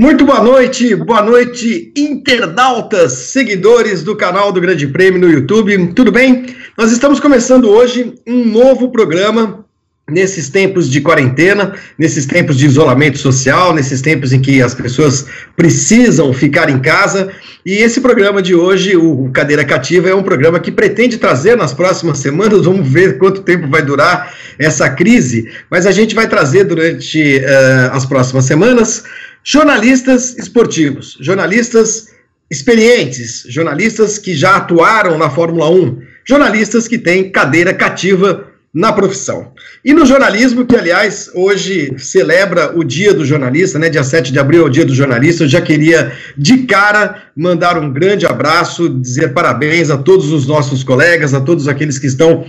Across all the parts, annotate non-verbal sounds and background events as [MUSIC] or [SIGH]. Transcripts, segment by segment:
Muito boa noite, boa noite, internautas, seguidores do canal do Grande Prêmio no YouTube. Tudo bem? Nós estamos começando hoje um novo programa nesses tempos de quarentena, nesses tempos de isolamento social, nesses tempos em que as pessoas precisam ficar em casa. E esse programa de hoje, o Cadeira Cativa, é um programa que pretende trazer nas próximas semanas, vamos ver quanto tempo vai durar essa crise, mas a gente vai trazer durante uh, as próximas semanas jornalistas esportivos, jornalistas experientes, jornalistas que já atuaram na Fórmula 1, jornalistas que têm cadeira cativa na profissão. E no jornalismo, que aliás hoje celebra o Dia do Jornalista, né? Dia 7 de abril é o Dia do Jornalista, eu já queria de cara mandar um grande abraço, dizer parabéns a todos os nossos colegas, a todos aqueles que estão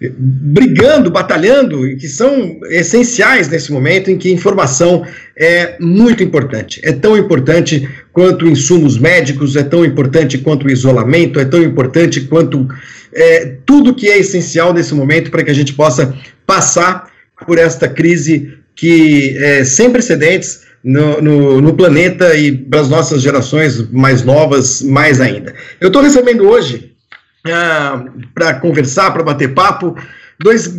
brigando, batalhando, que são essenciais nesse momento em que informação é muito importante. É tão importante quanto insumos médicos, é tão importante quanto o isolamento, é tão importante quanto é, tudo que é essencial nesse momento para que a gente possa passar por esta crise que é sem precedentes no, no, no planeta e para as nossas gerações mais novas, mais ainda. Eu estou recebendo hoje ah, para conversar, para bater papo. Dois,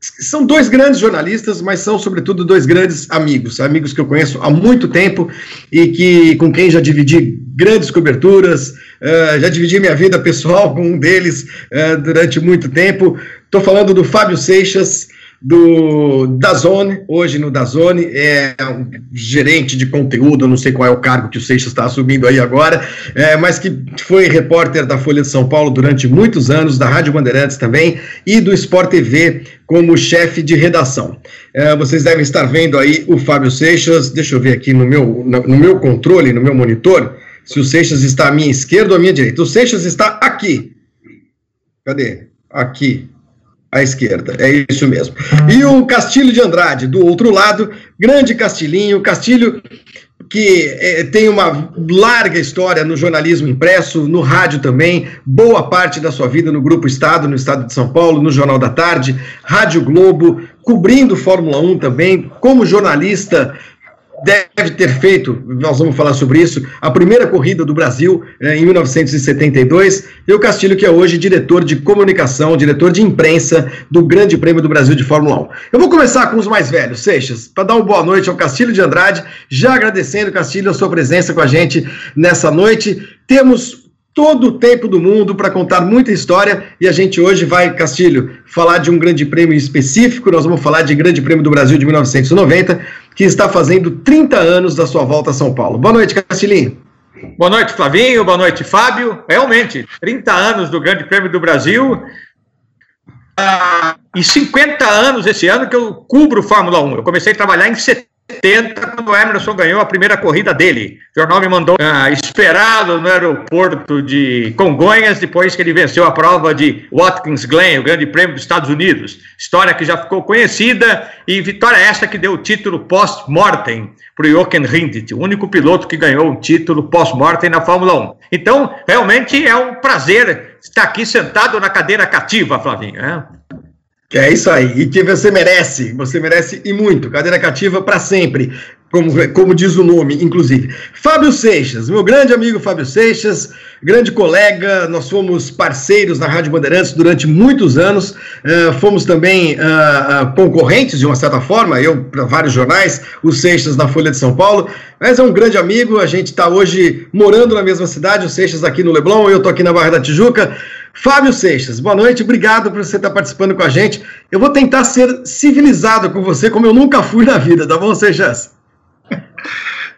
são dois grandes jornalistas, mas são, sobretudo, dois grandes amigos. Amigos que eu conheço há muito tempo e que com quem já dividi grandes coberturas, uh, já dividi minha vida pessoal com um deles uh, durante muito tempo. Estou falando do Fábio Seixas do Dazone, hoje no Dazone, é um gerente de conteúdo, não sei qual é o cargo que o Seixas está assumindo aí agora, é, mas que foi repórter da Folha de São Paulo durante muitos anos, da Rádio Bandeirantes também, e do Sport TV como chefe de redação. É, vocês devem estar vendo aí o Fábio Seixas, deixa eu ver aqui no meu, no meu controle, no meu monitor, se o Seixas está à minha esquerda ou à minha direita. O Seixas está aqui. Cadê? Aqui à esquerda, é isso mesmo. E o Castilho de Andrade, do outro lado, grande Castilhinho, Castilho que é, tem uma larga história no jornalismo impresso, no rádio também, boa parte da sua vida no Grupo Estado, no Estado de São Paulo, no Jornal da Tarde, Rádio Globo, cobrindo Fórmula 1 também, como jornalista deve ter feito, nós vamos falar sobre isso, a primeira corrida do Brasil eh, em 1972, e o Castilho, que é hoje diretor de comunicação, diretor de imprensa do Grande Prêmio do Brasil de Fórmula 1. Eu vou começar com os mais velhos, Seixas, para dar uma boa noite ao Castilho de Andrade, já agradecendo, Castilho, a sua presença com a gente nessa noite. Temos todo o tempo do mundo para contar muita história e a gente hoje vai, Castilho, falar de um grande prêmio específico. Nós vamos falar de Grande Prêmio do Brasil de 1990, que está fazendo 30 anos da sua volta a São Paulo. Boa noite, Castilhinho. Boa noite, Flavinho. Boa noite, Fábio. Realmente, 30 anos do Grande Prêmio do Brasil. Ah, e 50 anos esse ano que eu cubro Fórmula 1. Eu comecei a trabalhar em 70 70, quando o Emerson ganhou a primeira corrida dele. O jornal me mandou ah, esperado no aeroporto de Congonhas, depois que ele venceu a prova de Watkins Glen, o Grande Prêmio dos Estados Unidos. História que já ficou conhecida e vitória essa que deu o título post-mortem para o Jochen Rindt, o único piloto que ganhou um título post-mortem na Fórmula 1. Então, realmente é um prazer estar aqui sentado na cadeira cativa, Flavinho. Né? É isso aí, e que você merece, você merece e muito. Cadeira cativa para sempre, como, como diz o nome, inclusive. Fábio Seixas, meu grande amigo Fábio Seixas, grande colega, nós fomos parceiros na Rádio Bandeirantes durante muitos anos, uh, fomos também uh, concorrentes de uma certa forma, eu para vários jornais, o Seixas na Folha de São Paulo, mas é um grande amigo, a gente está hoje morando na mesma cidade, o Seixas aqui no Leblon, eu estou aqui na Barra da Tijuca. Fábio Seixas, boa noite, obrigado por você estar participando com a gente. Eu vou tentar ser civilizado com você, como eu nunca fui na vida, tá bom, Seixas?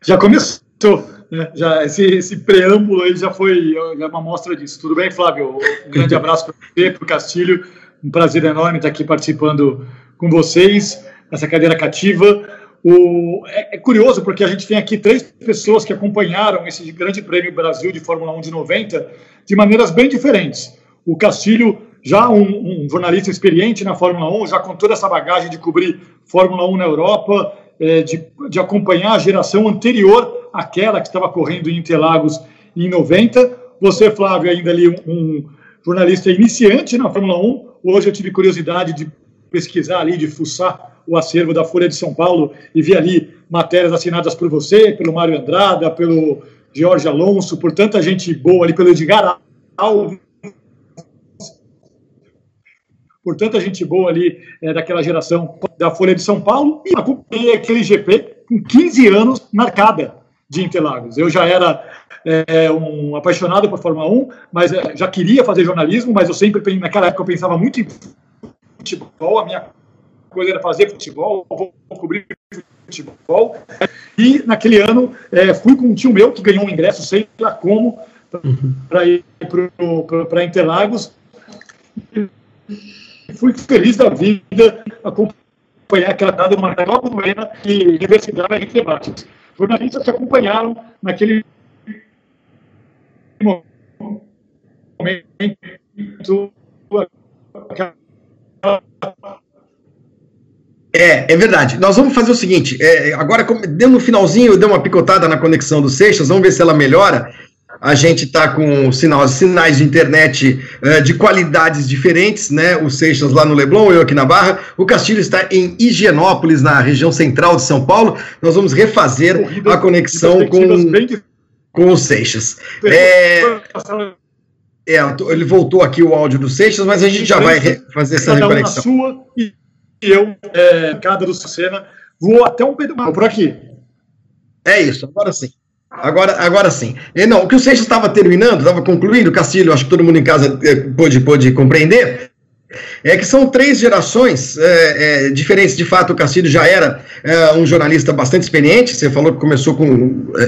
Já começou, né? Já, esse, esse preâmbulo aí já foi já é uma amostra disso. Tudo bem, Flávio? Um grande [LAUGHS] abraço para você, para o Castilho. Um prazer enorme estar aqui participando com vocês, nessa cadeira cativa. O, é, é, curioso porque a gente tem aqui três pessoas que acompanharam esse Grande Prêmio Brasil de Fórmula 1 de 90 de maneiras bem diferentes o Castilho, já um, um, jornalista experiente na Fórmula 1, já com toda essa bagagem de cobrir Fórmula 1 na Europa, é, de, de acompanhar a geração anterior àquela que estava correndo em Interlagos em 90. Você, Flávio, ainda ali um, um jornalista iniciante na Fórmula 1. Hoje eu tive curiosidade de pesquisar ali, de fuçar o acervo da Folha de São Paulo e vi ali matérias assinadas por você, pelo Mário Andrada, pelo Jorge Alonso, por tanta gente boa ali, pelo Edgar Alves, por tanta gente boa ali é, daquela geração da Folha de São Paulo, e acompanhei aquele GP com 15 anos marcada de Interlagos. Eu já era é, um apaixonado por Fórmula 1, mas é, já queria fazer jornalismo, mas eu sempre, naquela época, eu pensava muito em futebol, a minha coisa era fazer futebol, vou cobrir futebol. E naquele ano é, fui com um tio meu que ganhou um ingresso, sei lá como, para ir para Interlagos. Fui feliz da vida acompanhar aquela dada uma nova Buena e Universidade Henrique Debates. Jornalistas que acompanharam naquele momento é, é verdade. Nós vamos fazer o seguinte: é, agora, deu no finalzinho, deu uma picotada na conexão do Seixas, vamos ver se ela melhora. A gente está com sinais, sinais de internet uh, de qualidades diferentes, né? O Seixas lá no Leblon, eu aqui na Barra. O Castilho está em Higienópolis, na região central de São Paulo. Nós vamos refazer a conexão com, com o Seixas. É, é, ele voltou aqui o áudio do Seixas, mas a gente já vai fazer essa cada reconexão. Um sua e eu, é, cada do Sucena, vou até um pedaço por aqui. É isso, agora sim. Agora, agora sim. E, não, o que o Seixas estava terminando, estava concluindo, Castilho, acho que todo mundo em casa é, pôde, pôde compreender, é que são três gerações é, é, diferentes. De fato, o Castilho já era é, um jornalista bastante experiente. Você falou que começou com,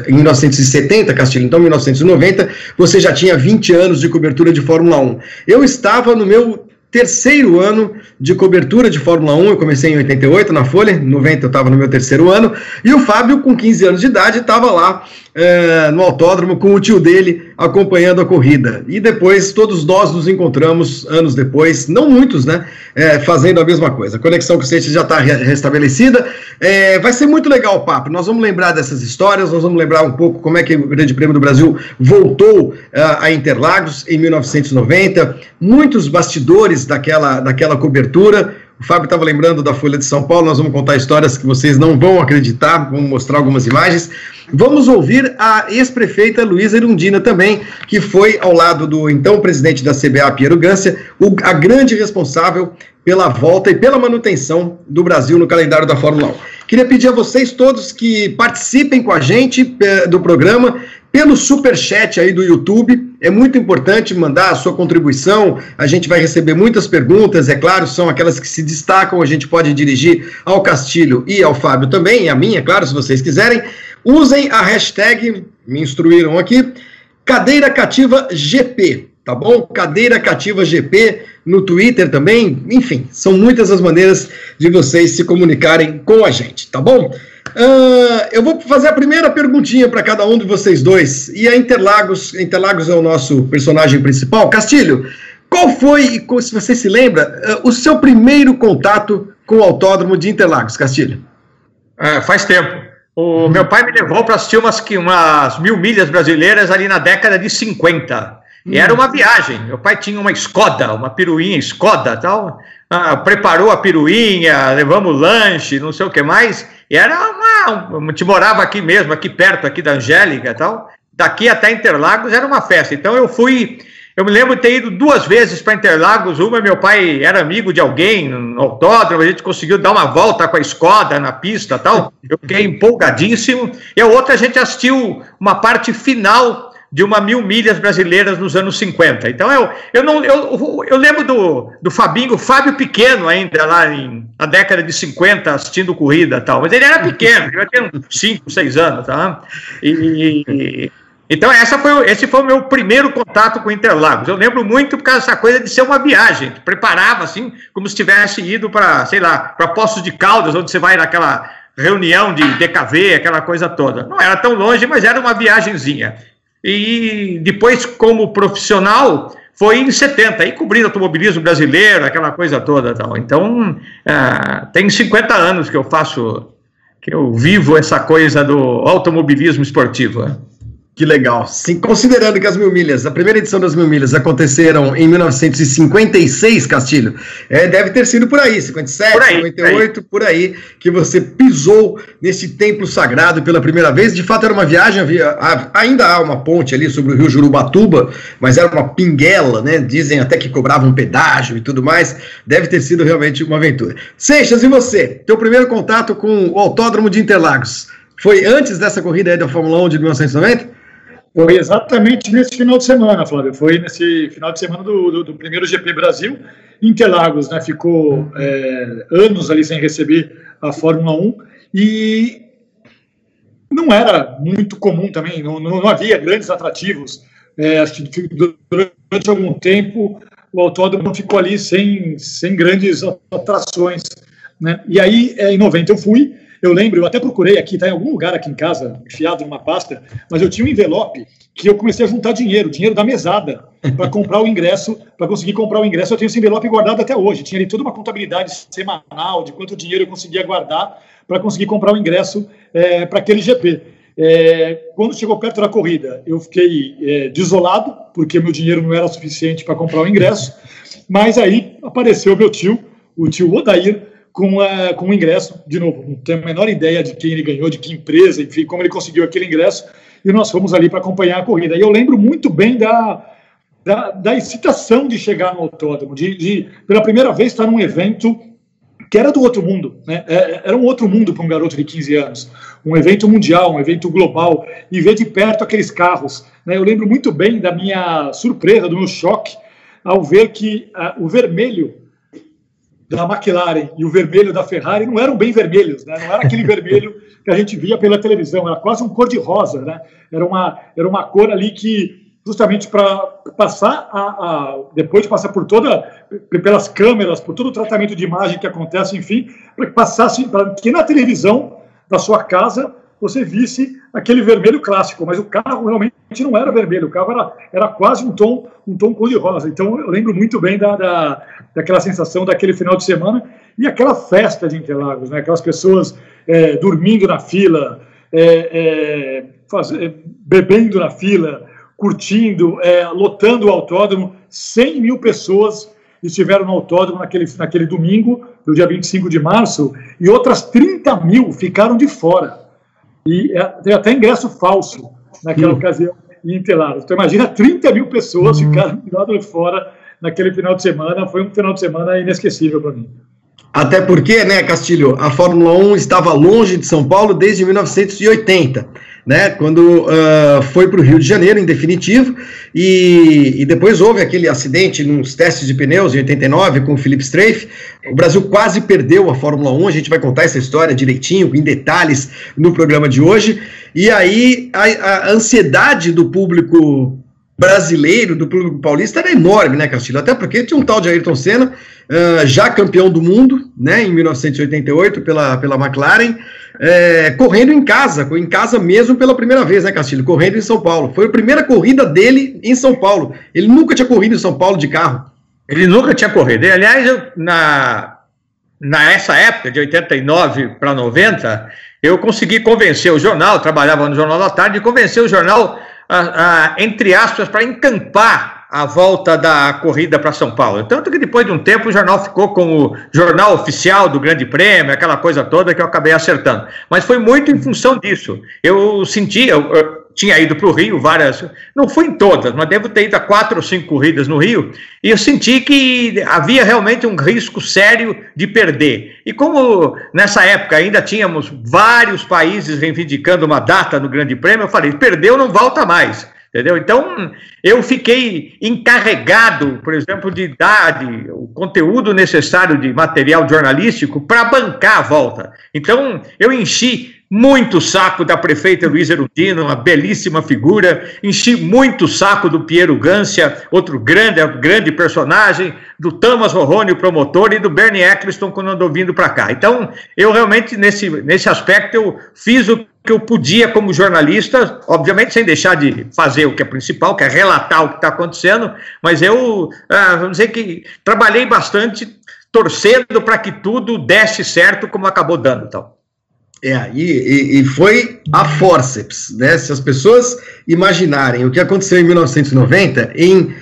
em 1970, Castilho, então em 1990 você já tinha 20 anos de cobertura de Fórmula 1. Eu estava no meu terceiro ano de cobertura de Fórmula 1. Eu comecei em 88 na Folha, em 90 eu estava no meu terceiro ano, e o Fábio, com 15 anos de idade, estava lá é, no autódromo com o tio dele acompanhando a corrida. E depois todos nós nos encontramos anos depois, não muitos, né? É, fazendo a mesma coisa. A conexão com o Seixas já está restabelecida. É, vai ser muito legal o papo. Nós vamos lembrar dessas histórias, nós vamos lembrar um pouco como é que o Grande Prêmio do Brasil voltou uh, a Interlagos em 1990, muitos bastidores daquela, daquela cobertura. O Fábio estava lembrando da Folha de São Paulo, nós vamos contar histórias que vocês não vão acreditar, vamos mostrar algumas imagens. Vamos ouvir a ex-prefeita Luísa Irundina também, que foi ao lado do então presidente da CBA, Piero Gância, o, a grande responsável pela volta e pela manutenção do Brasil no calendário da Fórmula 1. Queria pedir a vocês todos que participem com a gente eh, do programa pelo super chat aí do YouTube. É muito importante mandar a sua contribuição. A gente vai receber muitas perguntas, é claro, são aquelas que se destacam. A gente pode dirigir ao Castilho e ao Fábio também, e a minha, claro, se vocês quiserem. Usem a hashtag, me instruíram aqui, cadeira cativa GP, tá bom? Cadeira cativa GP no Twitter também. Enfim, são muitas as maneiras de vocês se comunicarem com a gente, tá bom? Uh, eu vou fazer a primeira perguntinha para cada um de vocês dois. E a Interlagos, Interlagos é o nosso personagem principal. Castilho, qual foi, se você se lembra, uh, o seu primeiro contato com o autódromo de Interlagos, Castilho? É, faz tempo. O meu pai me levou para assistir umas, umas mil milhas brasileiras ali na década de 50. E era uma viagem. Meu pai tinha uma Skoda, uma piruinha Skoda tal. Ah, preparou a piruinha, levamos lanche, não sei o que mais. E era uma. A gente morava aqui mesmo, aqui perto, aqui da Angélica tal. Daqui até Interlagos era uma festa. Então eu fui. Eu me lembro de ter ido duas vezes para Interlagos. Uma, meu pai era amigo de alguém no autódromo, a gente conseguiu dar uma volta com a Skoda na pista tal. Eu fiquei empolgadíssimo. E a outra, a gente assistiu uma parte final de uma mil milhas brasileiras nos anos 50. Então eu, eu, não, eu, eu lembro do, do Fabinho, Fábio Pequeno ainda lá em, na década de 50 assistindo corrida tal, mas ele era pequeno, ele tinha 5, 6 anos, tá? E, então essa foi, esse foi o meu primeiro contato com Interlagos. Eu lembro muito por causa dessa coisa de ser uma viagem, preparava assim, como se tivesse ido para, sei lá, para Poços de Caldas, onde você vai naquela reunião de DKV, aquela coisa toda. Não era tão longe, mas era uma viagenzinha. E depois, como profissional, foi em 70, aí cobrindo automobilismo brasileiro, aquela coisa toda. Tal. Então, uh, tem 50 anos que eu faço, que eu vivo essa coisa do automobilismo esportivo. Que legal. Sim, considerando que as mil milhas, a primeira edição das mil milhas aconteceram em 1956, Castilho, é, deve ter sido por aí, 57, por aí, 58, por aí. por aí, que você pisou nesse templo sagrado pela primeira vez. De fato, era uma viagem, havia, ainda há uma ponte ali sobre o rio Jurubatuba, mas era uma pinguela, né? Dizem até que cobrava um pedágio e tudo mais. Deve ter sido realmente uma aventura. Seixas, e você? Teu primeiro contato com o Autódromo de Interlagos? Foi antes dessa corrida aí da Fórmula 1 de 1990? Foi exatamente nesse final de semana, Flávio. Foi nesse final de semana do, do, do primeiro GP Brasil. Interlagos, né? Ficou é, anos ali sem receber a Fórmula 1 e não era muito comum também, não, não havia grandes atrativos. É, acho que durante algum tempo o autódromo ficou ali sem, sem grandes atrações. Né? E aí, é, em 90, eu fui eu lembro, eu até procurei aqui, está em algum lugar aqui em casa, enfiado numa pasta, mas eu tinha um envelope que eu comecei a juntar dinheiro, dinheiro da mesada, para [LAUGHS] comprar o ingresso, para conseguir comprar o ingresso. Eu tenho esse envelope guardado até hoje. Tinha ali toda uma contabilidade semanal de quanto dinheiro eu conseguia guardar para conseguir comprar o ingresso é, para aquele GP. É, quando chegou perto da corrida, eu fiquei é, desolado, porque meu dinheiro não era suficiente para comprar o ingresso, [LAUGHS] mas aí apareceu meu tio, o tio Odair, com, a, com o ingresso, de novo, não tenho a menor ideia de quem ele ganhou, de que empresa, enfim, como ele conseguiu aquele ingresso, e nós fomos ali para acompanhar a corrida. E eu lembro muito bem da, da, da excitação de chegar no autódromo, de, de, pela primeira vez estar num evento que era do outro mundo, né? É, era um outro mundo para um garoto de 15 anos, um evento mundial, um evento global, e ver de perto aqueles carros. Né? Eu lembro muito bem da minha surpresa, do meu choque, ao ver que uh, o vermelho da McLaren e o vermelho da Ferrari não eram bem vermelhos, né? não era aquele vermelho [LAUGHS] que a gente via pela televisão, era quase um cor de rosa, né? era, uma, era uma cor ali que justamente para passar a, a, depois de passar por toda pelas câmeras, por todo o tratamento de imagem que acontece, enfim, para que passasse para que na televisão da sua casa você visse aquele vermelho clássico, mas o carro realmente não era vermelho, o carro era, era quase um tom um tom cor-de-rosa. Então eu lembro muito bem da, da, daquela sensação daquele final de semana e aquela festa de Interlagos, né? aquelas pessoas é, dormindo na fila, é, é, faz, é, bebendo na fila, curtindo, é, lotando o autódromo, 100 mil pessoas estiveram no autódromo naquele, naquele domingo, no dia 25 de março, e outras 30 mil ficaram de fora. E é, tem até ingresso falso naquela Sim. ocasião em Interlagos. Então, imagina 30 mil pessoas uhum. ficaram do lado de fora naquele final de semana. Foi um final de semana inesquecível para mim. Até porque, né, Castilho, a Fórmula 1 estava longe de São Paulo desde 1980 né, quando uh, foi para o Rio de Janeiro, em definitivo, e, e, depois houve aquele acidente nos testes de pneus em 89 com o Felipe Strafe. O Brasil quase perdeu a Fórmula 1, a gente vai contar essa história direitinho, em detalhes, no programa de hoje. E aí a, a ansiedade do público brasileiro, do público paulista, era enorme, né, Castilho? Até porque tinha um tal de Ayrton Senna, uh, já campeão do mundo, né, em 1988 pela, pela McLaren, é, correndo em casa, em casa mesmo pela primeira vez, né, Castilho? Correndo em São Paulo. Foi a primeira corrida dele em São Paulo. Ele nunca tinha corrido em São Paulo de carro. Ele nunca tinha corrido. E, aliás, eu, na, nessa época, de 89 para 90, eu consegui convencer o jornal, trabalhava no Jornal da Tarde, convencer o jornal, a, a, entre aspas, para encampar a volta da corrida para São Paulo. Tanto que depois de um tempo o jornal ficou como jornal oficial do Grande Prêmio, aquela coisa toda que eu acabei acertando. Mas foi muito em função disso. Eu senti, eu, eu tinha ido para o Rio várias, não fui em todas, mas devo ter ido a quatro ou cinco corridas no Rio, e eu senti que havia realmente um risco sério de perder. E como nessa época ainda tínhamos vários países reivindicando uma data no Grande Prêmio, eu falei: perdeu, não volta mais. Entendeu? Então, eu fiquei encarregado, por exemplo, de dar de, o conteúdo necessário de material jornalístico para bancar a volta. Então, eu enchi muito saco da prefeita Luiz Erudino, uma belíssima figura, enchi muito saco do Piero Gância, outro grande, grande personagem, do Thomas Roroni, o promotor, e do Bernie Eccleston quando andou vindo para cá. Então, eu realmente, nesse, nesse aspecto, eu fiz o que eu podia como jornalista, obviamente sem deixar de fazer o que é principal, que é relatar o que está acontecendo, mas eu, ah, vamos dizer que trabalhei bastante torcendo para que tudo desse certo como acabou dando. Então. É, e, e, foi a forceps, né? Se as pessoas imaginarem o que aconteceu em 1990, em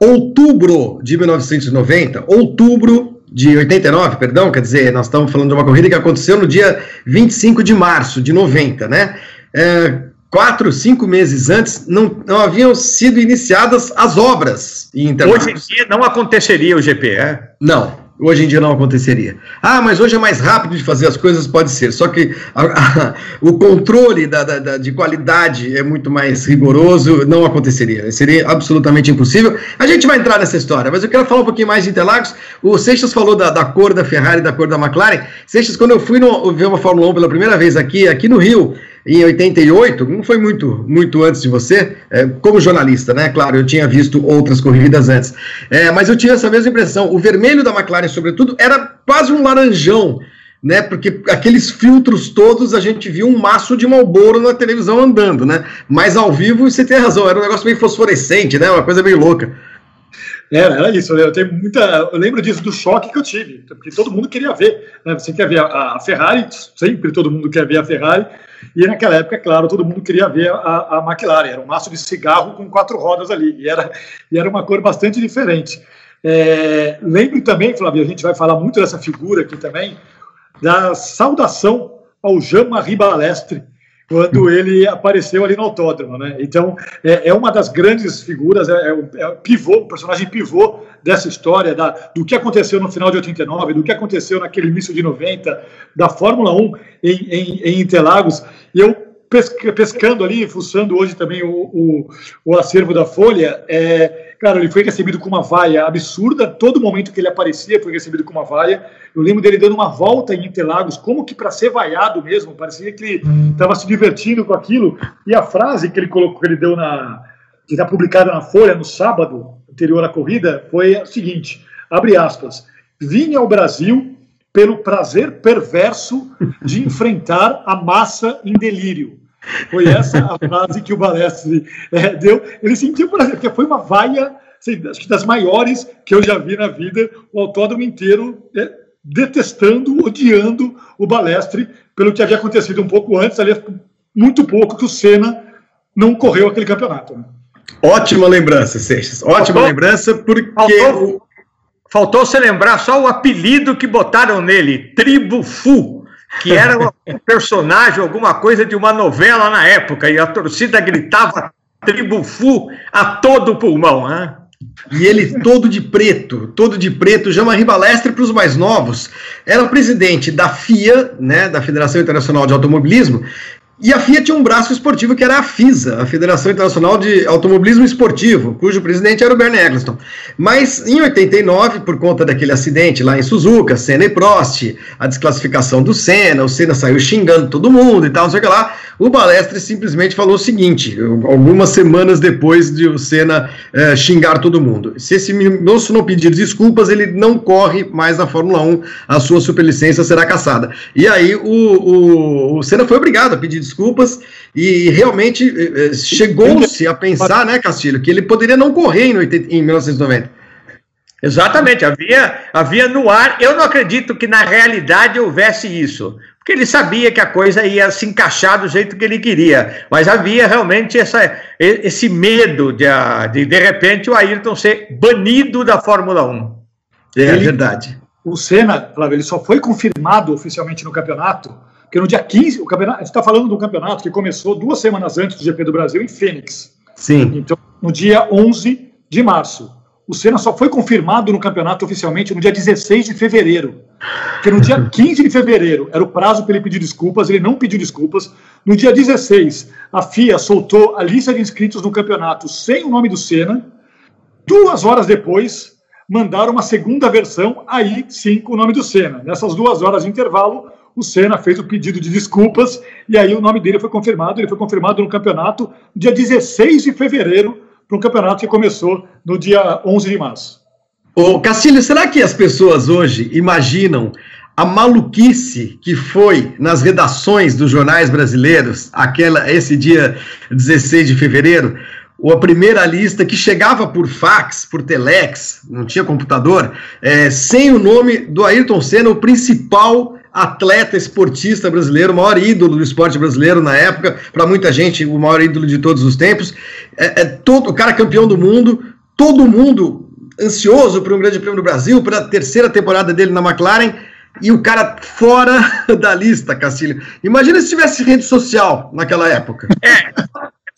outubro de 1990, outubro de 89, perdão, quer dizer, nós estamos falando de uma corrida que aconteceu no dia 25 de março de 90, né? É, quatro, cinco meses antes, não, não haviam sido iniciadas as obras em Interlagos. Hoje em dia não aconteceria o GP, é? Não, hoje em dia não aconteceria. Ah, mas hoje é mais rápido de fazer as coisas, pode ser. Só que a, a, o controle da, da, da, de qualidade é muito mais rigoroso, não aconteceria. Seria absolutamente impossível. A gente vai entrar nessa história, mas eu quero falar um pouquinho mais de Interlagos. O Seixas falou da, da cor da Ferrari da cor da McLaren. Seixas, quando eu fui no, ver uma Fórmula 1 pela primeira vez aqui, aqui no Rio, em 88, não foi muito, muito antes de você, é, como jornalista, né? Claro, eu tinha visto outras corridas antes. É, mas eu tinha essa mesma impressão. O vermelho da McLaren, sobretudo, era quase um laranjão, né? Porque aqueles filtros todos a gente viu um maço de Malboro na televisão andando, né? Mas ao vivo, você tem razão, era um negócio meio fosforescente, né? Uma coisa meio louca. Era, era isso. Eu tenho muita. Eu lembro disso do choque que eu tive, porque todo mundo queria ver. Né? Você quer ver a, a, Ferrari, sempre todo mundo quer ver a Ferrari. E naquela época, claro, todo mundo queria ver a, a McLaren. Era um maço de cigarro com quatro rodas ali. E era, e era uma cor bastante diferente. É, lembro também, Flávio, a gente vai falar muito dessa figura aqui também, da saudação ao Jean-Marie Balestre, quando ele apareceu ali no autódromo, né? Então é, é uma das grandes figuras, é, é, o, é, pivô, o personagem pivô dessa história da, do que aconteceu no final de 89, do que aconteceu naquele início de 90, da Fórmula 1 em, em, em Interlagos. E eu pescando ali, fuçando hoje também o, o, o acervo da Folha, é, Cara, ele foi recebido com uma vaia absurda. Todo momento que ele aparecia foi recebido com uma vaia. Eu lembro dele dando uma volta em Interlagos, como que para ser vaiado mesmo. Parecia que ele estava se divertindo com aquilo. E a frase que ele colocou, que ele deu na que está publicada na Folha no sábado anterior à corrida, foi a seguinte: abre aspas. Vim ao Brasil pelo prazer perverso de enfrentar a massa em delírio. Foi essa a frase que o Balestre é, deu. Ele sentiu prazer, porque foi uma vaia, assim, acho que das maiores que eu já vi na vida, o autódromo inteiro é, detestando, odiando o Balestre pelo que havia acontecido um pouco antes, aliás, muito pouco que o Senna não correu aquele campeonato. Né? Ótima lembrança, Seixas. Ótima faltou, lembrança, porque. Faltou, faltou você lembrar só o apelido que botaram nele: Tribo Fu que era um personagem, alguma coisa de uma novela na época, e a torcida gritava Tribo Fu a todo pulmão, né? E ele todo de preto, todo de preto, Jean-Marie Balestre para os mais novos, era presidente da FIA, né, da Federação Internacional de Automobilismo, e a FIA tinha um braço esportivo que era a FISA, a Federação Internacional de Automobilismo Esportivo, cujo presidente era o Bernie Eccleston. Mas em 89, por conta daquele acidente lá em Suzuka, Senna e Prost, a desclassificação do Senna, o Senna saiu xingando todo mundo e tal, não sei o que lá, o Balestre simplesmente falou o seguinte, algumas semanas depois de o Senna é, xingar todo mundo: se esse moço não pedir desculpas, ele não corre mais na Fórmula 1, a sua superlicença será caçada. E aí o, o, o Senna foi obrigado a pedir desculpas e realmente eh, eh, chegou-se a pensar, né, Castilho, que ele poderia não correr em, 80, em 1990. Exatamente, havia, havia no ar. Eu não acredito que na realidade houvesse isso, porque ele sabia que a coisa ia se encaixar do jeito que ele queria, mas havia realmente essa, esse medo de, de, de repente, o Ayrton ser banido da Fórmula 1. É, ele, verdade. O Senna, Flávio, ele só foi confirmado oficialmente no campeonato porque no dia 15, o campeonato, a gente está falando de um campeonato que começou duas semanas antes do GP do Brasil em Fênix. Sim. Então, no dia 11 de março. O Senna só foi confirmado no campeonato oficialmente no dia 16 de fevereiro. Porque no dia [LAUGHS] 15 de fevereiro era o prazo para ele pedir desculpas, ele não pediu desculpas. No dia 16, a FIA soltou a lista de inscritos no campeonato sem o nome do Senna. Duas horas depois, mandaram uma segunda versão, aí sim com o nome do Senna. Nessas duas horas de intervalo, o Senna fez o pedido de desculpas e aí o nome dele foi confirmado. Ele foi confirmado no campeonato dia 16 de fevereiro, para um campeonato que começou no dia 11 de março. Ô, Castilho, será que as pessoas hoje imaginam a maluquice que foi nas redações dos jornais brasileiros aquela esse dia 16 de fevereiro? ou a primeira lista que chegava por fax, por telex, não tinha computador, é, sem o nome do Ayrton Senna, o principal atleta esportista brasileiro, o maior ídolo do esporte brasileiro na época, para muita gente, o maior ídolo de todos os tempos. É, é todo, o cara campeão do mundo, todo mundo ansioso para um grande prêmio do Brasil, para a terceira temporada dele na McLaren, e o cara fora [LAUGHS] da lista, Castilho. Imagina se tivesse rede social naquela época. É,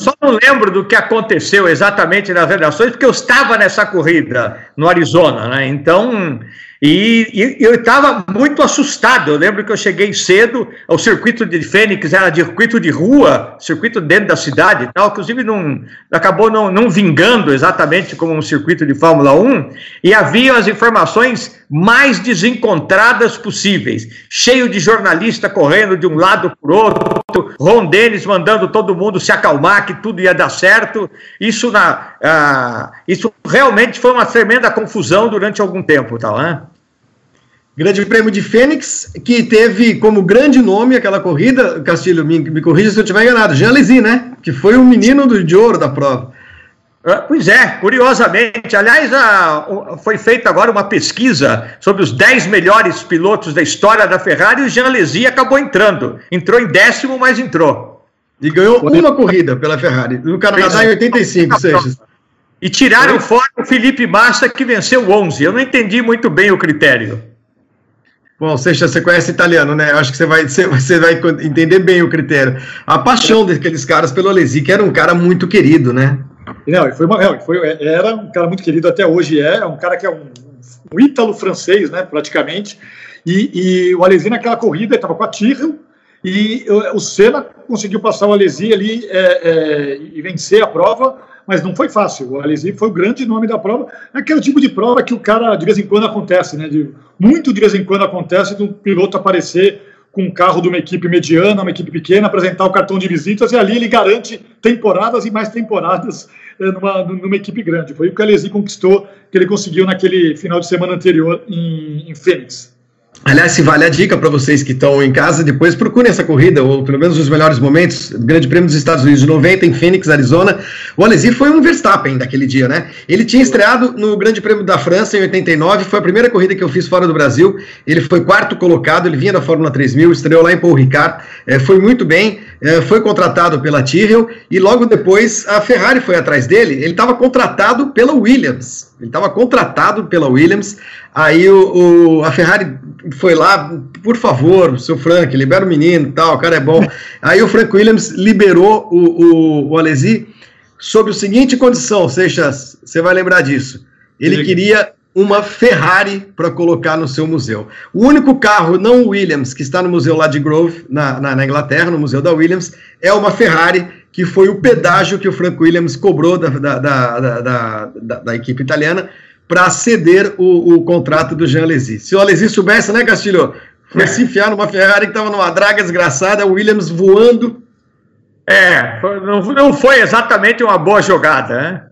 só não lembro do que aconteceu exatamente nas redações, porque eu estava nessa corrida no Arizona, né? Então, e, e eu estava muito assustado. Eu lembro que eu cheguei cedo, o circuito de Fênix era circuito de rua, circuito dentro da cidade e tal, inclusive não, acabou não, não vingando exatamente como um circuito de Fórmula 1, e havia as informações mais desencontradas possíveis, cheio de jornalista correndo de um lado para o outro, Ron Dennis mandando todo mundo se acalmar, que tudo ia dar certo. Isso, na, ah, isso realmente foi uma tremenda confusão durante algum tempo, tá, né? Grande Prêmio de Fênix, que teve como grande nome aquela corrida, Castilho, me, me corrija se eu estiver enganado, Jean Lézy, né? Que foi o menino do, de ouro da prova. Ah, pois é, curiosamente. Aliás, a, foi feita agora uma pesquisa sobre os 10 melhores pilotos da história da Ferrari e o Jean Lézy acabou entrando. Entrou em décimo, mas entrou. E ganhou uma corrida pela Ferrari, no Canadá em 85, Seixas. E tiraram fora o Felipe Massa, que venceu 11. Eu não entendi muito bem o critério. Bom, Seixas, você conhece italiano, né? Eu acho que você vai, você vai entender bem o critério. A paixão daqueles caras pelo Alesi, que era um cara muito querido, né? Não, foi, não, foi era um cara muito querido, até hoje é, é um cara que é um, um ítalo-francês, né, praticamente, e, e o Alesi naquela corrida estava com a Tyrrell, e o Senna conseguiu passar o Alesi ali é, é, e vencer a prova, mas não foi fácil. O Alesi foi o grande nome da prova. É aquele tipo de prova que o cara, de vez em quando, acontece, né? De, muito de vez em quando acontece do piloto aparecer com um carro de uma equipe mediana, uma equipe pequena, apresentar o cartão de visitas e ali ele garante temporadas e mais temporadas é, numa, numa equipe grande. Foi o que o Alesi conquistou, que ele conseguiu naquele final de semana anterior em, em Fênix. Aliás, se vale a dica para vocês que estão em casa, depois procurem essa corrida, ou pelo menos os melhores momentos, Grande Prêmio dos Estados Unidos de 90, em Phoenix, Arizona. O Alesi foi um Verstappen daquele dia, né? Ele tinha estreado no Grande Prêmio da França em 89, foi a primeira corrida que eu fiz fora do Brasil. Ele foi quarto colocado, ele vinha da Fórmula 3000, estreou lá em Paul Ricard, é, foi muito bem, é, foi contratado pela Tyrrell, e logo depois a Ferrari foi atrás dele. Ele estava contratado pela Williams. Ele estava contratado pela Williams. Aí o, o, a Ferrari foi lá, por favor, seu Frank, libera o menino tal, o cara é bom. [LAUGHS] Aí o Frank Williams liberou o, o, o Alesi sob a seguinte condição, Seixas, você vai lembrar disso. Ele queria uma Ferrari para colocar no seu museu. O único carro não Williams que está no museu lá de Grove, na, na, na, Inglaterra, no museu da Williams, é uma Ferrari que foi o pedágio que o Frank Williams cobrou da, da, da, da, da equipe italiana para ceder o, o, contrato do Jean Alesi. Se o Alesi soubesse, né, Castilho? Foi se enfiar numa Ferrari que estava numa draga desgraçada, o Williams voando. É, não, não foi exatamente uma boa jogada, né?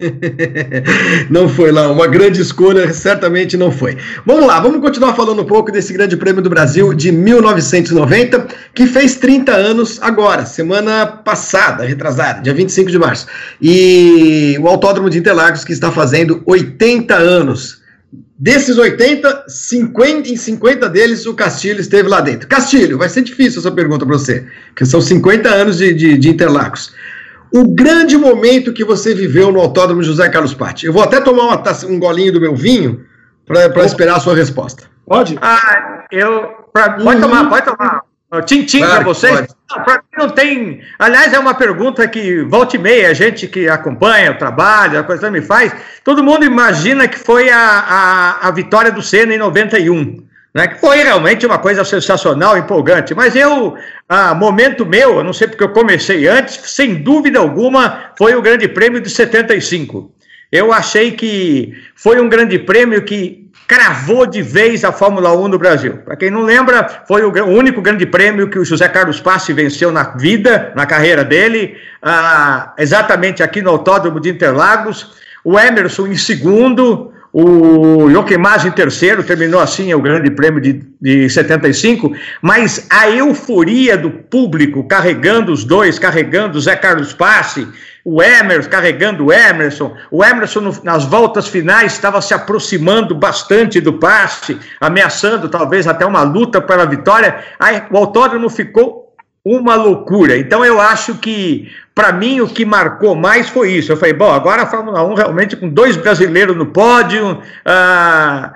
[LAUGHS] não foi lá, uma grande escolha, certamente não foi. Vamos lá, vamos continuar falando um pouco desse Grande Prêmio do Brasil de 1990, que fez 30 anos agora, semana passada, retrasada, dia 25 de março. E o Autódromo de Interlagos que está fazendo 80 anos. Desses 80, 50, em 50 deles o Castilho esteve lá dentro. Castilho, vai ser difícil essa pergunta para você, porque são 50 anos de, de, de Interlagos o grande momento que você viveu no Autódromo José Carlos Patti. Eu vou até tomar uma taça, um golinho do meu vinho para esperar a sua resposta. Pode? Ah, eu. Pra, pode uhum. tomar, pode tomar. Tintim claro, para vocês? Para mim não tem. Aliás, é uma pergunta que volta e meia, a gente que acompanha o trabalho, a coisa me faz. Todo mundo imagina que foi a, a, a vitória do Senna em 91 né, que foi realmente uma coisa sensacional, empolgante. Mas eu, a momento meu, eu não sei porque eu comecei antes, sem dúvida alguma, foi o Grande Prêmio de 75. Eu achei que foi um grande prêmio que cravou de vez a Fórmula 1 no Brasil. Para quem não lembra, foi o único grande prêmio que o José Carlos Passi venceu na vida, na carreira dele, ah, exatamente aqui no Autódromo de Interlagos. O Emerson em segundo, o Joachimaz em terceiro, terminou assim o Grande Prêmio de, de 75, mas a euforia do público carregando os dois, carregando o Zé Carlos Passe, o Emerson, carregando o Emerson. O Emerson, no, nas voltas finais, estava se aproximando bastante do passe, ameaçando talvez até uma luta pela vitória. Aí o autódromo ficou uma loucura. Então eu acho que, para mim, o que marcou mais foi isso. Eu falei, bom, agora a Fórmula 1 realmente com dois brasileiros no pódio, ah,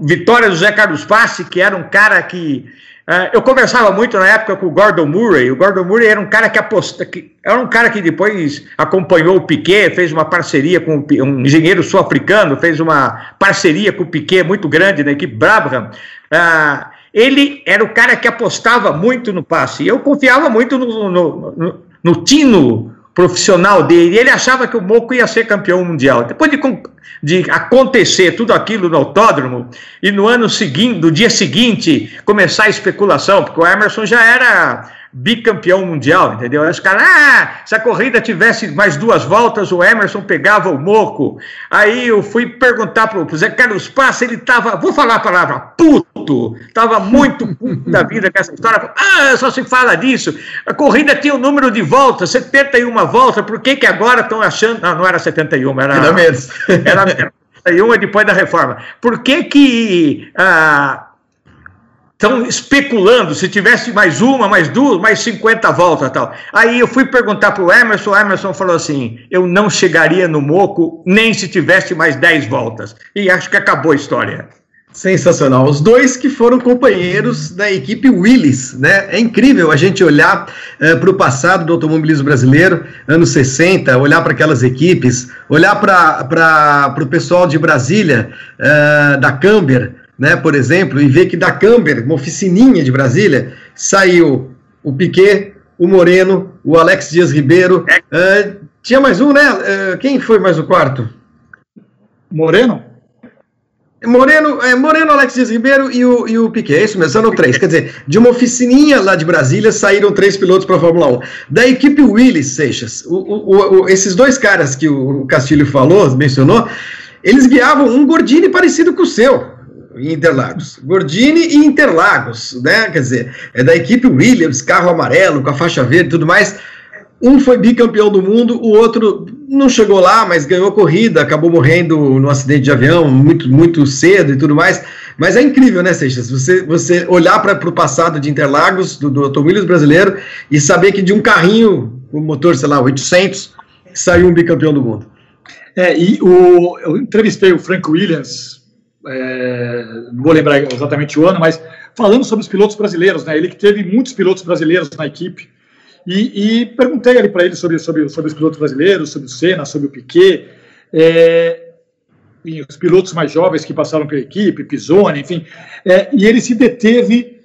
vitória do Zé Carlos Passe, que era um cara que Uh, eu conversava muito na época com o Gordon Murray. O Gordon Murray era um cara que aposta, que era um cara que depois acompanhou o Piquet, fez uma parceria com um engenheiro sul-africano, fez uma parceria com o Piquet muito grande na equipe Brabham. Uh, ele era o cara que apostava muito no passe. Eu confiava muito no, no, no, no tino profissional dele, ele achava que o Moco ia ser campeão mundial. Depois de, de acontecer tudo aquilo no autódromo, e no ano seguinte, no dia seguinte, começar a especulação, porque o Emerson já era bicampeão mundial, entendeu? Aí os caras, ah, se a corrida tivesse mais duas voltas, o Emerson pegava o moco. Aí eu fui perguntar para o Zé Carlos Passa, ele estava, vou falar a palavra, puto, estava muito puto da vida com essa história. Ah, só se fala disso. A corrida tinha o um número de voltas, 71 voltas, por que, que agora estão achando. Não, não era 71, era. Era menos. [LAUGHS] Era 71 depois da reforma. Por que que. Ah, estão especulando se tivesse mais uma, mais duas, mais 50 voltas tal. Aí eu fui perguntar para o Emerson, o Emerson falou assim: eu não chegaria no Moco nem se tivesse mais 10 voltas. E acho que acabou a história. Sensacional. Os dois que foram companheiros da equipe Willis, né? É incrível a gente olhar uh, eh, para o passado do automobilismo brasileiro, anos 60, olhar para aquelas equipes, olhar para o pessoal de Brasília, uh, da Camber, né, por exemplo, e ver que da Camber, uma oficininha de Brasília, saiu o Piquet, o Moreno, o Alex Dias Ribeiro. Uh, tinha mais um, né? Uh, quem foi mais o quarto? Moreno? Moreno, é, Moreno, Alex Dias Ribeiro e o, e o Piquet, é isso mesmo, são três. Quer dizer, de uma oficininha lá de Brasília saíram três pilotos para a Fórmula 1. Da equipe Willis Seixas, o, o, o, esses dois caras que o Castilho falou, mencionou, eles guiavam um Gordini parecido com o seu Interlagos. Gordini e Interlagos, né? Quer dizer, é da equipe Williams, carro amarelo, com a faixa verde e tudo mais. Um foi bicampeão do mundo, o outro não chegou lá, mas ganhou corrida, acabou morrendo no acidente de avião muito, muito cedo e tudo mais. Mas é incrível, né, Seixas? Você, você olhar para o passado de Interlagos, do, do automóvel brasileiro, e saber que de um carrinho, o um motor, sei lá, 800, saiu um bicampeão do mundo. É, e o, eu entrevistei o Frank Williams é, não vou lembrar exatamente o ano, mas falando sobre os pilotos brasileiros, né? Ele que teve muitos pilotos brasileiros na equipe. E, e perguntei ali para ele sobre, sobre, sobre os pilotos brasileiros, sobre o Senna, sobre o Piquet, é, os pilotos mais jovens que passaram pela equipe, Pisoni, enfim. É, e ele se deteve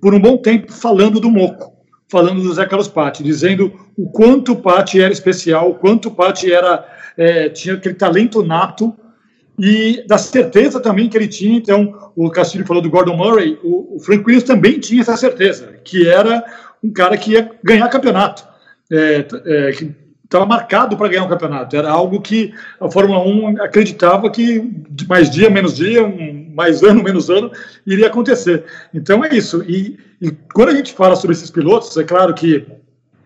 por um bom tempo falando do Moco, falando do Zé Carlos Patti, dizendo o quanto o Patti era especial, o quanto o Patti era, é, tinha aquele talento nato e da certeza também que ele tinha. Então, o Castilho falou do Gordon Murray, o, o Frank Williams também tinha essa certeza, que era um cara que ia ganhar campeonato, é, é, que estava marcado para ganhar um campeonato. Era algo que a Fórmula 1 acreditava que mais dia, menos dia, mais ano, [LAUGHS] menos ano, iria acontecer. Então é isso. E, e quando a gente fala sobre esses pilotos, é claro que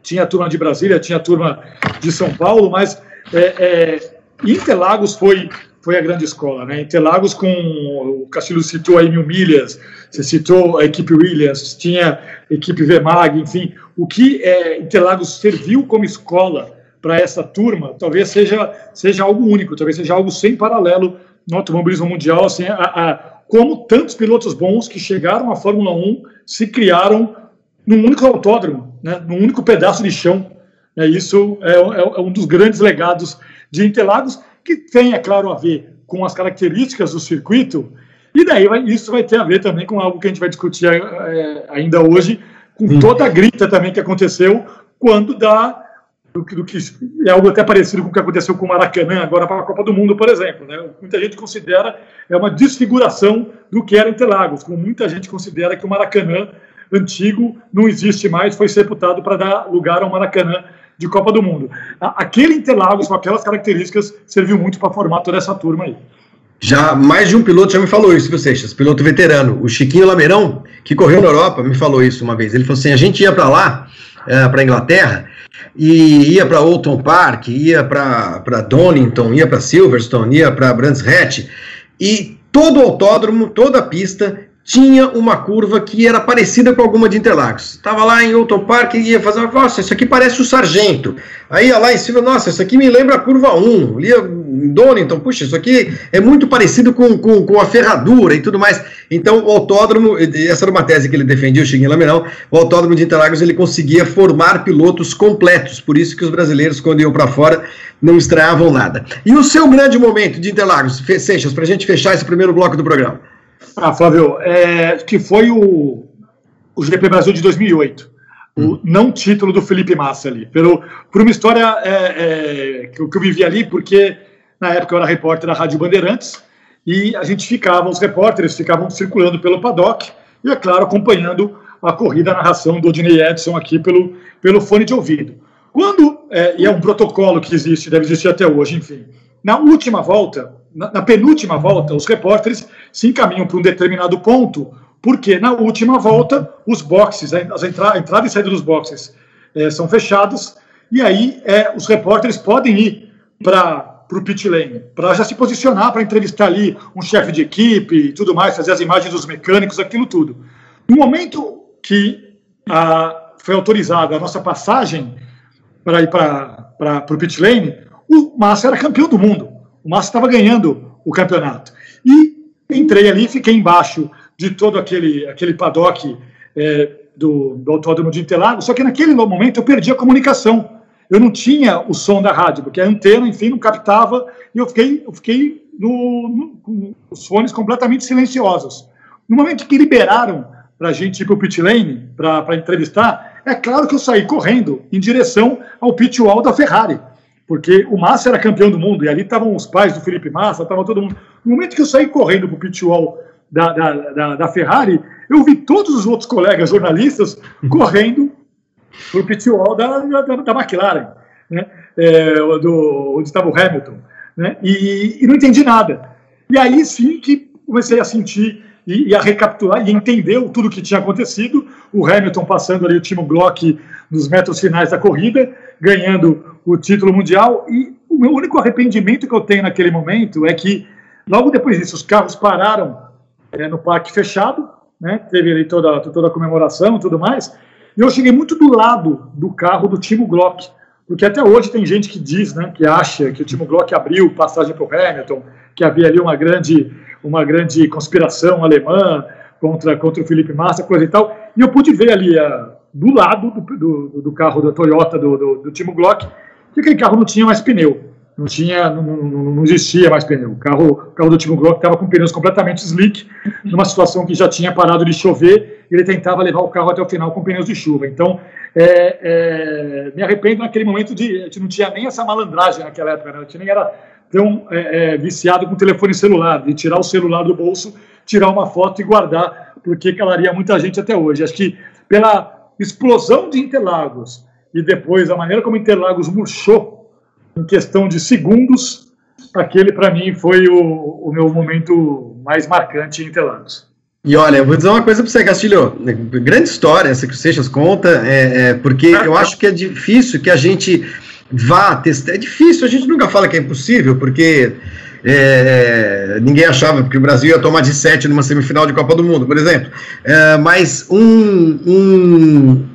tinha a turma de Brasília, tinha a turma de São Paulo, mas é, é, Interlagos foi foi a grande escola. Né? Interlagos, com o Castilho citou aí mil milhas, você citou a equipe Williams, tinha a equipe Vemag, enfim, o que é, Interlagos serviu como escola para essa turma, talvez seja, seja algo único, talvez seja algo sem paralelo no automobilismo mundial, assim, a, a, como tantos pilotos bons que chegaram à Fórmula 1 se criaram num único autódromo, né, num único pedaço de chão. É, isso é, é, é um dos grandes legados de Interlagos, que tem, é claro, a ver com as características do circuito, e daí vai, isso vai ter a ver também com algo que a gente vai discutir é, ainda hoje, com toda a grita também que aconteceu quando dá do, do, que é algo até parecido com o que aconteceu com o Maracanã agora para a Copa do Mundo, por exemplo. Né? Muita gente considera é uma desfiguração do que era Interlagos, como muita gente considera que o Maracanã antigo não existe mais, foi sepultado para dar lugar ao Maracanã de Copa do Mundo. Aquele Interlagos, com aquelas características, serviu muito para formar toda essa turma aí. Já mais de um piloto já me falou isso, viu, Seixas? Piloto veterano. O Chiquinho Lameirão, que correu na Europa, me falou isso uma vez. Ele falou assim: a gente ia para lá, é, para Inglaterra, e ia para Oulton Park, ia para Donington, ia para Silverstone, ia para Brands Hatch, e todo o autódromo, toda a pista tinha uma curva que era parecida com alguma de Interlagos. Estava lá em Outro Park e ia fazer, nossa, isso aqui parece o Sargento. Aí ia lá em cima, nossa, isso aqui me lembra a curva 1. Lia em Donington, puxa, isso aqui é muito parecido com, com, com, a ferradura e tudo mais. Então, o autódromo, essa era uma tese que ele defendia, o Chiquinho Laminão, o autódromo de Interlagos ele conseguia formar pilotos completos, por isso que os brasileiros, quando iam para fora, não estreavam nada. E o seu grande momento de Interlagos, Seixas, para a gente fechar esse primeiro bloco do programa? Ah, Flávio, é, que foi o, o GP Brasil de 2008. O hum. não título do Felipe Massa ali. Pelo, por uma história é, é, que, eu, que eu vivi ali, porque na época eu era repórter da Rádio Bandeirantes e a gente ficava, os repórteres ficavam circulando pelo paddock e, é claro, acompanhando a corrida, a narração do Odinei Edson aqui pelo, pelo fone de ouvido. Quando, é, e é um protocolo que existe, deve existir até hoje, enfim, na última volta, na, na penúltima volta, os repórteres se encaminham para um determinado ponto, porque na última volta os boxes, as entra, a entrada e saída dos boxes é, são fechados, e aí é, os repórteres podem ir para o pit lane, para já se posicionar, para entrevistar ali um chefe de equipe e tudo mais, fazer as imagens dos mecânicos, aquilo tudo. No momento que a, foi autorizada a nossa passagem para ir para o pit lane, o Massa era campeão do mundo. O Massa estava ganhando o campeonato. E entrei ali, fiquei embaixo de todo aquele, aquele paddock é, do, do Autódromo de Interlagos, só que naquele momento eu perdi a comunicação. Eu não tinha o som da rádio, porque a antena, enfim, não captava, e eu fiquei, eu fiquei no, no, com os fones completamente silenciosos. No momento que liberaram para a gente ir para o pit lane, para entrevistar, é claro que eu saí correndo em direção ao pit wall da Ferrari porque o Massa era campeão do mundo, e ali estavam os pais do Felipe Massa, estava todo mundo. No momento que eu saí correndo para o pit wall da, da, da, da, Ferrari, eu vi todos os outros colegas jornalistas correndo para o pit wall da, da, da McLaren, né? É, do, onde estava o Hamilton, né? E, e, não entendi nada. E aí sim que comecei a sentir e, e a recapitular e entender tudo o que tinha acontecido. O Hamilton passando ali o Timo Glock nos metros finais da corrida, ganhando o título mundial. E o meu único arrependimento que eu tenho naquele momento é que, logo depois disso, os carros pararam é, no parque fechado, né? teve ali toda, toda a comemoração e tudo mais. E eu cheguei muito do lado do carro do Timo Glock, porque até hoje tem gente que diz, né, que acha que o Timo Glock abriu passagem para o Hamilton, que havia ali uma grande, uma grande conspiração alemã contra, contra o Felipe Massa, coisa e tal. E eu pude ver ali a, do lado do, do, do carro da Toyota do, do, do Timo Glock que aquele carro não tinha mais pneu. Não tinha, não, não, não existia mais pneu. O carro, o carro do Timo Glock estava com pneus completamente slick, numa situação que já tinha parado de chover, e ele tentava levar o carro até o final com pneus de chuva. Então, é, é, me arrependo naquele momento de. A gente não tinha nem essa malandragem naquela época, né? a gente nem era tão é, é, viciado com telefone celular, de tirar o celular do bolso, tirar uma foto e guardar, porque calaria muita gente até hoje. Acho que pela explosão de Interlagos, e depois a maneira como Interlagos murchou em questão de segundos, aquele para mim foi o, o, meu momento mais marcante em Interlagos. E olha, eu vou dizer uma coisa para você, Castilho. Grande história essa que o Seixas conta, é, é, porque eu acho que é difícil que a gente vá testar. É difícil, a gente nunca fala que é impossível, porque é, ninguém achava que o Brasil ia tomar de 7 numa semifinal de Copa do Mundo, por exemplo. É, mas um, um,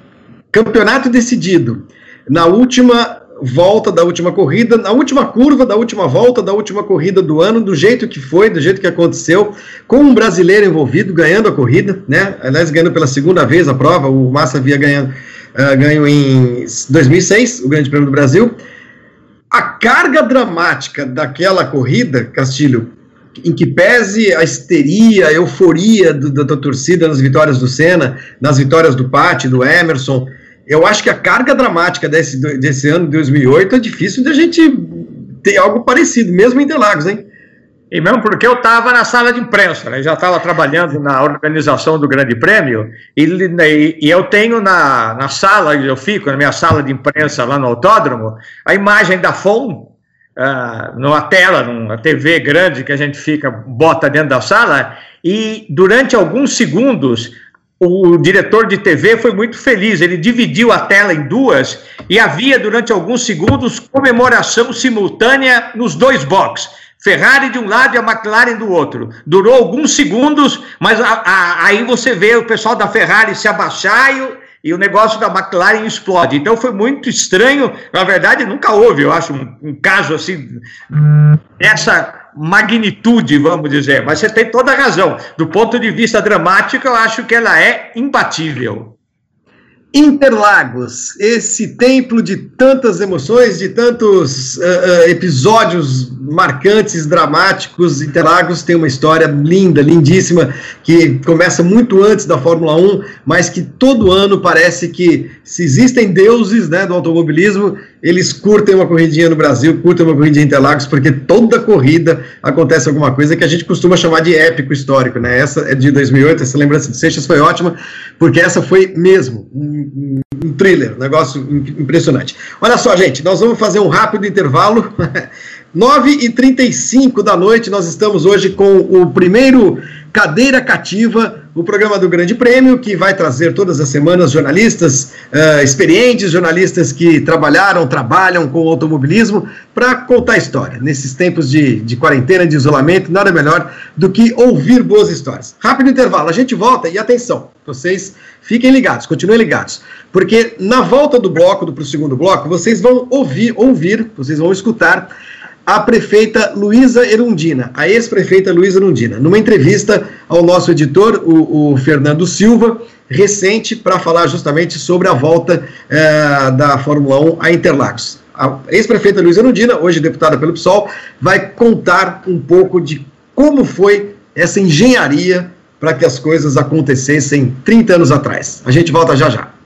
Campeonato decidido na última volta da última corrida, na última curva da última volta da última corrida do ano, do jeito que foi, do jeito que aconteceu, com um brasileiro envolvido, ganhando a corrida, né? Aliás, ganhando pela segunda vez a prova, o Massa havia ganhado, uh, ganho em 2006, o Grande Prêmio do Brasil. A carga dramática daquela corrida, Castilho, em que pese a histeria, a euforia do, da, da torcida nas vitórias do Senna, nas vitórias do Patti, do Emerson, eu acho que a carga dramática desse, desse ano de 2008 é difícil de a gente ter algo parecido, mesmo em Interlagos, hein? E mesmo porque eu estava na sala de imprensa, né? já estava trabalhando na organização do Grande Prêmio, e, e, e, eu tenho na, na sala, eu fico, na minha sala de imprensa lá no autódromo, a imagem da FOM, uh, numa tela, numa TV grande que a gente fica, bota dentro da sala, e durante alguns segundos o diretor de TV foi muito feliz. Ele dividiu a tela em duas e havia, durante alguns segundos, comemoração simultânea nos dois boxes. Ferrari de um lado e a McLaren do outro. Durou alguns segundos, mas a, a, aí você vê o pessoal da Ferrari se abaixar e o, e o negócio da McLaren explode. Então foi muito estranho. Na verdade, nunca houve, eu acho, um, um caso assim, essa magnitude, vamos dizer. Mas você tem toda a razão. Do ponto de vista dramático, eu acho que ela é imbatível. Interlagos, esse templo de tantas emoções, de tantos uh, uh, episódios marcantes, dramáticos. Interlagos tem uma história linda, lindíssima, que começa muito antes da Fórmula 1, mas que todo ano parece que, se existem deuses né, do automobilismo, eles curtem uma corridinha no Brasil, curtem uma corridinha em Interlagos, porque toda corrida acontece alguma coisa que a gente costuma chamar de épico histórico. Né? Essa é de 2008, essa lembrança de Seixas foi ótima, porque essa foi mesmo um, um thriller, um negócio impressionante. Olha só, gente, nós vamos fazer um rápido intervalo. [LAUGHS] 9h35 da noite, nós estamos hoje com o primeiro Cadeira Cativa, o programa do Grande Prêmio, que vai trazer todas as semanas jornalistas uh, experientes, jornalistas que trabalharam, trabalham com automobilismo, para contar história. Nesses tempos de, de quarentena, de isolamento, nada melhor do que ouvir boas histórias. Rápido intervalo, a gente volta e atenção, vocês fiquem ligados, continuem ligados, porque na volta do bloco, do pro segundo bloco, vocês vão ouvir, ouvir, vocês vão escutar a prefeita Luísa Erundina, a ex-prefeita Luísa Erundina, numa entrevista ao nosso editor, o, o Fernando Silva, recente, para falar justamente sobre a volta eh, da Fórmula 1 a Interlagos. A ex-prefeita Luísa Erundina, hoje deputada pelo PSOL, vai contar um pouco de como foi essa engenharia para que as coisas acontecessem 30 anos atrás. A gente volta já já.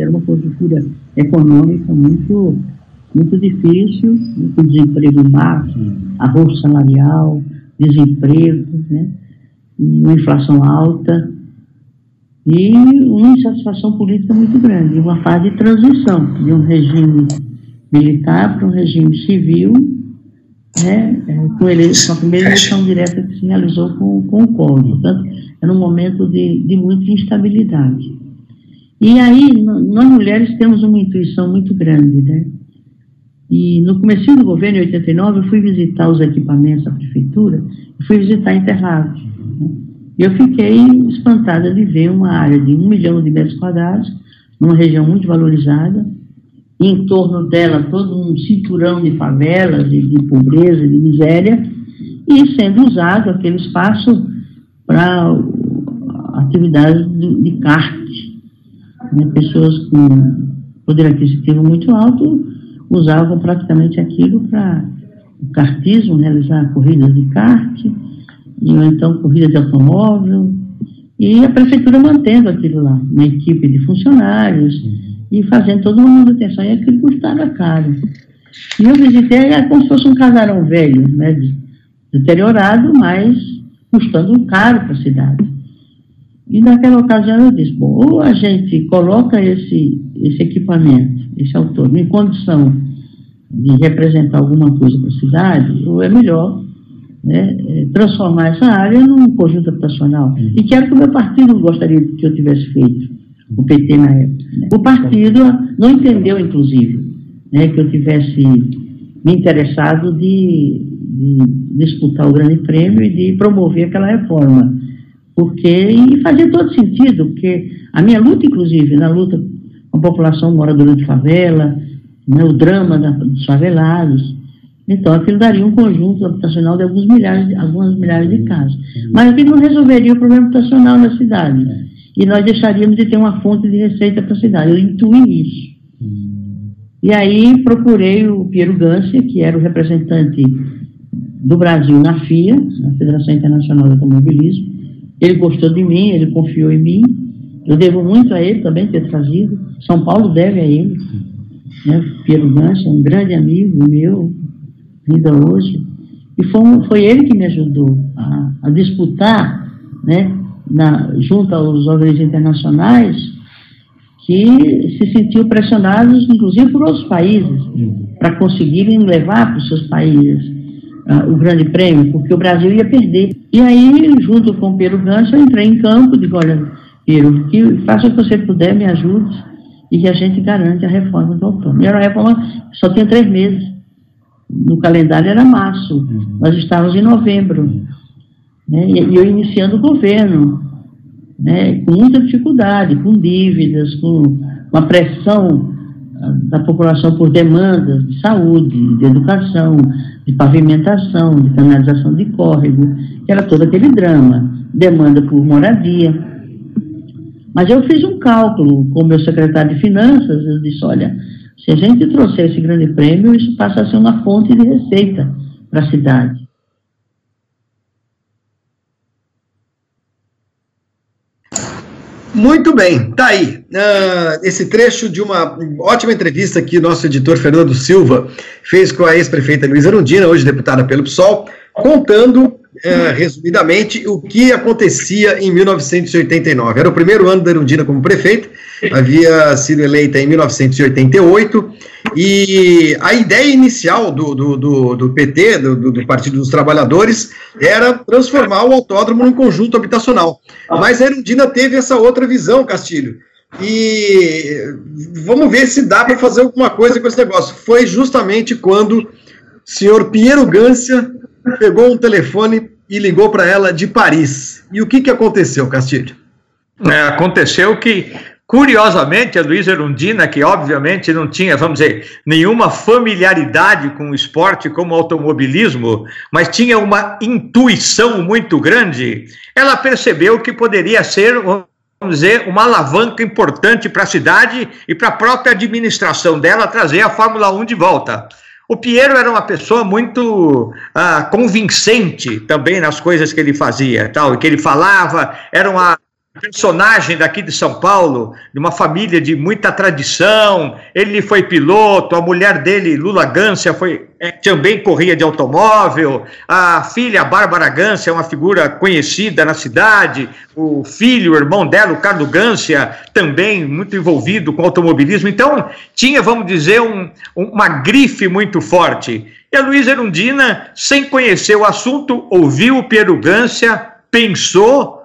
Era uma conjuntura econômica muito, muito difícil, muito desemprego máximo, arroz salarial, desemprego, né? e uma inflação alta, e uma insatisfação política muito grande, uma fase de transição de um regime militar para um regime civil, né, é, com, ele, com a primeira eleição direta que se realizou com, com o Collor. Portanto, era um momento de, de muita instabilidade. E aí, nós mulheres temos uma intuição muito grande, né? E no começo do governo, em 89, eu fui visitar os equipamentos da prefeitura, fui visitar Interlagos. Né? E eu fiquei espantada de ver uma área de um milhão de metros quadrados, numa região muito valorizada, e em torno dela todo um cinturão de favelas, de, de pobreza, de miséria, e sendo usado aquele espaço para atividades de, de kart, né, pessoas com poder aquisitivo muito alto usavam praticamente aquilo para o kartismo, realizar corridas de kart, e, ou então corridas de automóvel, e a prefeitura mantendo aquilo lá, uma equipe de funcionários, e fazendo toda uma manutenção, e aquilo custava caro. E eu visitei, era como se fosse um casarão velho, né, deteriorado, mas custando caro para a cidade. E naquela ocasião eu disse, bom, ou a gente coloca esse, esse equipamento, esse autônomo, em condição de representar alguma coisa para a cidade, ou é melhor né, é, transformar essa área num conjunto habitacional. Uhum. E que era o que o meu partido gostaria que eu tivesse feito, o PT na época. Né? O partido não entendeu, inclusive, né, que eu tivesse me interessado de, de disputar o grande prêmio e de promover aquela reforma porque, e fazia todo sentido, porque a minha luta, inclusive, na luta com a população moradora de favela, né, o drama da, dos favelados, então aquilo daria um conjunto habitacional de alguns milhares, algumas milhares de casas. Mas aquilo não resolveria o problema habitacional na cidade. E nós deixaríamos de ter uma fonte de receita para a cidade. Eu intuí isso. E aí procurei o Piero Gância, que era o representante do Brasil na FIA, na Federação Internacional de Automobilismo, ele gostou de mim, ele confiou em mim. Eu devo muito a ele também ter trazido. São Paulo deve a ele. Né? Piero Gancha, um grande amigo meu, ainda hoje. E foi, foi ele que me ajudou a, a disputar, né, na, junto aos organismos internacionais, que se sentiam pressionados, inclusive por outros países, uhum. para conseguirem levar para os seus países uh, o grande prêmio, porque o Brasil ia perder. E aí, junto com o Pedro Ganso, eu entrei em campo, digo, olha, Pedro, que faça o que você puder, me ajude, e que a gente garante a reforma do autônomo. E a reforma só tem três meses. No calendário era março, uhum. nós estávamos em novembro. Né? E eu iniciando o governo, né? com muita dificuldade, com dívidas, com uma pressão da população por demandas de saúde, de educação, de pavimentação, de canalização de córrego, era todo aquele drama, demanda por moradia. Mas eu fiz um cálculo com o meu secretário de Finanças, eu disse, olha, se a gente trouxer esse grande prêmio, isso passa a ser uma fonte de receita para a cidade. Muito bem, tá aí. Uh, esse trecho de uma ótima entrevista que nosso editor Fernando Silva fez com a ex-prefeita Luísa Arundina, hoje deputada pelo PSOL, contando é, resumidamente, o que acontecia em 1989. Era o primeiro ano da Erundina como prefeita, havia sido eleita em 1988, e a ideia inicial do, do, do, do PT, do, do, Partido dos Trabalhadores, era transformar o autódromo num conjunto habitacional. Mas a Erundina teve essa outra visão, Castilho. E vamos ver se dá para fazer alguma coisa com esse negócio. Foi justamente quando o senhor Piero Gância pegou um telefone e ligou para ela de Paris. E o que, que aconteceu, Castilho? É, aconteceu que, curiosamente, a Luísa Erundina, que obviamente não tinha, vamos dizer, nenhuma familiaridade com o esporte como automobilismo, mas tinha uma intuição muito grande, ela percebeu que poderia ser vamos dizer, uma alavanca importante para a cidade e para a própria administração dela trazer a Fórmula 1 de volta. O Piero era uma pessoa muito ah, convincente também nas coisas que ele fazia, tal, que ele falava, era uma personagem daqui de São Paulo, de uma família de muita tradição. Ele foi piloto, a mulher dele, Lula Gância, foi, é, também corria de automóvel. A filha, Bárbara Gância, é uma figura conhecida na cidade. O filho, o irmão dela, o Carlos Gância, também muito envolvido com automobilismo. Então, tinha, vamos dizer, um, uma grife muito forte. E a Luísa Erundina, sem conhecer o assunto, ouviu o Piero Gância, pensou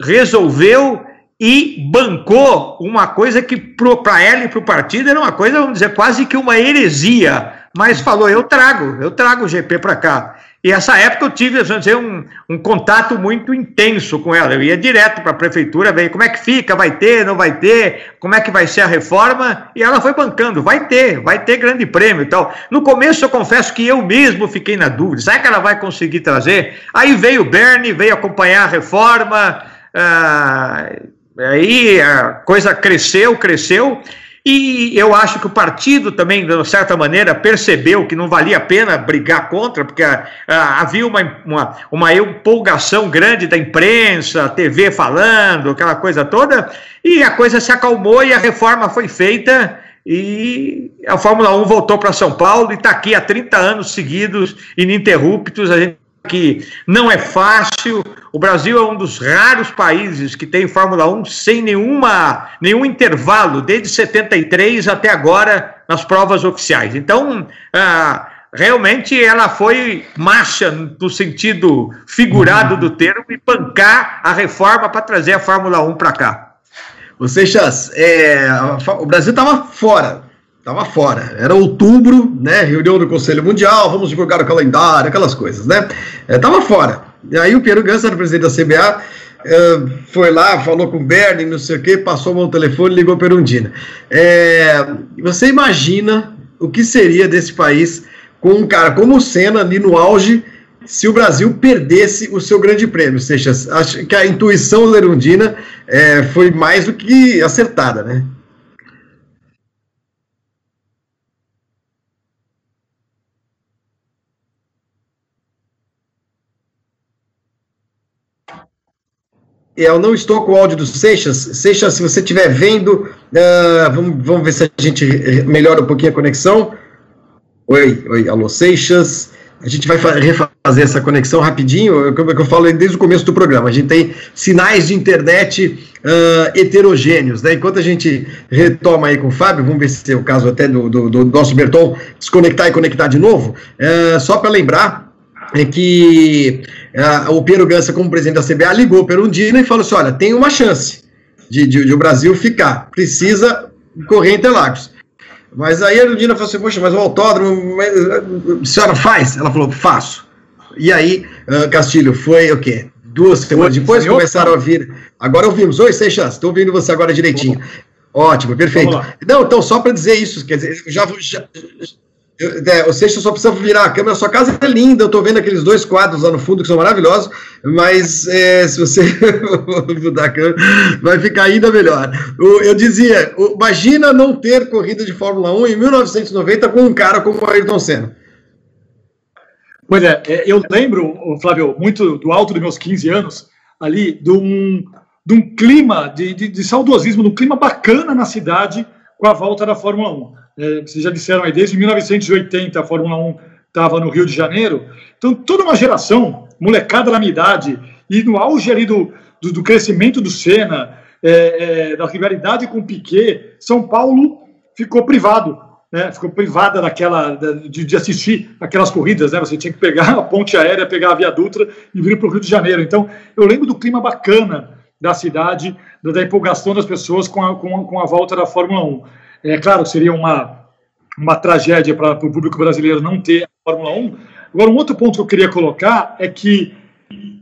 resolveu e bancou uma coisa que para ela e para o partido era uma coisa, vamos dizer, quase que uma heresia, mas falou, eu trago, eu trago o GP para cá. E essa época eu tive, vamos dizer, um, um contato muito intenso com ela. Eu ia direto para a prefeitura, ver como é que fica, vai ter, não vai ter, como é que vai ser a reforma, e ela foi bancando, vai ter, vai ter grande prêmio e tal. No começo eu confesso que eu mesmo fiquei na dúvida, será que ela vai conseguir trazer? Aí veio o Bernie, veio acompanhar a reforma, ah, aí a coisa cresceu, cresceu, e eu acho que o partido também, de certa maneira, percebeu que não valia a pena brigar contra, porque ah, havia uma, uma, uma empolgação grande da imprensa, TV falando, aquela coisa toda, e a coisa se acalmou e a reforma foi feita. E a Fórmula 1 voltou para São Paulo e está aqui há 30 anos seguidos, ininterruptos. A gente que não é fácil. O Brasil é um dos raros países que tem Fórmula 1 sem nenhuma, nenhum intervalo, desde 73 até agora, nas provas oficiais. Então, ah, realmente ela foi marcha no sentido figurado do termo e bancar a reforma para trazer a Fórmula 1 para cá. Ô Seixas, é, o Brasil estava fora Estava fora. Era outubro, né? Reunião do Conselho Mundial, vamos divulgar o calendário, aquelas coisas, né? Estava é, fora. E aí o Piero Gansa, presidente da CBA, é, foi lá, falou com o Bernie, não sei o quê, passou o meu telefone ligou para Erundina. É, você imagina o que seria desse país com um cara como o Senna ali no auge se o Brasil perdesse o seu grande prêmio? Seja, acho que a intuição da Erundina é, foi mais do que acertada, né? Eu não estou com o áudio do Seixas. Seixas, se você estiver vendo, uh, vamos, vamos ver se a gente melhora um pouquinho a conexão. Oi, oi, alô Seixas. A gente vai refazer fazer essa conexão rapidinho, como eu falo desde o começo do programa, a gente tem sinais de internet uh, heterogêneos, né? Enquanto a gente retoma aí com o Fábio, vamos ver se é o caso até do, do, do nosso Berton desconectar e conectar de novo, uh, só para lembrar é que uh, o Piero Gansa, como presidente da CBA, ligou para o Undina e falou assim: olha, tem uma chance de, de, de o Brasil ficar, precisa correr em Interlagos. Mas aí a Erundina falou assim, poxa, mas o autódromo, mas, a senhora faz? Ela falou, faço. E aí, uh, Castilho, foi o quê? Duas semanas depois senhor? começaram a vir. Agora ouvimos. Oi, chance, estou ouvindo você agora direitinho. Ótimo, perfeito. Não, então, só para dizer isso, quer dizer, já, já, eu, é, ou seja, só precisa virar a câmera. Sua casa é linda, eu estou vendo aqueles dois quadros lá no fundo que são maravilhosos, mas é, se você [LAUGHS] mudar a câmera, vai ficar ainda melhor. Eu, eu dizia, imagina não ter corrida de Fórmula 1 em 1990 com um cara como o Ayrton Senna. Pois é, é, eu lembro, Flávio, muito do alto dos meus 15 anos, ali, de um, de um clima de, de, de saudosismo, de um clima bacana na cidade com a volta da Fórmula 1 é, vocês já disseram aí, desde 1980 a Fórmula 1 estava no Rio de Janeiro. Então, toda uma geração, molecada da minha idade, e no auge ali do, do, do crescimento do Senna, é, é, da rivalidade com o Piquet, São Paulo ficou privado, né? ficou privada daquela, de, de, assistir aquelas corridas. Né? Você tinha que pegar a ponte aérea, pegar a Via Dutra e vir para o Rio de Janeiro. Então, eu lembro do clima bacana da cidade, da empolgação das pessoas com a, com a, com a volta da Fórmula 1. É claro, seria uma, uma tragédia para o público brasileiro não ter a Fórmula 1. Agora, um outro ponto que eu queria colocar é que,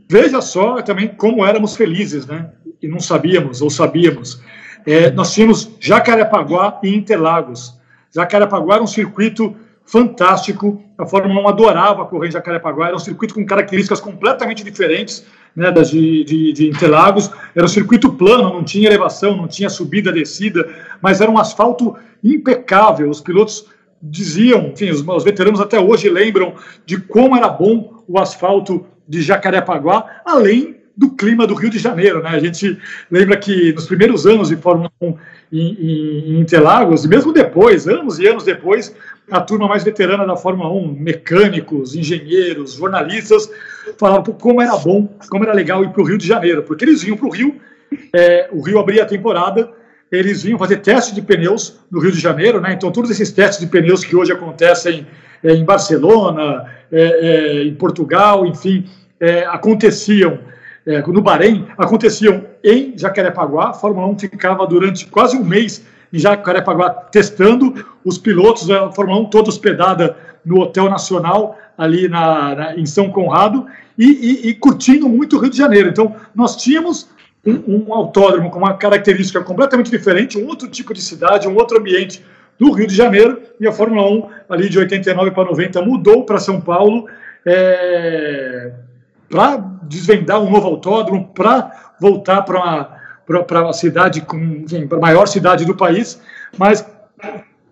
veja só também como éramos felizes, né? E não sabíamos, ou sabíamos. É, nós tínhamos Jacarepaguá e Interlagos. Jacarepaguá era um circuito fantástico. A Fórmula 1 adorava correr em Jacarepaguá. Era um circuito com características completamente diferentes né, das de, de, de, Interlagos. Era um circuito plano, não tinha elevação, não tinha subida, descida, mas era um asfalto impecável. Os pilotos diziam, enfim, os, os veteranos até hoje lembram de como era bom o asfalto de Jacarepaguá, além do clima do Rio de Janeiro, né? A gente lembra que nos primeiros anos de Fórmula 1 em, em, Interlagos, e mesmo depois, anos e anos depois, a turma mais veterana da Fórmula 1, mecânicos, engenheiros, jornalistas, falavam como era bom, como era legal ir para o Rio de Janeiro, porque eles vinham para o Rio, é, o Rio abria a temporada, eles vinham fazer testes de pneus no Rio de Janeiro, né? Então todos esses testes de pneus que hoje acontecem é, em Barcelona, é, é em Portugal, enfim, é, aconteciam é, no Bahrein, aconteciam em Jacarepaguá. A Fórmula 1 ficava durante quase um mês em Jacarepaguá testando os pilotos, a Fórmula 1 toda hospedada no Hotel Nacional, ali na, na em São Conrado, e, e, e, curtindo muito o Rio de Janeiro. Então, nós tínhamos um, um, autódromo com uma característica completamente diferente, um outro tipo de cidade, um outro ambiente do Rio de Janeiro, e a Fórmula 1, ali de 89 para 90, mudou para São Paulo. É, para desvendar um novo autódromo, para voltar para uma, cidade, com, para a maior cidade do país, mas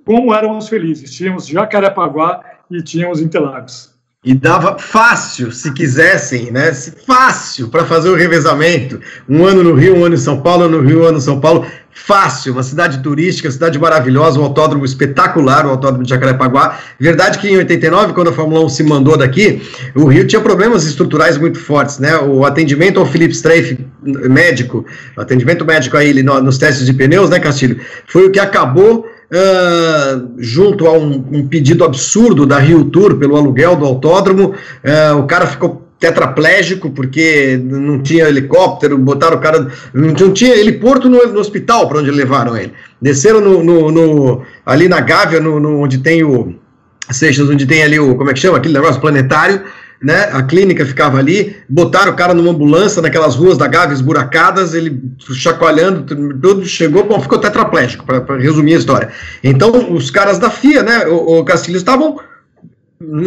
como éramos felizes. Tínhamos Jacarepaguá e tínhamos Interlagos. E dava fácil, se quisessem, né? Fácil para fazer o revezamento. Um ano no Rio, um ano em São Paulo, um no Rio, um ano em São Paulo. Fácil, uma cidade turística, cidade maravilhosa, um autódromo espetacular, o autódromo de Jacarepaguá. Verdade que em 89, quando a Fórmula 1 se mandou daqui, o Rio tinha problemas estruturais muito fortes, né? O atendimento ao Felipe Streif, médico, atendimento médico a ele nos testes de pneus, né, Castilho? Foi o que acabou Uh, junto a um, um, pedido absurdo da Rio Tour pelo aluguel do autódromo, uh, o cara ficou tetraplégico porque não tinha helicóptero, botaram o cara, não tinha heliporto no, no hospital para onde levaram ele. Desceram no, no, no ali na Gávea, no, onde tem o Seixas, onde tem ali o, como é que chama, aquele negócio planetário, né? A clínica ficava ali, botaram o cara numa ambulância naquelas ruas da Gávea esburacadas, ele chacoalhando, tudo chegou, bom, ficou tetraplégico, para resumir a história. Então, os caras da FIA, né, o, o Castilho, estavam.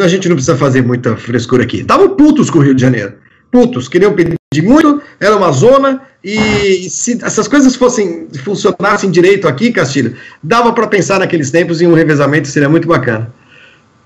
A gente não precisa fazer muita frescura aqui. Estavam putos com o Rio de Janeiro. Putos, queriam pedir muito, era uma zona, e se essas coisas fossem funcionassem direito aqui, Castilho, dava para pensar naqueles tempos em um revezamento, seria muito bacana.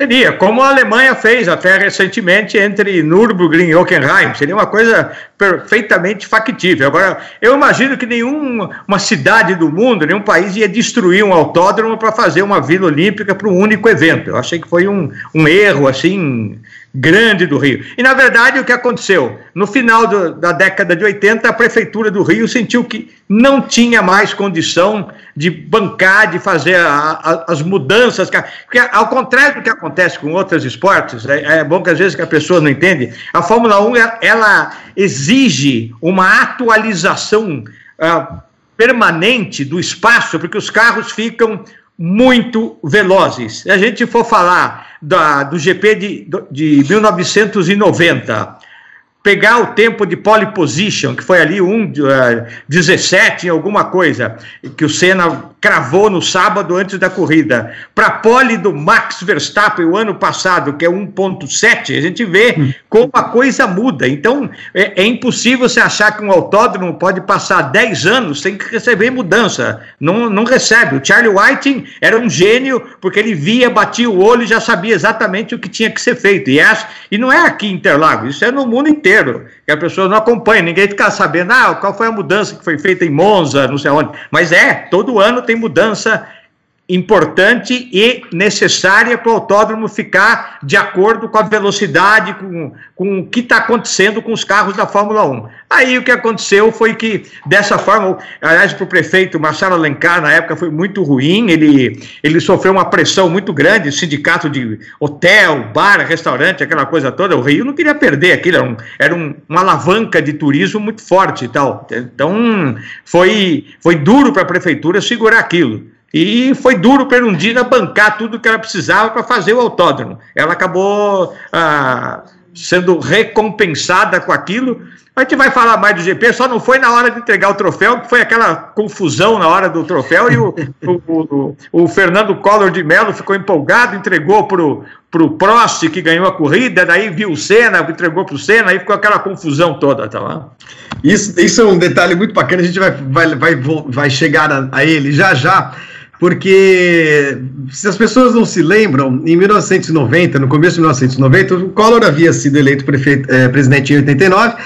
Seria, como a Alemanha fez até recentemente entre Nürburgring e Hockenheim, seria uma coisa perfeitamente factível. Agora, eu imagino que nenhuma cidade do mundo, nenhum país ia destruir um autódromo para fazer uma Vila Olímpica para um único evento. Eu achei que foi um, um erro, assim, grande do Rio. E, na verdade, o que aconteceu? No final do, da década de 80, a Prefeitura do Rio sentiu que não tinha mais condição de bancar, de fazer a, a, as mudanças. Porque, ao contrário do que acontece com outros esportes, é, é, bom que às vezes que a pessoa não entende, a Fórmula 1 ela exige uma atualização uh, permanente do espaço, porque os carros ficam muito velozes. Se a gente for falar da, do GP de, de 1990, pegar o tempo de pole position, que foi ali um uh, 17 alguma coisa, que o Senna cravou no sábado antes da corrida, para a pole do Max Verstappen o ano passado, que é 1.7, a gente vê hum. como a coisa muda. Então, é, é, impossível você achar que um autódromo pode passar 10 anos sem receber mudança. Não, não recebe. O Charlie Whiting era um gênio, porque ele via, batia o olho e já sabia exatamente o que tinha que ser feito. E, é, e não é aqui em Interlagos, isso é no mundo inteiro, que a pessoa não acompanha, ninguém fica sabendo, ah, qual foi a mudança que foi feita em Monza, não sei onde. Mas é, todo ano tem mudança importante e necessária para o autódromo ficar de acordo com a velocidade, com, com o que está acontecendo com os carros da Fórmula 1. Aí o que aconteceu foi que, dessa forma, aliás, para o prefeito Marcelo Alencar, na época, foi muito ruim, ele, ele sofreu uma pressão muito grande, sindicato de hotel, bar, restaurante, aquela coisa toda, o Rio não queria perder aquilo, era, um, era um, uma alavanca de turismo muito forte e tal. Então, foi, foi duro para a prefeitura segurar aquilo. E foi duro para Erundina bancar tudo que ela precisava para fazer o autódromo. Ela acabou ah, sendo recompensada com aquilo. A gente vai falar mais do GP, só não foi na hora de entregar o troféu, que foi aquela confusão na hora do troféu, e o, o, o, o Fernando Collor de Mello ficou empolgado, entregou para o Prost, que ganhou a corrida, daí viu o Senna, entregou para o Senna, aí ficou aquela confusão toda. Tá lá. Isso, isso é um detalhe muito bacana, a gente vai, vai, vai, vai chegar a, a ele já já porque se as pessoas não se lembram, em 1990, no começo de 1990, o Collor havia sido eleito prefeito, é, presidente em 89,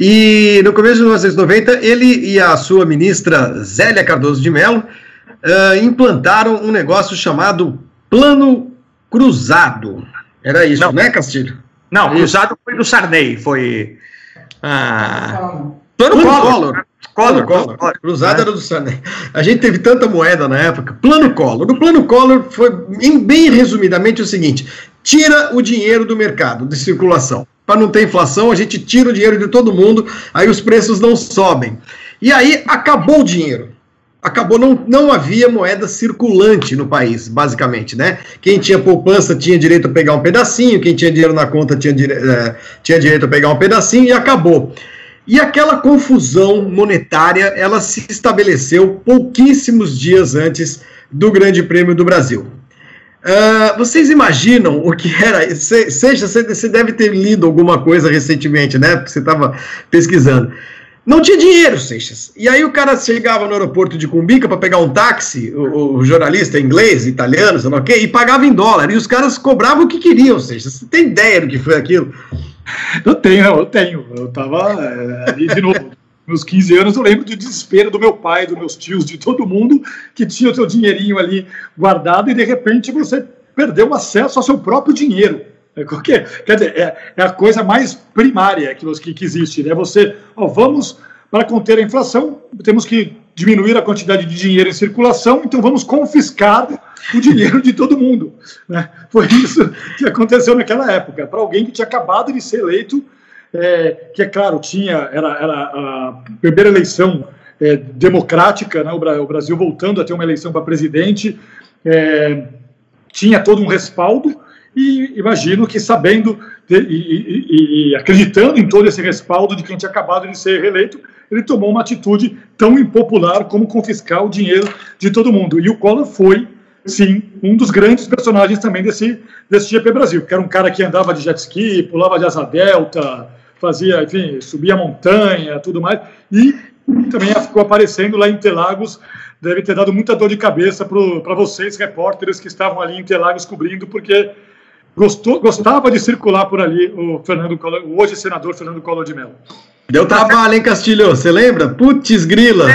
e no começo de 1990, ele e a sua ministra Zélia Cardoso de Mello uh, implantaram um negócio chamado Plano Cruzado. Era isso, não. né, Castilho? Não, isso. Cruzado foi do Sarney, foi... Ah, Plano, Plano Collor. Collor. Collor, Collor. Collor. Cruzada era do Sarney. A gente teve tanta moeda na época. Plano Collor. O plano Collor foi, bem resumidamente, o seguinte: tira o dinheiro do mercado de circulação. Para não ter inflação, a gente tira o dinheiro de todo mundo, aí os preços não sobem. E aí acabou o dinheiro. Acabou, não, não havia moeda circulante no país, basicamente, né? Quem tinha poupança tinha direito a pegar um pedacinho, quem tinha dinheiro na conta tinha, é, tinha direito a pegar um pedacinho e acabou. E aquela confusão monetária, ela se estabeleceu pouquíssimos dias antes do Grande Prêmio do Brasil. Uh, vocês imaginam o que era? Seja, você deve ter lido alguma coisa recentemente, né? Porque você estava pesquisando. Não tinha dinheiro, Seixas. E aí o cara chegava no aeroporto de Cumbica para pegar um táxi, o, o, jornalista inglês, italiano, sei lá o quê, e pagava em dólar. E os caras cobravam o que queriam, Seixas. Você tem ideia do que foi aquilo? Eu tenho, eu tenho. Eu tava é, ali de novo. Meus 15 anos, eu lembro do desespero do meu pai, dos meus tios, de todo mundo que tinha o seu dinheirinho ali guardado e de repente você perdeu acesso ao seu próprio dinheiro. É, porque, quer dizer, é, é a coisa mais primária que, que existe, né? Você, ó, vamos, para conter a inflação, temos que diminuir a quantidade de dinheiro em circulação, então vamos confiscar o dinheiro de todo mundo. Né? Foi isso que aconteceu naquela época, para alguém que tinha acabado de ser eleito, é, que é claro, tinha, era, era a primeira eleição é, democrática, né? o Brasil voltando a ter uma eleição para presidente, é, tinha todo um respaldo, e imagino que sabendo de, e, e, e, acreditando em todo esse respaldo de quem tinha acabado de ser reeleito, ele tomou uma atitude tão impopular como confiscar o dinheiro de todo mundo. E o Collor foi, sim, um dos grandes personagens também desse, desse GP Brasil, que era um cara que andava de jet ski, pulava de asa delta, fazia, enfim, subia montanha, tudo mais, e também ficou aparecendo lá em Interlagos, deve ter dado muita dor de cabeça para vocês, repórteres que estavam ali em Interlagos cobrindo, porque gostou, gostava de circular por ali o Fernando Collor, o hoje senador Fernando Collor de Mello. Deu trabalho, hein, Castilho? Você lembra? Putz, grila.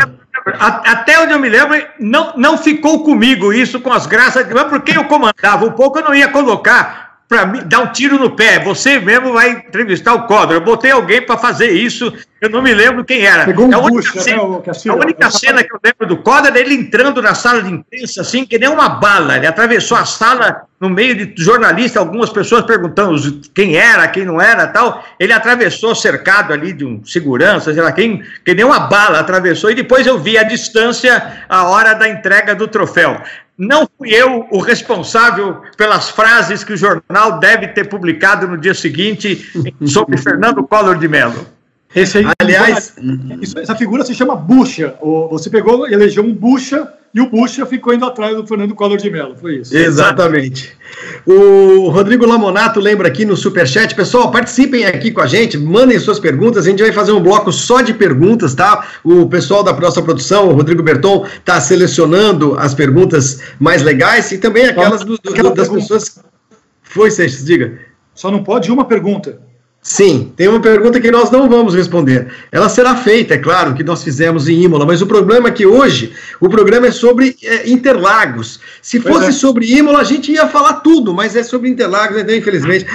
Até onde eu me lembro, não, não ficou comigo isso com as graças de porque eu comandava. Um pouco eu não ia colocar para mim, dar um tiro no pé. Você mesmo vai entrevistar o Collor. Eu botei alguém para fazer isso. Eu não me lembro quem era. Pegou um a única, bucha, cena, né, a única cena que eu lembro do é ele entrando na sala de imprensa, assim, que nem uma bala. Ele atravessou a sala no meio de jornalistas, algumas pessoas perguntando quem era, quem não era tal. Ele atravessou cercado ali de um segurança, sei lá quem, que nem uma bala atravessou. E depois eu vi a distância a hora da entrega do troféu. Não fui eu o responsável pelas frases que o jornal deve ter publicado no dia seguinte [LAUGHS] sobre Fernando Collor de Mello. Esse aí, aliás, isso, essa figura se chama bucha. Você pegou, elegeu um bucha e o Bucha ficou indo atrás do Fernando Collor de Mello. Foi isso. Exatamente. O Rodrigo Lamonato lembra aqui no Superchat. Pessoal, participem aqui com a gente, mandem suas perguntas. A gente vai fazer um bloco só de perguntas, tá? O pessoal da nossa produção, o Rodrigo Berton, está selecionando as perguntas mais legais e também aquelas do, do, das pessoas. Foi, Seixas, diga. Só não pode uma pergunta. Sim, tem uma pergunta que nós não vamos responder. Ela será feita, é claro, que nós fizemos em Imola, mas o problema é que hoje o programa é sobre é, Interlagos. Se pois fosse é. sobre Imola, a gente ia falar tudo, mas é sobre Interlagos, então, infelizmente.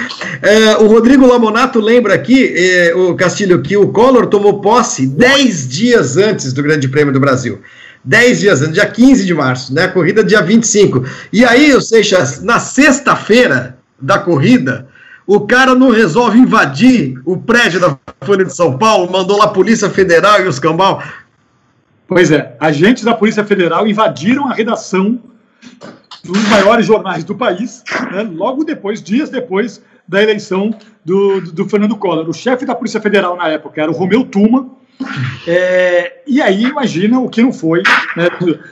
É, o Rodrigo Lamonato lembra aqui, é, o Castilho, que o Collor tomou posse 10 dias antes do Grande Prêmio do Brasil. 10 dias antes, dia 15 de março, né? Corrida dia 25. E aí, ou seja, na sexta-feira da corrida o cara não resolve invadir o prédio da Folha de São Paulo, mandou lá a Polícia Federal e os cambal. Pois é, agentes da Polícia Federal invadiram a redação dos maiores jornais do país, né, logo depois, dias depois da eleição do, do, do Fernando Collor. O chefe da Polícia Federal na época era o Romeu Tuma, é, e aí imagina o que não foi. Né?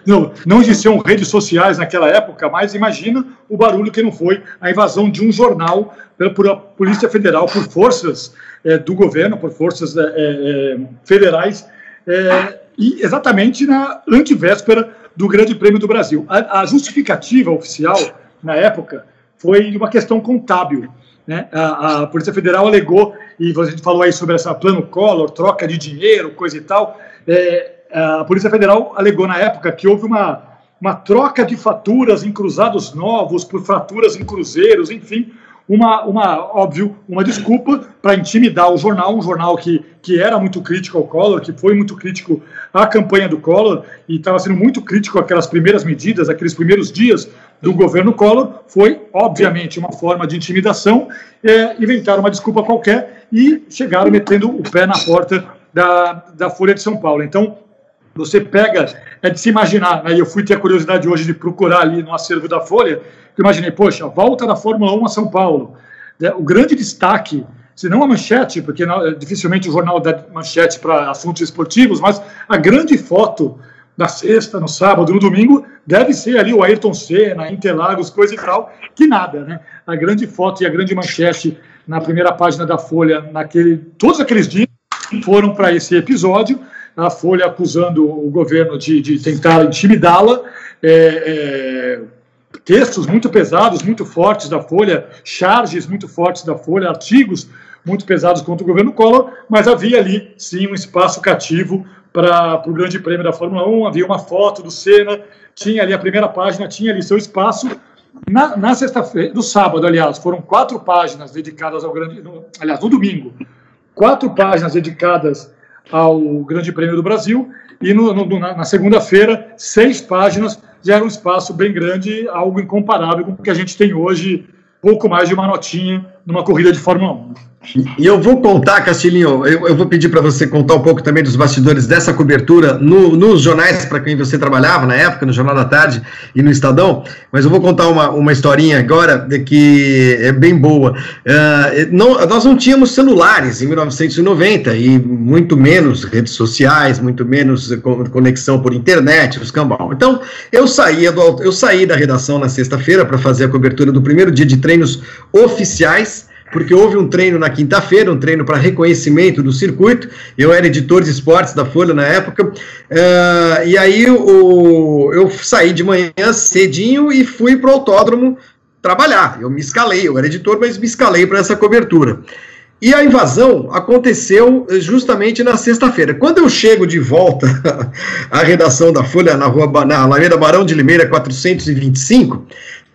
Não, não existiam redes sociais naquela época, mas imagina o barulho que não foi a invasão de um jornal por a Polícia Federal, por forças é, do governo, por forças é, é federais, é, e exatamente na antivéspera do Grande Prêmio do Brasil. A, a justificativa oficial, na época, foi uma questão contábil. Né? A, a, Polícia Federal alegou, e gente falou aí sobre essa plano Collor, troca de dinheiro, coisa e tal. É, a Polícia Federal alegou na época que houve uma, uma troca de faturas em cruzados novos por faturas em cruzeiros, enfim, uma, uma óbvio, uma desculpa para intimidar o jornal, um jornal que, que era muito crítico ao Collor, que foi muito crítico à campanha do Collor e estava sendo muito crítico aquelas primeiras medidas, aqueles primeiros dias do governo Collor, foi, obviamente, uma forma de intimidação, é, inventaram uma desculpa qualquer e chegaram metendo o pé na porta da, da Folha de São Paulo. Então, você pega, é de se imaginar, né, eu fui ter a curiosidade hoje de procurar ali no acervo da Folha, que imaginei, poxa, volta da Fórmula 1 a São Paulo. É, o grande destaque, se não a manchete, porque não, dificilmente o jornal dá manchete para assuntos esportivos, mas a grande foto na sexta, no sábado, no domingo, deve ser ali o Ayrton Senna, Interlagos, coisa e tal, que nada, né? A grande foto e a grande manchete na primeira página da Folha, naquele, todos aqueles dias foram para esse episódio, a Folha acusando o governo de, de tentar intimidá-la, é, é, textos muito pesados, muito fortes da Folha, charges muito fortes da Folha, artigos muito pesados contra o governo Collor, mas havia ali, sim, um espaço cativo para o Grande Prêmio da Fórmula 1, havia uma foto do Senna, tinha ali a primeira página, tinha ali seu espaço. Na, na sexta-feira, no sábado, aliás, foram quatro páginas dedicadas ao Grande. No, aliás, no domingo, quatro páginas dedicadas ao Grande Prêmio do Brasil, e no, no, na, na segunda-feira, seis páginas já era um espaço bem grande, algo incomparável com o que a gente tem hoje, pouco mais de uma notinha numa corrida de Fórmula 1. E eu vou contar, Castilhinho, eu, eu vou pedir para você contar um pouco também dos bastidores dessa cobertura no, nos jornais para quem você trabalhava na época, no Jornal da Tarde e no Estadão, mas eu vou contar uma, uma historinha agora que é bem boa. Uh, não, nós não tínhamos celulares em 1990 e muito menos redes sociais, muito menos conexão por internet, os cambal. Então, eu saía do, eu saí da redação na sexta-feira para fazer a cobertura do primeiro dia de treinos oficiais porque houve um treino na quinta-feira, um treino para reconhecimento do circuito. Eu era editor de esportes da Folha na época, uh, e aí o, eu saí de manhã cedinho e fui para o autódromo trabalhar. Eu me escalei, eu era editor, mas me escalei para essa cobertura. E a invasão aconteceu justamente na sexta-feira. Quando eu chego de volta [LAUGHS] à redação da Folha, na rua na Alameda Barão de Limeira 425,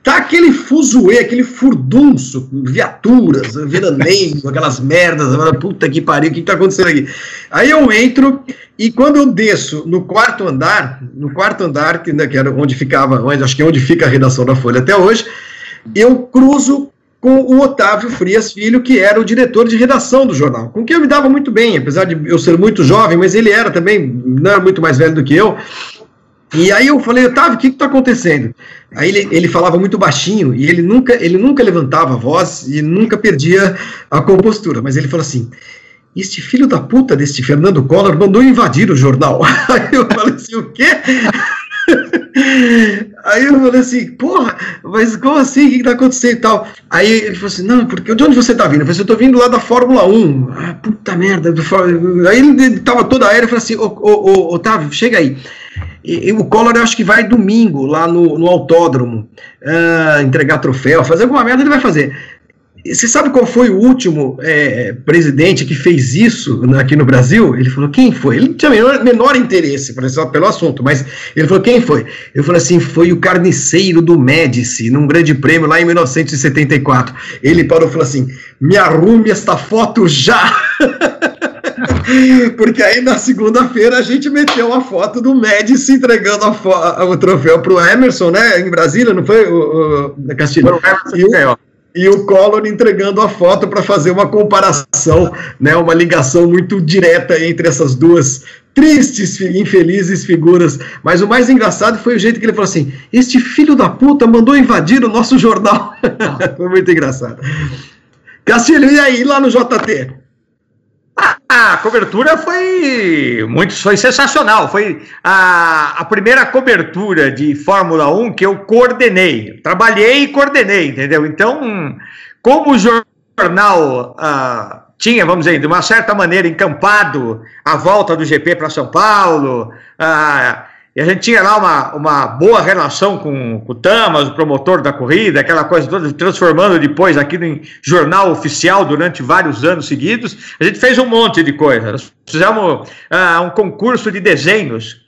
Tá aquele fuzuê, aquele furdunço, viaturas, [LAUGHS] veraneio, aquelas merdas, puta que pariu, o que tá acontecendo aqui? Aí eu entro e quando eu desço no quarto andar, no quarto andar, que, né, que era onde ficava, onde, acho que é onde fica a redação da Folha até hoje, eu cruzo com o Otávio Frias Filho, que era o diretor de redação do jornal, com quem eu me dava muito bem, apesar de eu ser muito jovem, mas ele era também, não era muito mais velho do que eu, e aí eu falei, Otávio, o que está acontecendo? Aí ele, ele falava muito baixinho e ele nunca, ele nunca levantava a voz e nunca perdia a compostura. Mas ele falou assim: este filho da puta deste Fernando Collor mandou invadir o jornal. [LAUGHS] Aí eu falei assim: o quê? [LAUGHS] Aí eu falei assim, porra, mas como assim? O que está acontecendo e tal? Aí ele falou assim, não, porque de onde você está vindo? Eu falei assim, eu tô vindo lá da Fórmula 1. Ah, puta merda. Aí ele tava toda aérea, eu falei assim, ô, Otávio, chega aí. E, e, o Collor, eu acho que vai domingo lá no, no autódromo uh, entregar troféu, fazer alguma merda, ele vai fazer. Você sabe qual foi o último é, presidente que fez isso aqui no Brasil? Ele falou, quem foi? Ele tinha menor, menor interesse pelo assunto, mas ele falou, quem foi? Eu falei assim, foi o carniceiro do Médici, num grande prêmio lá em 1974. Ele parou e falou assim, me arrume esta foto já! [LAUGHS] [LAUGHS] Porque aí na segunda-feira a gente meteu a foto do Médici entregando o troféu para o Emerson, né? Em Brasília, não foi, o, o Castilho? Foi o Emerson que ganhou e o Collor entregando a foto para fazer uma comparação, né, uma ligação muito direta entre essas duas tristes, infelizes figuras. Mas o mais engraçado foi o jeito que ele falou assim: este filho da puta mandou invadir o nosso jornal. [LAUGHS] foi muito engraçado. Castilho, e aí, lá no JT? A cobertura foi muito, foi sensacional. Foi a, a primeira cobertura de Fórmula 1 que eu coordenei. Trabalhei e coordenei, entendeu? Então, como o jornal uh, tinha, vamos dizer, de uma certa maneira encampado a volta do GP para São Paulo, uh, e a gente tinha lá uma, uma boa relação com, com o Tamas, o promotor da corrida, aquela coisa toda, transformando depois aquilo em jornal oficial durante vários anos seguidos. A gente fez um monte de coisas. fizemos ah, um concurso de desenhos,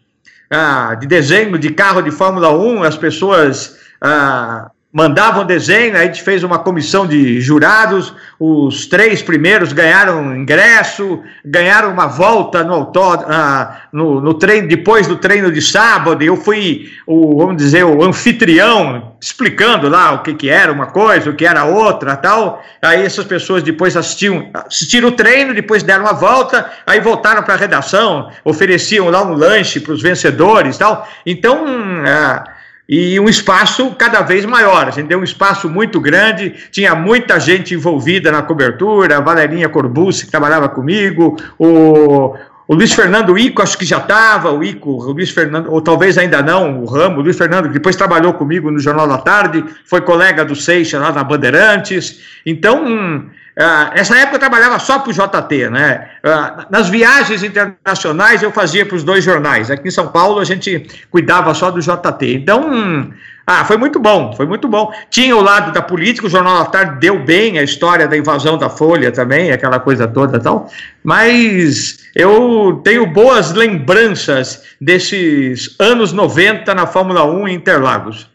ah, de desenho de carro de Fórmula 1, as pessoas. Ah, mandavam desenho, a gente fez uma comissão de jurados, os três primeiros ganharam ingresso, ganharam uma volta no, autó, ah, no, no, treino, depois do treino de sábado, eu fui o, vamos dizer, o anfitrião, explicando lá o que, que era uma coisa, o que era outra, tal, aí essas pessoas depois assistiam, assistiram o treino, depois deram uma volta, aí voltaram para a redação, ofereciam lá um lanche para os vencedores, tal, então... Ah, e um espaço cada vez maior. A gente deu um espaço muito grande, tinha muita gente envolvida na cobertura, a Valerinha Corbucci, que trabalhava comigo, o, o Luiz Fernando Ico, acho que já estava, o Ico, o Luiz Fernando, ou talvez ainda não, o Ramo, o Luiz Fernando, que depois trabalhou comigo no Jornal da Tarde, foi colega do Seixas lá na Bandeirantes. Então, Uh, essa época eu trabalhava só para o JT, né? Uh, nas viagens internacionais eu fazia para os dois jornais. Aqui em São Paulo a gente cuidava só do JT. Então, ah, foi muito bom, foi muito bom. Tinha o lado da política, o Jornal da Tarde deu bem a história da invasão da Folha também, aquela coisa toda e tal. Mas eu tenho boas lembranças desses anos 90 na Fórmula 1 em Interlagos.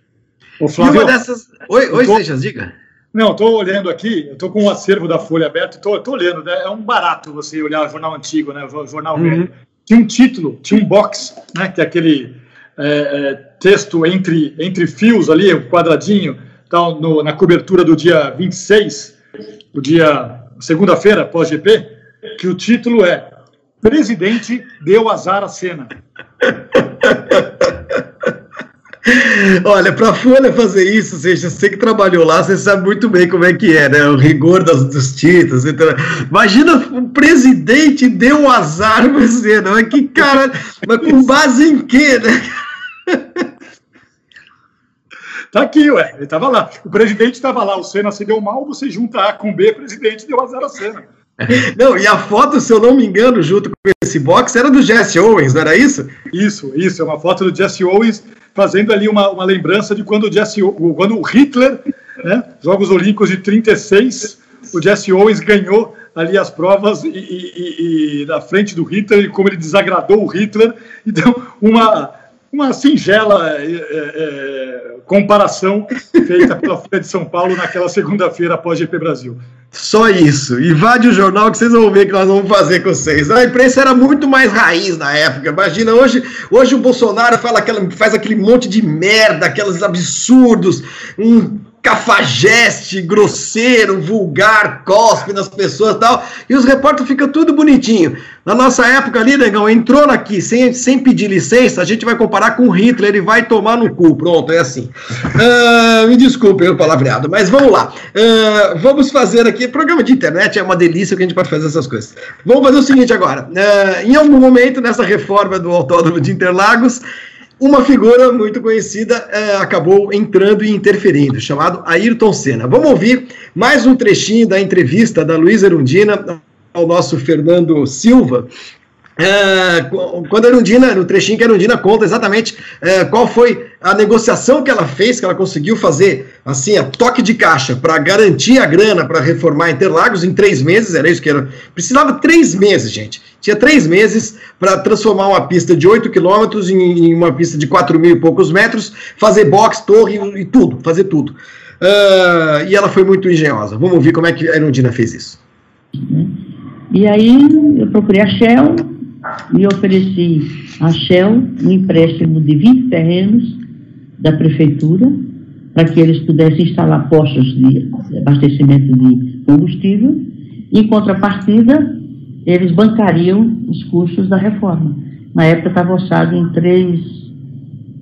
Ô, Flávio, e uma dessas. Oi, oi, Seixas, diga. Não, estou olhando aqui, estou com o um acervo da Folha aberto, estou olhando, né? é um barato você olhar o jornal antigo, né? o jornal uhum. velho. Tinha um título, tinha um box, né? que é aquele é, é, texto entre, entre fios ali, um quadradinho, tal, no, na cobertura do dia 26, do dia segunda-feira, pós-GP, que o título é Presidente deu azar à cena. Olha, para a Folha fazer isso, seja, você que trabalhou lá, você sabe muito bem como é que é, né? O rigor das, dos títulos. Então, imagina o presidente deu um azar você, não é? Que cara, mas com base em quê, né? Tá aqui, ué, ele estava lá. O presidente estava lá, o Senna se deu mal, você junta A com B, presidente deu azar a Senna. Não, e a foto, se eu não me engano, junto com esse box, era do Jesse Owens, não era isso? Isso, isso, é uma foto do Jesse Owens fazendo ali uma, uma lembrança de quando o, Jesse, quando o Hitler, né, Jogos Olímpicos de 36, o Jesse Owens ganhou ali as provas e, e, e, na frente do Hitler, e como ele desagradou o Hitler, então uma, uma singela é, é, comparação feita pela [LAUGHS] Folha de São Paulo naquela segunda-feira após GP Brasil. Só isso. Invade o jornal que vocês vão ver que nós vamos fazer com vocês. A imprensa era muito mais raiz na época. Imagina, hoje, hoje o Bolsonaro fala aquela, faz aquele monte de merda, aqueles absurdos, um cafajeste, grosseiro, vulgar, cospe nas pessoas e tal, e os repórteres ficam tudo bonitinho. Na nossa época ali, negão, entrou aqui sem, sem pedir licença, a gente vai comparar com Hitler, ele vai tomar no cu, pronto, é assim. Uh, me desculpem o palavreado, mas vamos lá. Uh, vamos fazer aqui, programa de internet é uma delícia que a gente pode fazer essas coisas. Vamos fazer o seguinte agora, uh, em algum momento nessa reforma do Autódromo de Interlagos, uma figura muito conhecida é, acabou entrando e interferindo, chamado Ayrton Senna. Vamos ouvir mais um trechinho da entrevista da Luísa Erundina ao nosso Fernando Silva, é, quando a Erundina, no trechinho que a Erundina conta exatamente é, qual foi a negociação que ela fez, que ela conseguiu fazer, assim, a toque de caixa, para garantir a grana para reformar Interlagos em três meses, era isso que era. Precisava três meses, gente. Tinha três meses para transformar uma pista de 8 quilômetros em, uma pista de 4 mil e poucos metros, fazer box, torre e, tudo, fazer tudo. Uh, e ela foi muito engenhosa. Vamos ouvir como é que a Erundina fez isso. E aí eu procurei a Shell, e ofereci à Shell um empréstimo de 20 terrenos da prefeitura para que eles pudessem instalar postos de abastecimento de combustível. Em contrapartida, eles bancariam os custos da reforma. Na época estava orçado em 3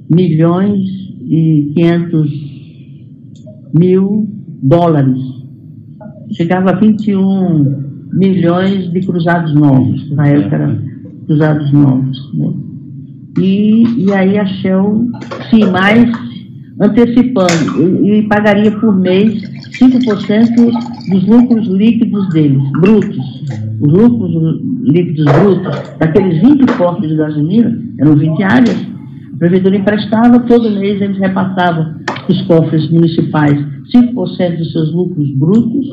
milhões e 500 mil dólares. Chegava a 21 milhões de cruzados novos. Na época era cruzados novos. Né? E, e aí a Shell, sim, mais antecipando, e, e pagaria por mês 5% dos lucros líquidos deles, brutos. Os lucros líquidos brutos, daqueles 20 postos de gasolina, eram 20 áreas, a prefeitura emprestava, todo mês eles repassavam os cofres municipais 5% dos seus lucros brutos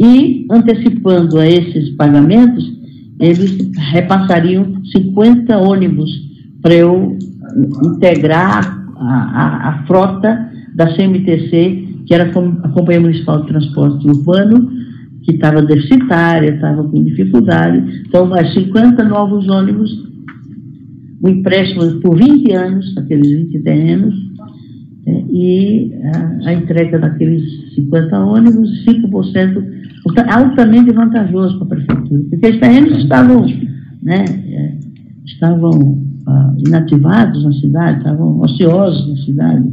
e, antecipando a esses pagamentos, eles repassariam 50 ônibus para eu integrar a, a, a, frota da CMTC, que era a Companhia Municipal de Transporte Urbano, que estava deficitária, estava com dificuldade. Então, mais 50 novos ônibus, um empréstimo por 20 anos, aqueles 20 terrenos, e a, a entrega daqueles 50 ônibus, 5% altamente vantajoso para a prefeitura, porque os terrenos estavam, né, é, estavam ah, inativados na cidade, estavam ociosos na cidade.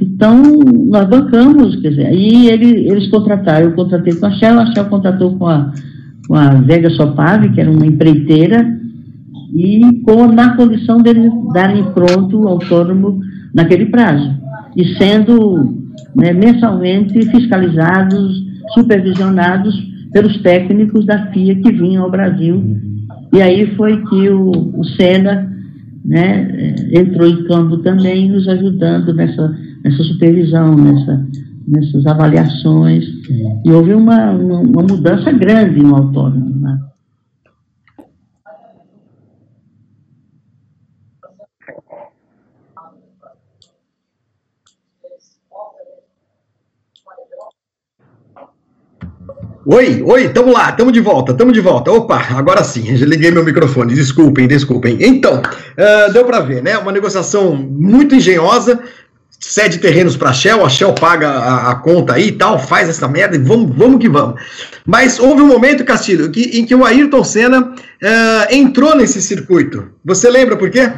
Então, nós bancamos, quer dizer, aí ele, eles contrataram, eu contratei com a Shell, a Shell contratou com a, com a Vega Sopave, que era uma empreiteira, e com, na condição deles darem pronto autônomo naquele prazo, e sendo né, mensalmente fiscalizados supervisionados pelos técnicos da FIA que vinham ao Brasil. E aí foi que o, o Senna né, eh, entrou em campo também, nos ajudando nessa, nessa supervisão, nessa, nessas avaliações. E houve uma, uma, uma mudança grande no autônomo. Né? Oi, oi, tamo lá, tamo de volta, tamo de volta. Opa, agora sim, já [LAUGHS] liguei meu microfone, desculpem, desculpem. Então, uh, deu para ver, né? Uma negociação muito engenhosa, cede terrenos para a Shell, a Shell paga a, a, conta aí e tal, faz essa merda e vamos, vamos que vamos. Mas houve um momento, Castilho, que, em que o Ayrton Senna uh, entrou nesse circuito. Você lembra por quê?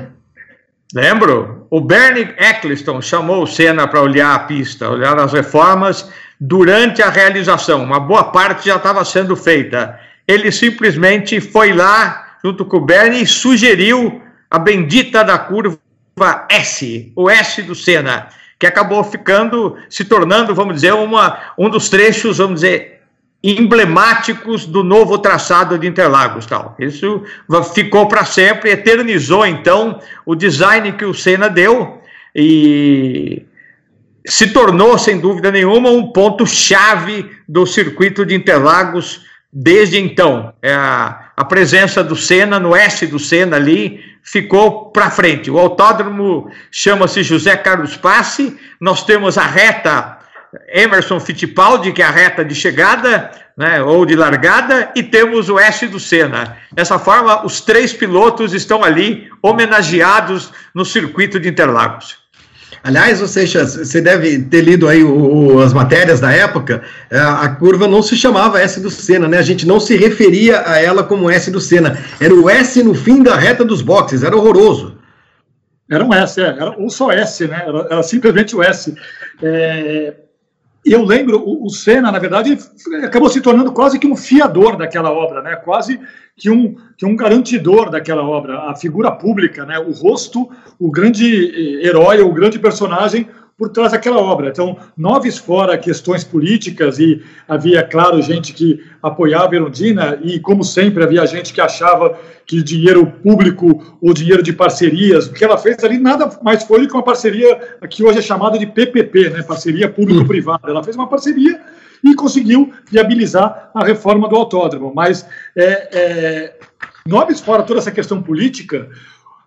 Lembro. O Bernie Eccleston chamou o Senna para olhar a pista, olhar as reformas durante a realização. Uma boa parte já estava sendo feita. Ele simplesmente foi lá, junto com o Bernie, e sugeriu a bendita da curva S, o S do Senna, que acabou ficando, se tornando, vamos dizer, uma, um dos trechos, vamos dizer, emblemáticos do novo traçado de Interlagos. Tal. Isso ficou para sempre, eternizou, então, o design que o Senna deu, e se tornou, sem dúvida nenhuma, um ponto-chave do circuito de Interlagos desde então. É a, presença do Senna, no S do Senna ali, ficou para frente. O autódromo chama-se José Carlos Passe, nós temos a reta Emerson Fittipaldi, que é a reta de chegada, né, ou de largada, e temos o S do Senna. Dessa forma, os três pilotos estão ali homenageados no circuito de Interlagos. Aliás, você, você deve ter lido aí o, o, as matérias da época, é, a curva não se chamava S do Senna, né? A gente não se referia a ela como S do Senna. Era o S no fim da reta dos boxes, era horroroso. Era um S, é, era um só S, né? Era, era simplesmente o S. É, eu lembro, o, o Senna, na verdade, acabou se tornando quase que um fiador daquela obra, né? quase que um, que um garantidor daquela obra, a figura pública, né? o rosto, o grande herói, o grande personagem por trás daquela obra. Então, noves fora questões políticas, e havia, claro, gente que apoiava Erundina, e, como sempre, havia gente que achava que dinheiro público ou dinheiro de parcerias, o que ela fez ali nada mais foi do que uma parceria que hoje é chamada de PPP, né, parceria público-privada. Ela fez uma parceria e conseguiu viabilizar a reforma do autódromo. Mas, é, é, noves fora toda essa questão política,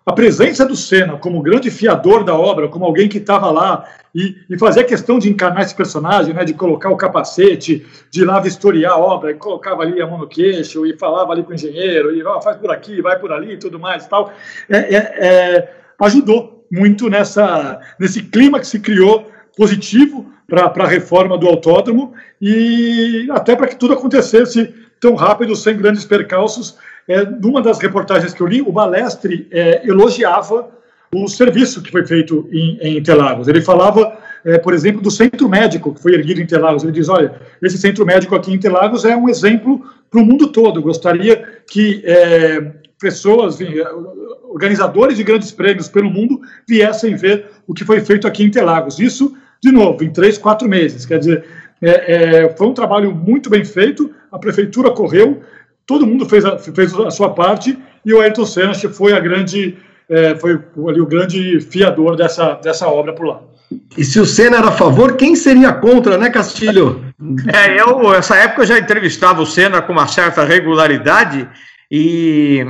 a presença do Senna como grande fiador da obra, como alguém que estava lá e, e fazia questão de encarnar esse personagem, né, de colocar o capacete, de ir lá vistoriar a obra, e colocava ali a mão no queixo e falava ali com o engenheiro, e oh, faz por aqui, vai por ali tudo mais e tal, é, é, é, ajudou muito nessa, nesse clima que se criou positivo para a reforma do autódromo e até para que tudo acontecesse tão rápido, sem grandes percalços, é, numa das reportagens que eu li, o Balestre é, elogiava o serviço que foi feito em, em Interlagos. Ele falava, é, por exemplo, do centro médico que foi erguido em Interlagos. Ele diz: olha, esse centro médico aqui em Interlagos é um exemplo para o mundo todo. Gostaria que é, pessoas, organizadores de grandes prêmios pelo mundo, viessem ver o que foi feito aqui em Interlagos. Isso, de novo, em três, quatro meses. Quer dizer, é, foi um trabalho muito bem feito. A prefeitura correu todo mundo fez a, fez a sua parte e o Ayrton Senna foi a grande é, foi ali o grande fiador dessa, dessa obra por lá. E se o Senna era a favor, quem seria contra, né, Castilho? É, eu, nessa época, eu já entrevistava o Senna com uma certa regularidade e,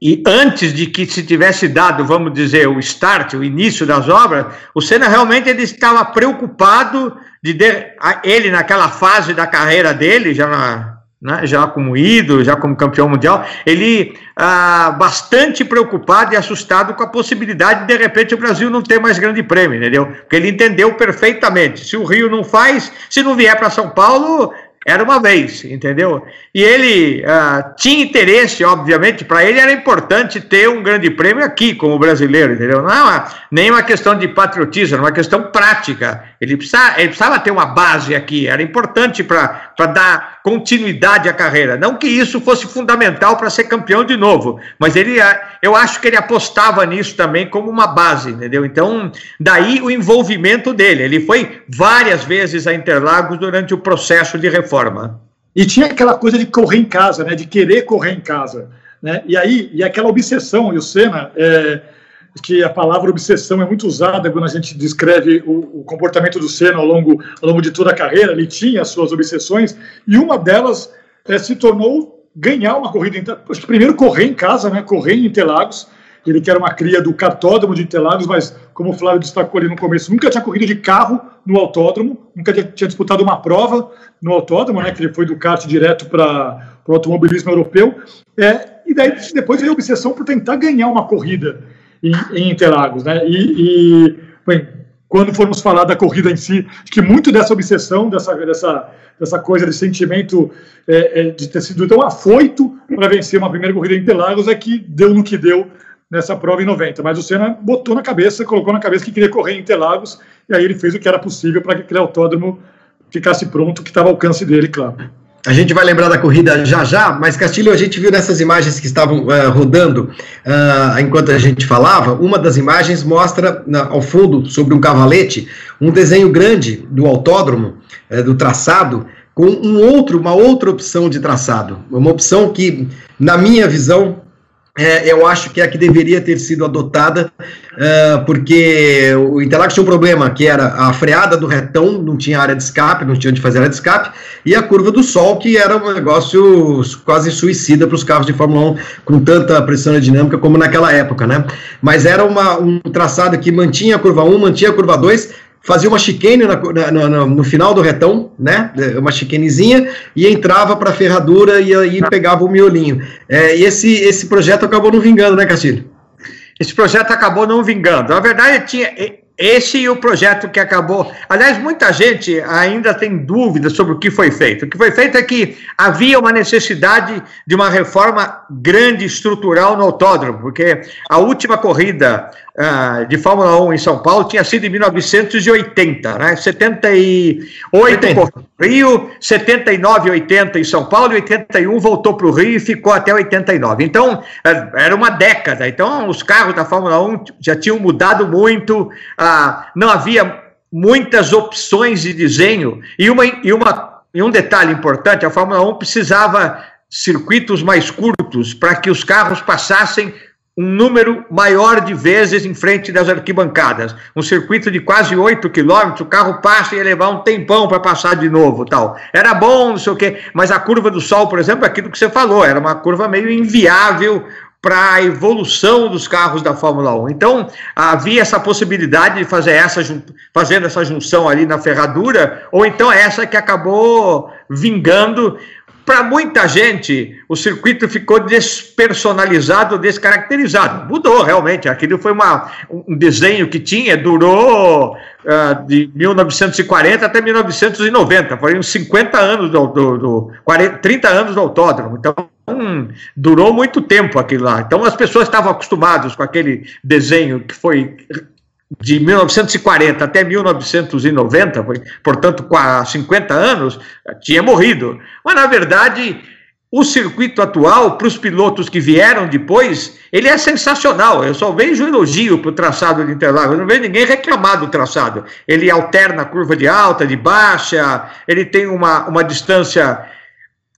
e antes de que se tivesse dado, vamos dizer, o start, o início das obras, o Senna realmente ele estava preocupado de, de ele naquela fase da carreira dele, já na, né, já como ídolo, já como campeão mundial, ele ah, bastante preocupado e assustado com a possibilidade de, de repente, o Brasil não ter mais grande prêmio, entendeu? Porque ele entendeu perfeitamente. Se o Rio não faz, se não vier para São Paulo, era uma vez, entendeu? E ele uh, tinha interesse, obviamente, para ele era importante ter um grande prêmio aqui, como brasileiro, entendeu? Não é uma, nem uma questão de patriotismo, era uma questão prática. Ele precisava, ele precisava ter uma base aqui, era importante para dar continuidade à carreira. Não que isso fosse fundamental para ser campeão de novo, mas ele, ah, eu acho que ele apostava nisso também como uma base, entendeu? Então, daí o envolvimento dele. Ele foi várias vezes a Interlagos durante o processo de reforma. E tinha aquela coisa de correr em casa, né? De querer correr em casa. Né? E aí, e aquela obsessão, e o Senna, é, que a palavra obsessão é muito usada quando a gente descreve o, o, comportamento do Senna ao longo, ao longo de toda a carreira, ele tinha as suas obsessões, e uma delas é, se tornou ganhar uma corrida, primeiro correr em casa, né? Correr em Interlagos, ele que era uma cria do cartódromo de Interlagos, mas como o Flávio destacou ali no começo, nunca tinha corrido de carro no autódromo, nunca tinha disputado uma prova no autódromo, né, que ele foi do kart direto para o automobilismo europeu. É, e daí depois veio a obsessão por tentar ganhar uma corrida em, em Interlagos. Né, e, e bem, quando formos falar da corrida em si, acho que muito dessa obsessão, dessa, dessa, dessa coisa de sentimento é, é, de ter sido tão afoito para vencer uma primeira corrida em Interlagos é que deu no que deu nessa prova em 90. Mas o Senna botou na cabeça, colocou na cabeça que queria correr em Interlagos, e aí ele fez o que era possível para que aquele autódromo ficasse pronto, que estava ao alcance dele, claro. A gente vai lembrar da corrida já já, mas Castilho, a gente viu nessas imagens que estavam uh, rodando uh, enquanto a gente falava, uma das imagens mostra uh, ao fundo, sobre um cavalete, um desenho grande do autódromo, eh, do traçado, com um outro, uma outra opção de traçado. Uma opção que, na minha visão, é, eu acho que é a que deveria ter sido adotada, é, porque o Interlagos tinha um problema, que era a freada do retão, não tinha área de escape, não tinha onde fazer área de escape, e a curva do sol, que era um negócio quase suicida para os carros de Fórmula 1, com tanta pressão aerodinâmica como naquela época, né? Mas era uma, um traçado que mantinha a curva 1, mantinha a curva 2, fazia uma chicane na, na, na, no final do retão, né? Uma chicanezinha, e entrava para a ferradura e aí pegava o miolinho. É, e esse, esse projeto acabou não vingando, né, Castilho? Esse projeto acabou não vingando. Na verdade, tinha esse e o projeto que acabou. Aliás, muita gente ainda tem dúvidas sobre o que foi feito. O que foi feito é que havia uma necessidade de uma reforma grande estrutural no autódromo, porque a última corrida uh, de Fórmula 1 em São Paulo tinha sido em 1980, né? 78 80. Rio, 79, 80 em São Paulo, e 81 voltou para o Rio e ficou até 89. Então, eh, era uma década. Então, os carros da Fórmula 1 já tinham mudado muito, uh, não havia muitas opções de desenho, e, uma, e, uma, e um detalhe importante, a Fórmula 1 precisava circuitos mais curtos para que os carros passassem um número maior de vezes em frente das arquibancadas. Um circuito de quase 8 quilômetros, o carro passa e ia levar um tempão para passar de novo, tal. Era bom, não sei o quê, mas a curva do Sol, por exemplo, é aquilo que você falou, era uma curva meio inviável para a evolução dos carros da Fórmula 1. Então, havia essa possibilidade de fazer essa, fazendo essa junção ali na ferradura, ou então essa que acabou vingando para muita gente, o circuito ficou despersonalizado, descaracterizado. Mudou, realmente. Aquilo foi uma, um desenho que tinha, durou uh, de 1940 até 1990. Foram 50 anos do, do, do 40, 30 anos do autódromo. Então, durou muito tempo aquilo lá. Então, as pessoas estavam acostumadas com aquele desenho que foi de 1940 até 1990, portanto, há 50 anos, tinha morrido. Mas, na verdade, o circuito atual, para os pilotos que vieram depois, ele é sensacional. Eu só vejo elogio para o traçado de Interlagos. Eu não vejo ninguém reclamar do traçado. Ele alterna a curva de alta, de baixa, ele tem uma, uma distância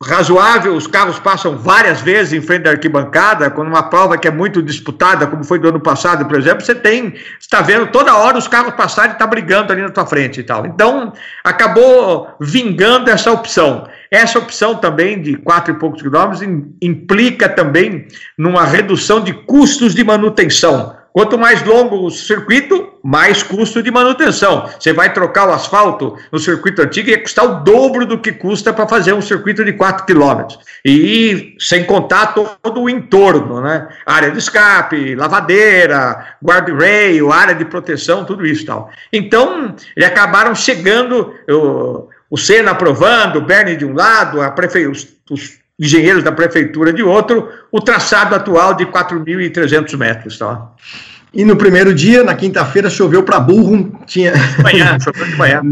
razoável, os carros passam várias vezes em frente da arquibancada, quando uma prova que é muito disputada, como foi do ano passado, por exemplo, você tem, está vendo toda hora os carros passarem e está brigando ali na tua frente e tal. Então, acabou vingando essa opção. Essa opção também de quatro e poucos quilômetros implica também numa redução de custos de manutenção. Quanto mais longo o circuito, mais custo de manutenção. Você vai trocar o asfalto no circuito antigo e ia custar o dobro do que custa para fazer um circuito de 4 km. E sem contar todo o entorno, né? Área de escape, lavadeira, guardrail, área de proteção, tudo isso tal. Então, eles acabaram chegando, o, o Senna aprovando, o Bernie de um lado, a prefe... os, os engenheiros da prefeitura de outro, o traçado atual de 4.300 metros. Tá? E no primeiro dia, na quinta-feira, choveu para burro. Tinha... Manhã, [LAUGHS] choveu de manhã.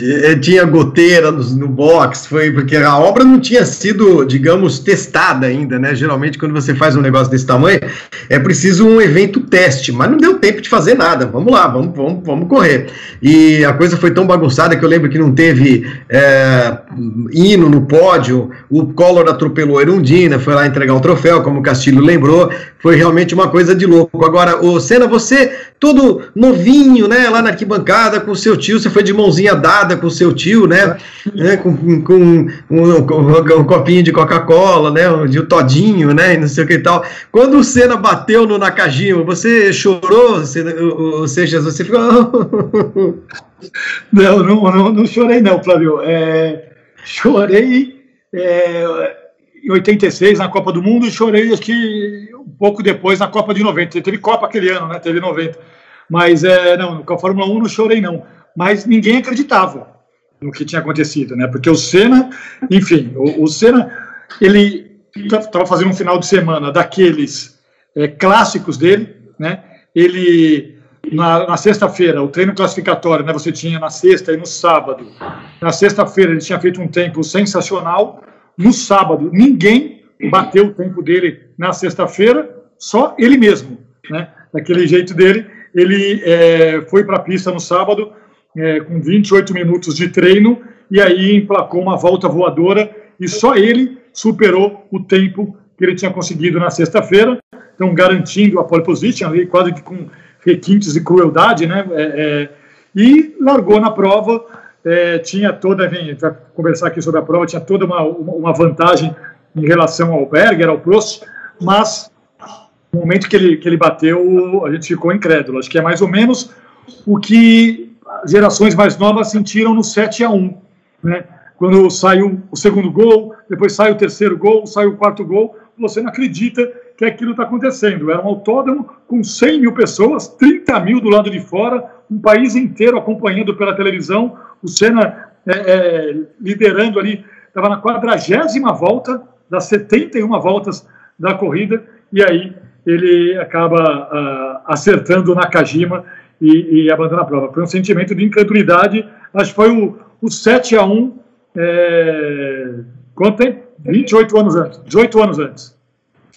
Eh, tinha goteira no, no, box, foi porque a obra não tinha sido, digamos, testada ainda, né? Geralmente, quando você faz um negócio desse tamanho, é preciso um evento teste, mas não deu tempo de fazer nada. Vamos lá, vamos, vamos, vamos correr. E a coisa foi tão bagunçada que eu lembro que não teve é, hino no pódio, o Collor atropelou a Erundina, foi lá entregar o troféu, como o Castilho lembrou, foi realmente uma coisa de louco. Agora, o Senna, você todo novinho, né, lá na arquibancada com seu tio, você foi de mãozinha dada com seu tio, né, né com, com um, um, um, copinho de Coca-Cola, né, de um todinho, né, e não sei o que e tal. Quando o Senna bateu no Nakajima, você chorou, você, ou seja, você ficou... [LAUGHS] não, não, não, não chorei não, Flávio, é, chorei... É, em 86 na Copa do Mundo e chorei acho que um pouco depois na Copa de 90. Teve Copa aquele ano, né? Teve 90. Mas é, não, com a Fórmula 1 não chorei não. Mas ninguém acreditava no que tinha acontecido, né? Porque o Senna, enfim, o, o Senna, ele estava fazendo um final de semana daqueles é, clássicos dele, né? Ele na, na sexta-feira, o treino classificatório, né? Você tinha na sexta e no sábado. Na sexta-feira ele tinha feito um tempo sensacional no sábado. Ninguém bateu o tempo dele na sexta-feira, só ele mesmo, né? Daquele jeito dele, ele é, foi para a pista no sábado é, com 28 minutos de treino e aí emplacou uma volta voadora e só ele superou o tempo que ele tinha conseguido na sexta-feira Estão garantindo a pole position ali, quase que com requintes de crueldade, né? É, é, e largou na prova. É, tinha toda, vai conversar aqui sobre a prova, tinha toda uma, uma vantagem em relação ao Berger, ao Prost, mas no momento que ele, que ele bateu, a gente ficou incrédulo. Acho que é mais ou menos o que gerações mais novas sentiram no 7 a 1 né? Quando sai o, segundo gol, depois sai o terceiro gol, sai o quarto gol, você não acredita que aquilo está acontecendo. Era um autódromo com 100 mil pessoas, 30 mil do lado de fora, um país inteiro acompanhando pela televisão, o Senna é, é, liderando ali, estava na quadragésima volta das 71 voltas da corrida, e aí ele acaba uh, acertando na Kajima e, e, abandona a prova. Foi um sentimento de incredulidade, acho que foi o, o 7 a 1 é, quanto tempo? 28 anos antes, 18 anos antes.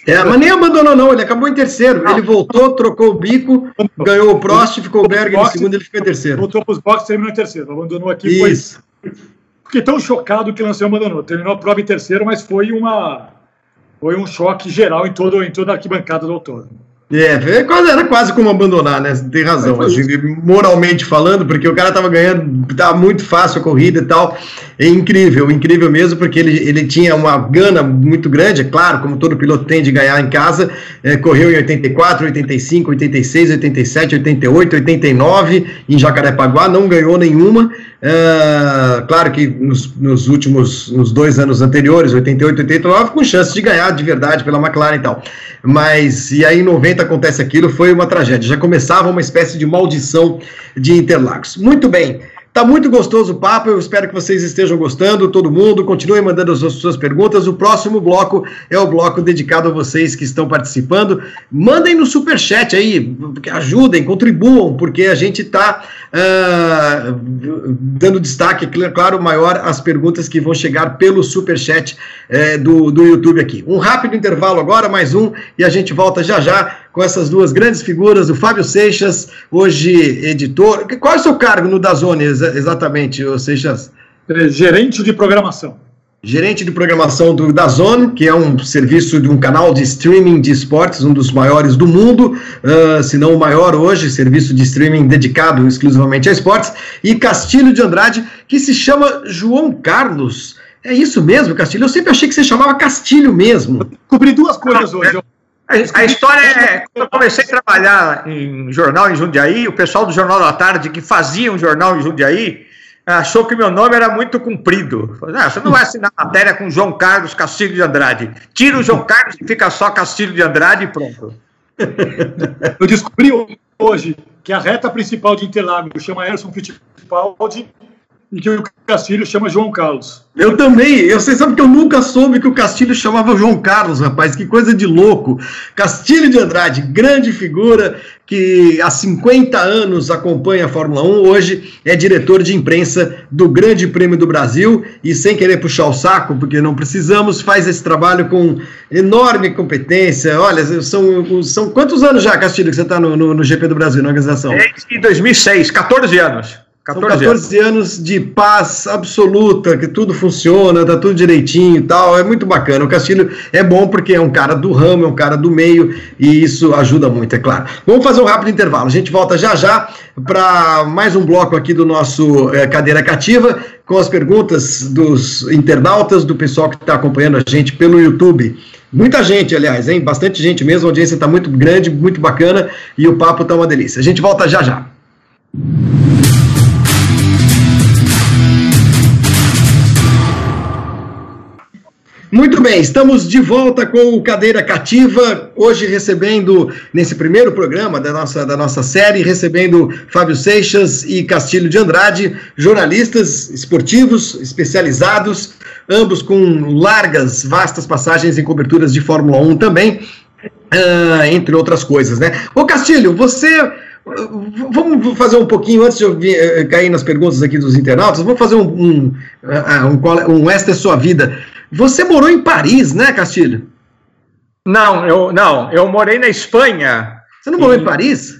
É, mas nem abandonou, não. Ele acabou em terceiro. Não. Ele voltou, trocou o bico, ganhou o Prost, ficou o Berger em segundo, ele ficou em terceiro. Voltou para os boxes, terminou em terceiro. Abandonou aqui. Isso. Foi... Fiquei tão chocado que lancei abandonou. Terminou a prova em terceiro, mas foi uma foi um choque geral em, todo, em toda a arquibancada do autódromo. É, era quase como abandonar, né? Tem razão, assim, moralmente falando, porque o cara tava ganhando, tava muito fácil a corrida e tal. É incrível, incrível mesmo, porque ele, ele tinha uma gana muito grande, é claro, como todo piloto tem de ganhar em casa. É, correu em 84, 85, 86, 87, 88, 89 em Jacarepaguá, não ganhou nenhuma. É, claro que nos, nos, últimos, nos dois anos anteriores, 88, 89, com chance de ganhar de verdade pela McLaren e tal. Mas, e aí em 90 acontece aquilo, foi uma tragédia. Já começava uma espécie de maldição de Interlagos. Muito bem. Tá muito gostoso o papo, eu espero que vocês estejam gostando, todo mundo. Continuem mandando as suas perguntas. O próximo bloco é o bloco dedicado a vocês que estão participando. Mandem no super chat aí, ajudem, contribuam, porque a gente está ah, dando destaque, claro, maior às perguntas que vão chegar pelo super chat uh, do, do YouTube aqui. Um rápido intervalo agora, mais um, e a gente volta já já com essas duas grandes figuras, o Fábio Seixas, hoje editor. Qual é o seu cargo no Dazone exatamente, o Seixas? É, gerente de programação. Gerente de programação do Dazone, que é um serviço de um canal de streaming de esportes, um dos maiores do mundo, uh, se não o maior hoje, serviço de streaming dedicado exclusivamente a esportes, e Castilho de Andrade, que se chama João Carlos. É isso mesmo, Castilho? Eu sempre achei que você chamava Castilho mesmo. Cobri duas coisas hoje. A, história é, quando eu comecei a trabalhar em jornal em Jundiaí, o pessoal do Jornal da Tarde, que fazia um jornal em Jundiaí, achou que meu nome era muito comprido. Ah, você não vai assinar matéria com João Carlos Castilho de Andrade. Tira o João Carlos e fica só Castilho de Andrade e pronto. [LAUGHS] Eu descobri hoje que a reta principal de Interlagos chama Erson Fittipaldi e que o Castilho chama João Carlos. Eu também. Eu, você sabe que eu nunca soube que o Castilho chamava João Carlos, rapaz. Que coisa de louco. Castilho de Andrade, grande figura que há 50 anos acompanha a Fórmula 1, hoje é diretor de imprensa do Grande Prêmio do Brasil e sem querer puxar o saco, porque não precisamos, faz esse trabalho com enorme competência. Olha, são, são quantos anos já, Castilho, que você está no, no, no GP do Brasil, na organização? Desde 2006, 14 anos. 14 São 14 anos. anos de paz absoluta, que tudo funciona, tá tudo direitinho e tal. É muito bacana. O Castilho é bom porque é um cara do ramo, é um cara do meio e isso ajuda muito, é claro. Vamos fazer um rápido intervalo. A gente volta já já para mais um bloco aqui do nosso é, Cadeira Cativa com as perguntas dos internautas, do pessoal que está acompanhando a gente pelo YouTube. Muita gente, aliás, hein? Bastante gente mesmo. A audiência está muito grande, muito bacana e o papo está uma delícia. A gente volta já já. Muito bem, estamos de volta com o Cadeira Cativa, hoje recebendo, nesse primeiro programa da nossa, da nossa série, recebendo Fábio Seixas e Castilho de Andrade, jornalistas esportivos especializados, ambos com largas, vastas passagens em coberturas de Fórmula 1 também, uh, entre outras coisas, né? Ô Castilho, você Vamos fazer um pouquinho, antes de eu vir, eh, cair nas perguntas aqui dos internautas, vamos fazer um, um, ah, um, um Esta é Sua Vida. Você morou em Paris, né, Castilho? Não, eu não, eu morei na Espanha. Você não morou em Paris?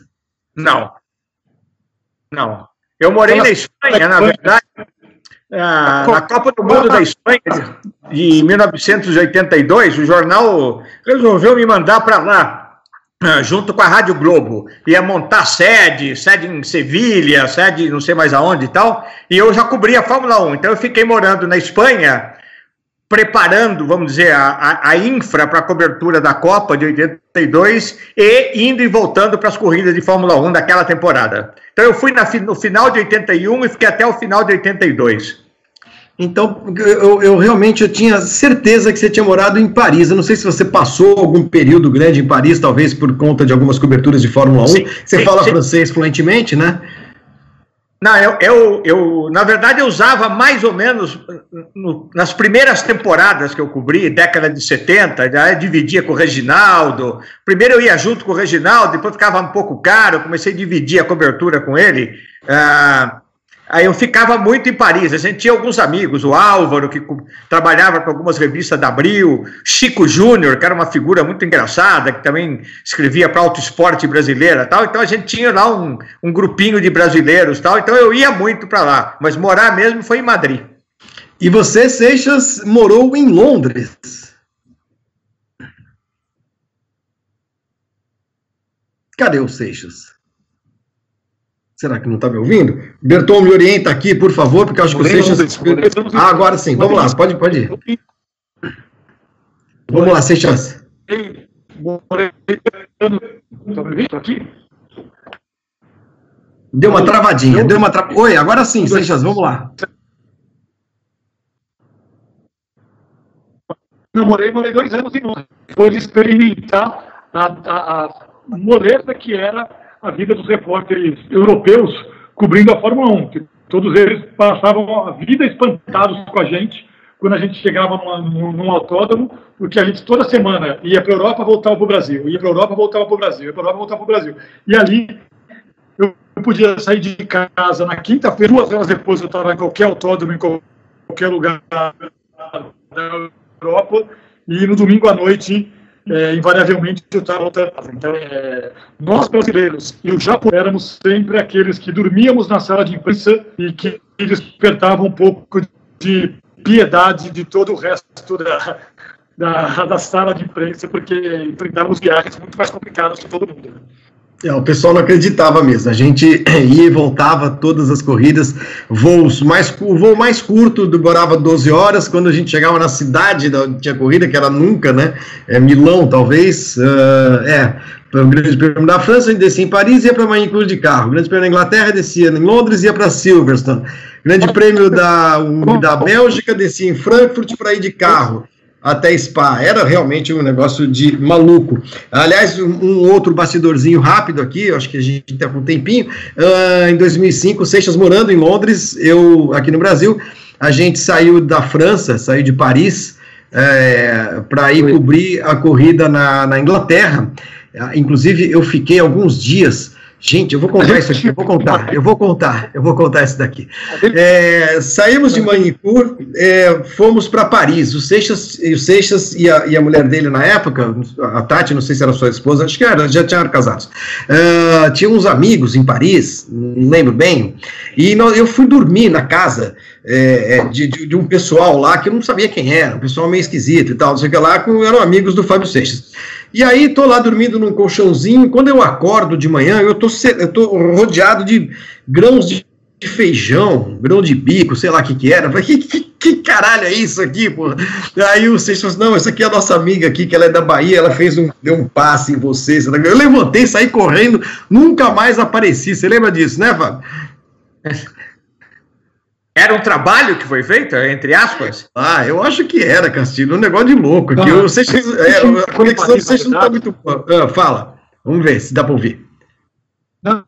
Não. Não. Eu morei na Espanha, na verdade, na Copa do Mundo da Espanha de 1982, o jornal resolveu me mandar para lá. Ah, junto com a Rádio Globo, ia montar sede, sede em Sevilha, sede não sei mais aonde e tal, e eu já cobria a Fórmula 1, então eu fiquei morando na Espanha, preparando, vamos dizer, a, a, infra para a cobertura da Copa de 82 e indo e voltando para as corridas de Fórmula 1 daquela temporada. Então eu fui na, no final de 81 e fiquei até o final de 82. Então, eu, eu, realmente eu tinha certeza que você tinha morado em Paris. Eu não sei se você passou algum período grande em Paris, talvez por conta de algumas coberturas de Fórmula 1. Sim, você sim, fala sim. francês fluentemente, né? Não, eu, eu, eu, na verdade, eu usava mais ou menos no, nas primeiras temporadas que eu cobri, década de 70, já dividia com o Reginaldo. Primeiro eu ia junto com o Reginaldo, depois ficava um pouco caro, comecei a dividir a cobertura com ele. Ah, Aí eu ficava muito em Paris. A gente tinha alguns amigos, o Álvaro, que trabalhava com algumas revistas da Abril, Chico Júnior, que era uma figura muito engraçada, que também escrevia para Auto Esporte Brasileira tal. Então a gente tinha lá um, um grupinho de brasileiros tal. Então eu ia muito para lá. Mas morar mesmo foi em Madrid. E você, Seixas, morou em Londres. Cadê o Seixas? Será que não está me ouvindo? Berton, me orienta aqui, por favor, porque eu acho que o Seixas. Ah, agora sim, vamos lá, pode, pode ir. Vamos lá, Seixas. Deu uma travadinha, deu uma tra... Oi, agora sim, Seixas, vamos lá. Eu morei, morei dois anos em Londres. Foi experimentar a, a, a moleza que era a vida dos repórteres europeus cobrindo a Fórmula 1. Que todos eles passavam a vida espantados com a gente quando a gente chegava num, autódromo, porque a gente toda semana ia para a Europa, voltava para o Brasil, ia para a Europa, voltava para o Brasil, ia para a Europa, voltava para o Brasil. E ali eu podia sair de casa na quinta-feira, duas horas depois eu estava em qualquer autódromo, em qualquer lugar da Europa, e no domingo à noite é, invariavelmente estava voltando. Então, é, nós brasileiros e o Japão éramos sempre aqueles que dormíamos na sala de imprensa e que despertavam um pouco de piedade de todo o resto da, da, da sala de imprensa, porque enfrentávamos viagens muito mais complicadas que todo mundo. É, o pessoal não acreditava mesmo. A gente [CLEARS THROAT] ia e voltava todas as corridas, voos mais o voo mais curto demorava 12 horas. Quando a gente chegava na cidade da tinha corrida, que era nunca, né? É, Milão, talvez. Uh, é, o Grande Prêmio da França, a gente descia em Paris e ia para Manicure de carro. O Grande Prêmio da Inglaterra descia em Londres e ia para Silverstone. Grande Prêmio da, da Bélgica descia em Frankfurt para ir de carro até Spa. Era realmente um negócio de maluco. Aliás, um, outro bastidorzinho rápido aqui, acho que a gente tem um tempinho. Uh, em 2005, Seixas morando em Londres, eu aqui no Brasil, a gente saiu da França, saiu de Paris, é, para ir cobrir a corrida na, na Inglaterra. Uh, inclusive, eu fiquei alguns dias Gente, eu vou contar isso aqui, eu vou contar, eu vou contar, eu vou contar isso daqui. É, saímos de Manicur, é, fomos para Paris. O Seixas, o Seixas e, a, e a mulher dele na época, a Tati, não sei se era sua esposa, acho que era, já tinham casados. Uh, tinha uns amigos em Paris, não lembro bem, e nós, eu fui dormir na casa é, é, de, de, de, um pessoal lá que eu não sabia quem era, um pessoal meio esquisito e tal, não sei o que lá, eram amigos do Fábio Seixas. E aí tô lá dormindo num colchãozinho, quando eu acordo de manhã, eu tô, eu tô rodeado de grãos de feijão, grão de bico, sei lá o que que era. Falei, que, que, que, caralho é isso aqui, pô? Aí o Seixas não, isso aqui é a nossa amiga aqui, que ela é da Bahia, ela fez um, deu um passe em você. Eu levantei, saí correndo, nunca mais apareci. Você lembra disso, né, Fábio? Era um trabalho que foi feito, entre aspas? Ah, eu acho que era, Castilho, um negócio de louco. Ah, sei, é, a conexão de vocês não está muito boa. Ah, fala, vamos ver se dá para ouvir. Não.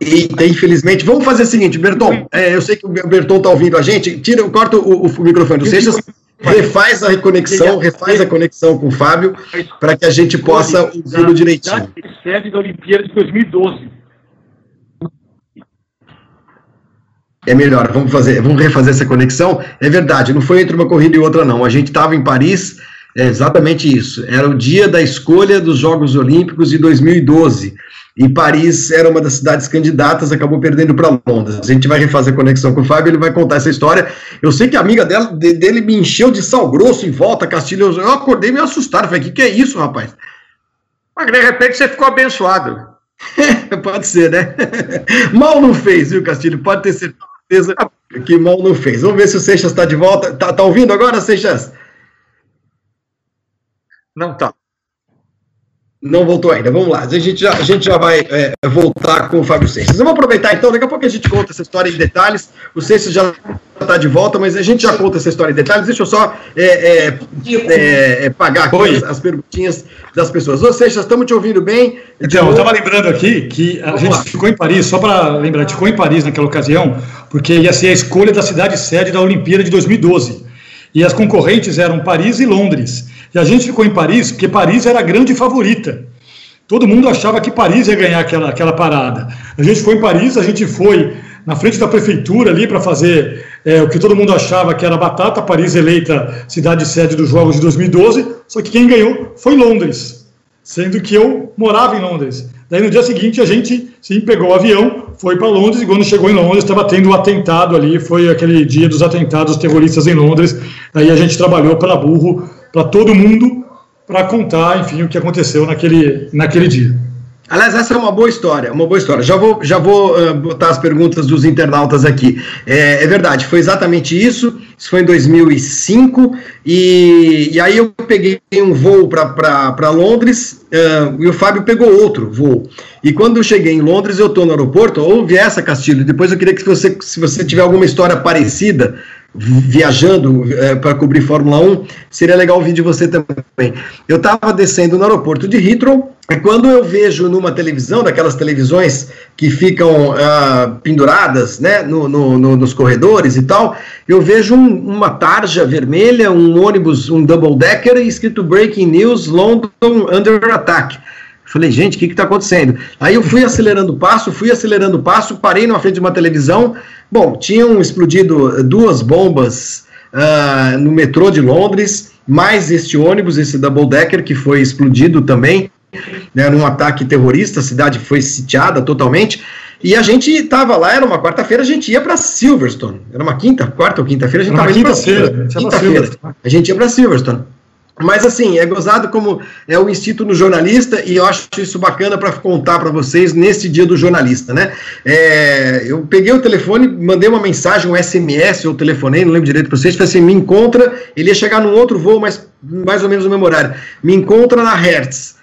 Eita, infelizmente. Vamos fazer o seguinte, Berton. É, eu sei que o Berton está ouvindo a gente. Tira, corta o, o microfone do Seixas, refaz a reconexão, refaz a conexão com o Fábio, para que a gente possa ouvi-lo direitinho. Sede da Olimpíada de 2012. É melhor, vamos fazer, vamos refazer essa conexão. É verdade, não foi entre uma corrida e outra, não. A gente estava em Paris, é exatamente isso. Era o dia da escolha dos Jogos Olímpicos de 2012. e Paris era uma das cidades candidatas, acabou perdendo para Londres. A gente vai refazer a conexão com o Fábio, ele vai contar essa história. Eu sei que a amiga dela, de, dele me encheu de sal grosso em volta, Castilho. Eu, acordei meio assustado. Falei, o que, que é isso, rapaz? Mas de repente você ficou abençoado. [LAUGHS] Pode ser, né? [LAUGHS] mal não fez, viu, Castilho? Pode ter certeza que mal não fez. Vamos ver se o Seixas está de volta. Tá, tá ouvindo agora, Seixas? Não tá. Não voltou ainda. Vamos lá. A gente já, a gente já vai é, voltar com o Fábio Seixas. Vamos aproveitar então, daqui a pouco a gente conta essa história em detalhes. O Seixas já está de volta, mas a gente já conta essa história em detalhes. Deixa eu só é, é, é, é pagar aqui as, as, perguntinhas das pessoas. Ô Seixas, estamos te ouvindo bem? Então, eu estava lembrando aqui que a Vamos gente lá. ficou em Paris, só para lembrar, a gente ficou em Paris naquela ocasião, porque ia ser a escolha da cidade sede da Olimpíada de 2012. E as concorrentes eram Paris e Londres. E a gente ficou em Paris porque Paris era a grande favorita. Todo mundo achava que Paris ia ganhar aquela, aquela parada. A gente foi em Paris, a gente foi na frente da prefeitura ali para fazer é, o que todo mundo achava que era batata, Paris eleita cidade sede dos Jogos de 2012, só que quem ganhou foi Londres, sendo que eu morava em Londres. Daí no dia seguinte a gente sim pegou o avião, foi para Londres e quando chegou em Londres estava tendo o um atentado ali, foi aquele dia dos atentados terroristas em Londres. Daí a gente trabalhou para burro para todo mundo para contar, enfim, o que aconteceu naquele, naquele dia. Aliás, essa é uma boa história, uma boa história. Já vou, já vou uh, botar as perguntas dos internautas aqui. É, é, verdade, foi exatamente isso. Isso foi em 2005 e, e aí eu peguei um voo para Londres uh, e o Fábio pegou outro voo. E quando eu cheguei em Londres, eu estou no aeroporto. Ouve essa, Castilho. Depois eu queria que você, se você tiver alguma história parecida viajando é, para cobrir Fórmula 1, seria legal ouvir de você também. Eu estava descendo no aeroporto de Heathrow, e quando eu vejo numa televisão, daquelas televisões que ficam uh, penduradas né, no, no, no, nos corredores e tal, eu vejo um, uma tarja vermelha, um ônibus, um double-decker escrito Breaking News London Under Attack. Falei, gente, o que está acontecendo? Aí eu fui acelerando o passo, fui acelerando o passo, parei na frente de uma televisão. Bom, tinham explodido duas bombas uh, no metrô de Londres, mais este ônibus, esse double decker, que foi explodido também, né, num ataque terrorista, a cidade foi sitiada totalmente. E a gente estava lá, era uma quarta-feira, a gente ia para Silverstone. Era uma quinta, quarta ou quinta-feira, a gente estava quinta-feira. Quinta-feira. A gente ia para Silverstone. Mas assim, é gozado como é o Instituto no Jornalista, e eu acho isso bacana para contar para vocês nesse dia do jornalista, né? É, eu peguei o telefone, mandei uma mensagem, um SMS, ou telefonei, não lembro direito para vocês, falei assim: me encontra. Ele ia chegar num outro voo, mas mais ou menos no mesmo horário. Me encontra na Hertz.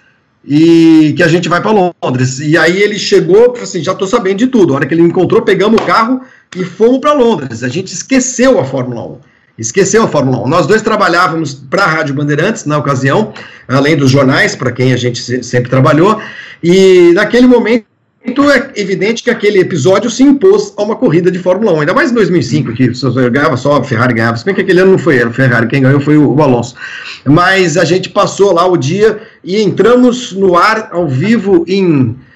E que a gente vai para Londres. E aí ele chegou, assim, já estou sabendo de tudo. A hora que ele me encontrou, pegamos o carro e fomos para Londres. A gente esqueceu a Fórmula 1 esqueceu a Fórmula 1. Nós dois trabalhávamos para a Rádio Bandeirantes na ocasião, além dos jornais, para quem a gente sempre trabalhou, e naquele momento é evidente que aquele episódio se impôs a uma corrida de Fórmula 1, ainda mais em 2005, que ganhava só a Ferrari ganhava, se bem que aquele ano não foi a Ferrari, quem ganhou foi o Alonso. Mas a gente passou lá o dia e entramos no ar ao vivo em 500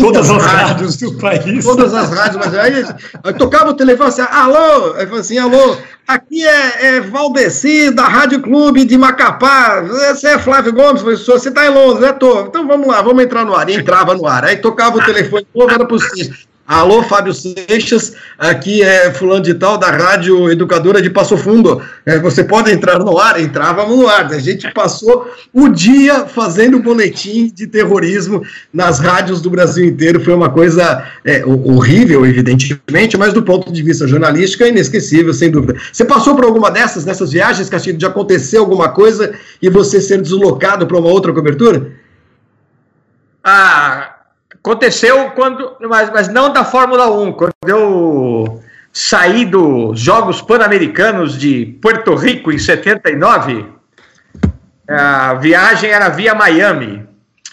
todas as rádios, rádios do país. Todas as rádios, mas aí, aí tocava o telefone assim, alô, aí assim, alô, aqui é, é Valdeci, da Rádio Clube de Macapá, você é Flávio Gomes, professor, você está em Londres, né, tô, então vamos lá, vamos entrar no ar, e entrava no ar, aí tocava o telefone, pô, era possível, Alô, Fábio Seixas, aqui é fulano de tal da Rádio Educadora de Passo Fundo. É, você pode entrar no ar? Entrávamos no ar. A gente passou o dia fazendo boletim de terrorismo nas rádios do Brasil inteiro. Foi uma coisa é, horrível, evidentemente, mas do ponto de vista jornalístico é inesquecível, sem dúvida. Você passou por alguma dessas, nessas viagens, Castilho, de acontecer alguma coisa e você ser deslocado para uma outra cobertura? Ah Aconteceu quando. Mas, mas não da Fórmula 1. Quando eu saí dos Jogos Pan-Americanos de Porto Rico em 79, a viagem era via Miami.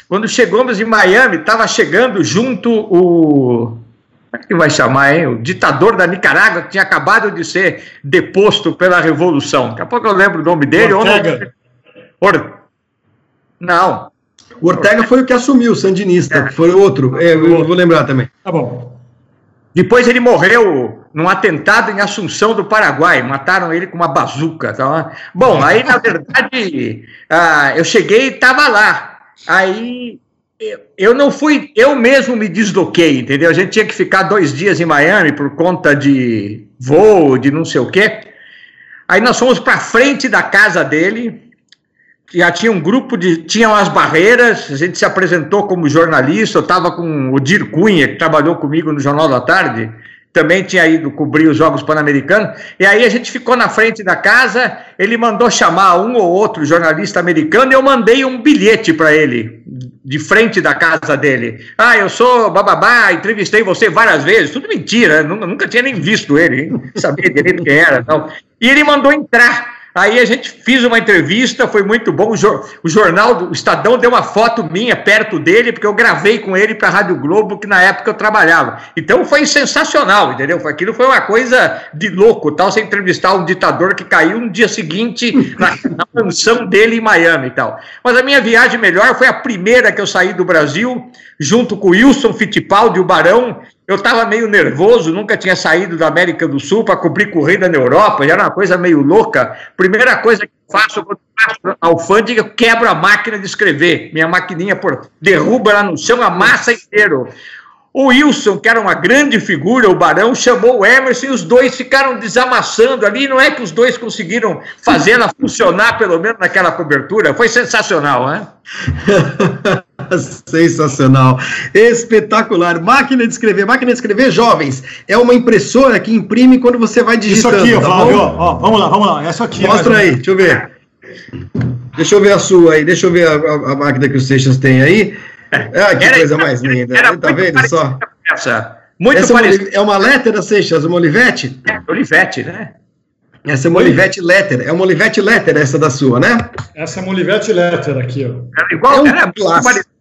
Quando chegamos em Miami, estava chegando junto o. Como é que vai chamar, hein? O ditador da Nicarágua, que tinha acabado de ser deposto pela Revolução. Daqui a pouco eu lembro o nome dele. Ortega. Or... Não, o Ortega foi o que assumiu, o Sandinista, é. foi outro, é, eu vou lembrar também. Tá bom. Depois ele morreu num atentado em Assunção do Paraguai, mataram ele com uma bazuca. Tá? Bom, aí na verdade uh, [LAUGHS] eu cheguei e estava lá. Aí eu não fui, eu mesmo me desloquei, entendeu? A gente tinha que ficar dois dias em Miami por conta de voo, de não sei o quê. Aí nós fomos para frente da casa dele, já tinha um grupo de. Tinham as barreiras, a gente se apresentou como jornalista, eu estava com o Dir Cunha, que trabalhou comigo no Jornal da Tarde, também tinha ido cobrir os Jogos Pan-Americanos, e aí a gente ficou na frente da casa, ele mandou chamar um ou outro jornalista americano, e eu mandei um bilhete para ele, de frente da casa dele. Ah, eu sou bababá, entrevistei você várias vezes, tudo mentira, nunca, tinha nem visto ele, sabia direito quem era. Tal. E ele mandou entrar. Aí a gente fez uma entrevista, foi muito bom. O, jor, o jornal, o Estadão deu uma foto minha perto dele, porque eu gravei com ele para a Rádio Globo, que na época eu trabalhava. Então foi sensacional, entendeu? Aquilo foi uma coisa de louco, tal. Você entrevistar um ditador que caiu no dia seguinte na, na mansão dele em Miami e tal. Mas a minha viagem melhor foi a primeira que eu saí do Brasil, junto com o Wilson Fittipaldi, o Barão, eu estava meio nervoso, nunca tinha saído da América do Sul para cobrir corrida na Europa, já era uma coisa meio louca. Primeira coisa que faço quando faço a alfândega, eu quebro a máquina de escrever. Minha maquininha por, derruba lá no chão, amassa inteiro. O Wilson, que era uma grande figura, o Barão, chamou o Emerson e os dois ficaram desamassando ali. Não é que os dois conseguiram fazer ela funcionar, pelo menos naquela cobertura. Foi sensacional, né? [LAUGHS] [LAUGHS] Sensacional, espetacular. Máquina de escrever, máquina de escrever, jovens, é uma impressora que imprime quando você vai digitando. Isso aqui, tá Flávio, ó, ó, vamos lá, vamos lá, essa aqui. Mostra aí, deixa eu ver. Deixa eu ver a sua aí, deixa eu ver a, a, a máquina que o Seixas tem aí. Ah, que era, coisa mais linda. Era tá vendo só? Essa. Muito essa é uma letra, Seixas, uma Olivete? É, Olivete, né? Essa é uma Olivete Letter. É uma Olivete Letter essa da sua, né? Essa é uma Olivete Letter aqui, ó. Era igual, é um era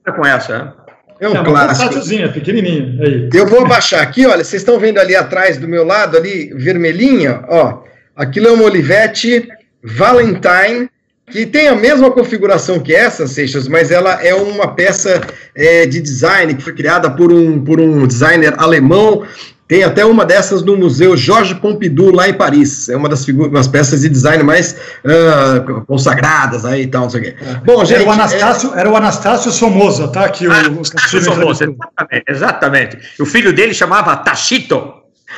parecida com essa. É um é clássico. pequenininha. Aí. Eu vou abaixar aqui, olha, vocês estão vendo ali atrás do meu lado, ali, vermelhinha, ó. Aquilo é uma Olivete Valentine, que tem a mesma configuração que essa, Seixas, mas ela é uma peça é, de design que foi criada por um, por um designer alemão tem até uma dessas no Museu Jorge Pompidou, lá em Paris. É uma das figuras, peças de design mais uh, consagradas aí e tal, não sei o quê. É. Bom, gente, era o Anastácio, é... era o Anastácio Somoza, tá? Que ah, o, o Somoza, exatamente, exatamente. O filho dele chamava Tachito.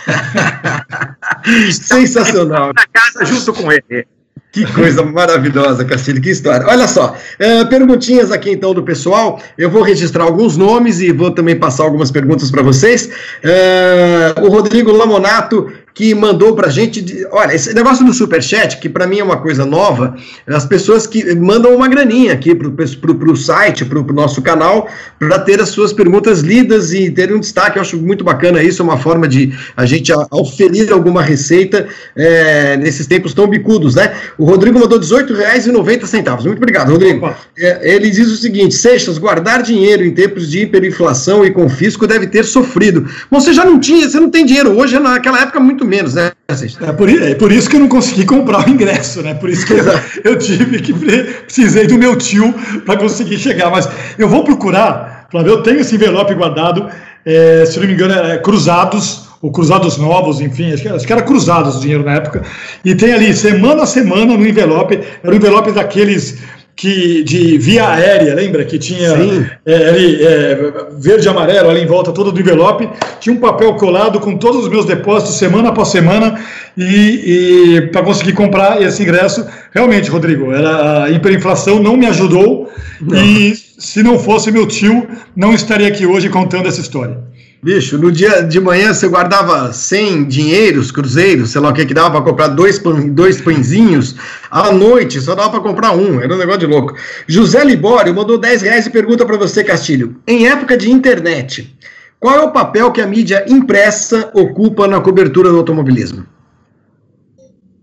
[LAUGHS] [LAUGHS] Sensacional. Na casa junto com ele. Que coisa maravilhosa, Castilho, que história. Olha só, uh, perguntinhas aqui então do pessoal. Eu vou registrar alguns nomes e vou também passar algumas perguntas para vocês. Uh, o Rodrigo Lamonato que mandou para a gente. De, olha, esse negócio do superchat, que para mim é uma coisa nova, as pessoas que mandam uma graninha aqui para o site, para o nosso canal, para ter as suas perguntas lidas e ter um destaque. Eu acho muito bacana isso, é uma forma de a gente oferir alguma receita é, nesses tempos tão bicudos, né? O Rodrigo mandou R$18,90. Muito obrigado, Rodrigo. É, ele diz o seguinte: Seixas, guardar dinheiro em tempos de hiperinflação e confisco deve ter sofrido. Bom, você já não tinha, você não tem dinheiro hoje, naquela época, muito menos, né? É por, é por isso que eu não consegui comprar o ingresso, né? Por isso que eu, eu tive que precisei do meu tio para conseguir chegar. Mas eu vou procurar, Flávio, eu tenho esse envelope guardado, é, se não me engano, é Cruzados, ou Cruzados Novos, enfim, acho que, acho que era Cruzados o dinheiro na época. E tem ali, semana a semana, no envelope, era um envelope daqueles que de via aérea, lembra? Que tinha é, ali, é, verde e amarelo ali em volta todo do envelope, tinha um papel colado com todos os meus depósitos semana após semana e, e para conseguir comprar esse ingresso, realmente, Rodrigo, era, a hiperinflação não me ajudou não. e se não fosse meu tio, não estaria aqui hoje contando essa história. Bicho, no dia de manhã você guardava 100 dinheiros, cruzeiros, sei lá o que, que dava para comprar dois, dois pãezinhos. À noite só dava para comprar um, era um negócio de louco. José Libório mandou 10 reais e pergunta para você, Castilho. Em época de internet, qual é o papel que a mídia impressa ocupa na cobertura do automobilismo?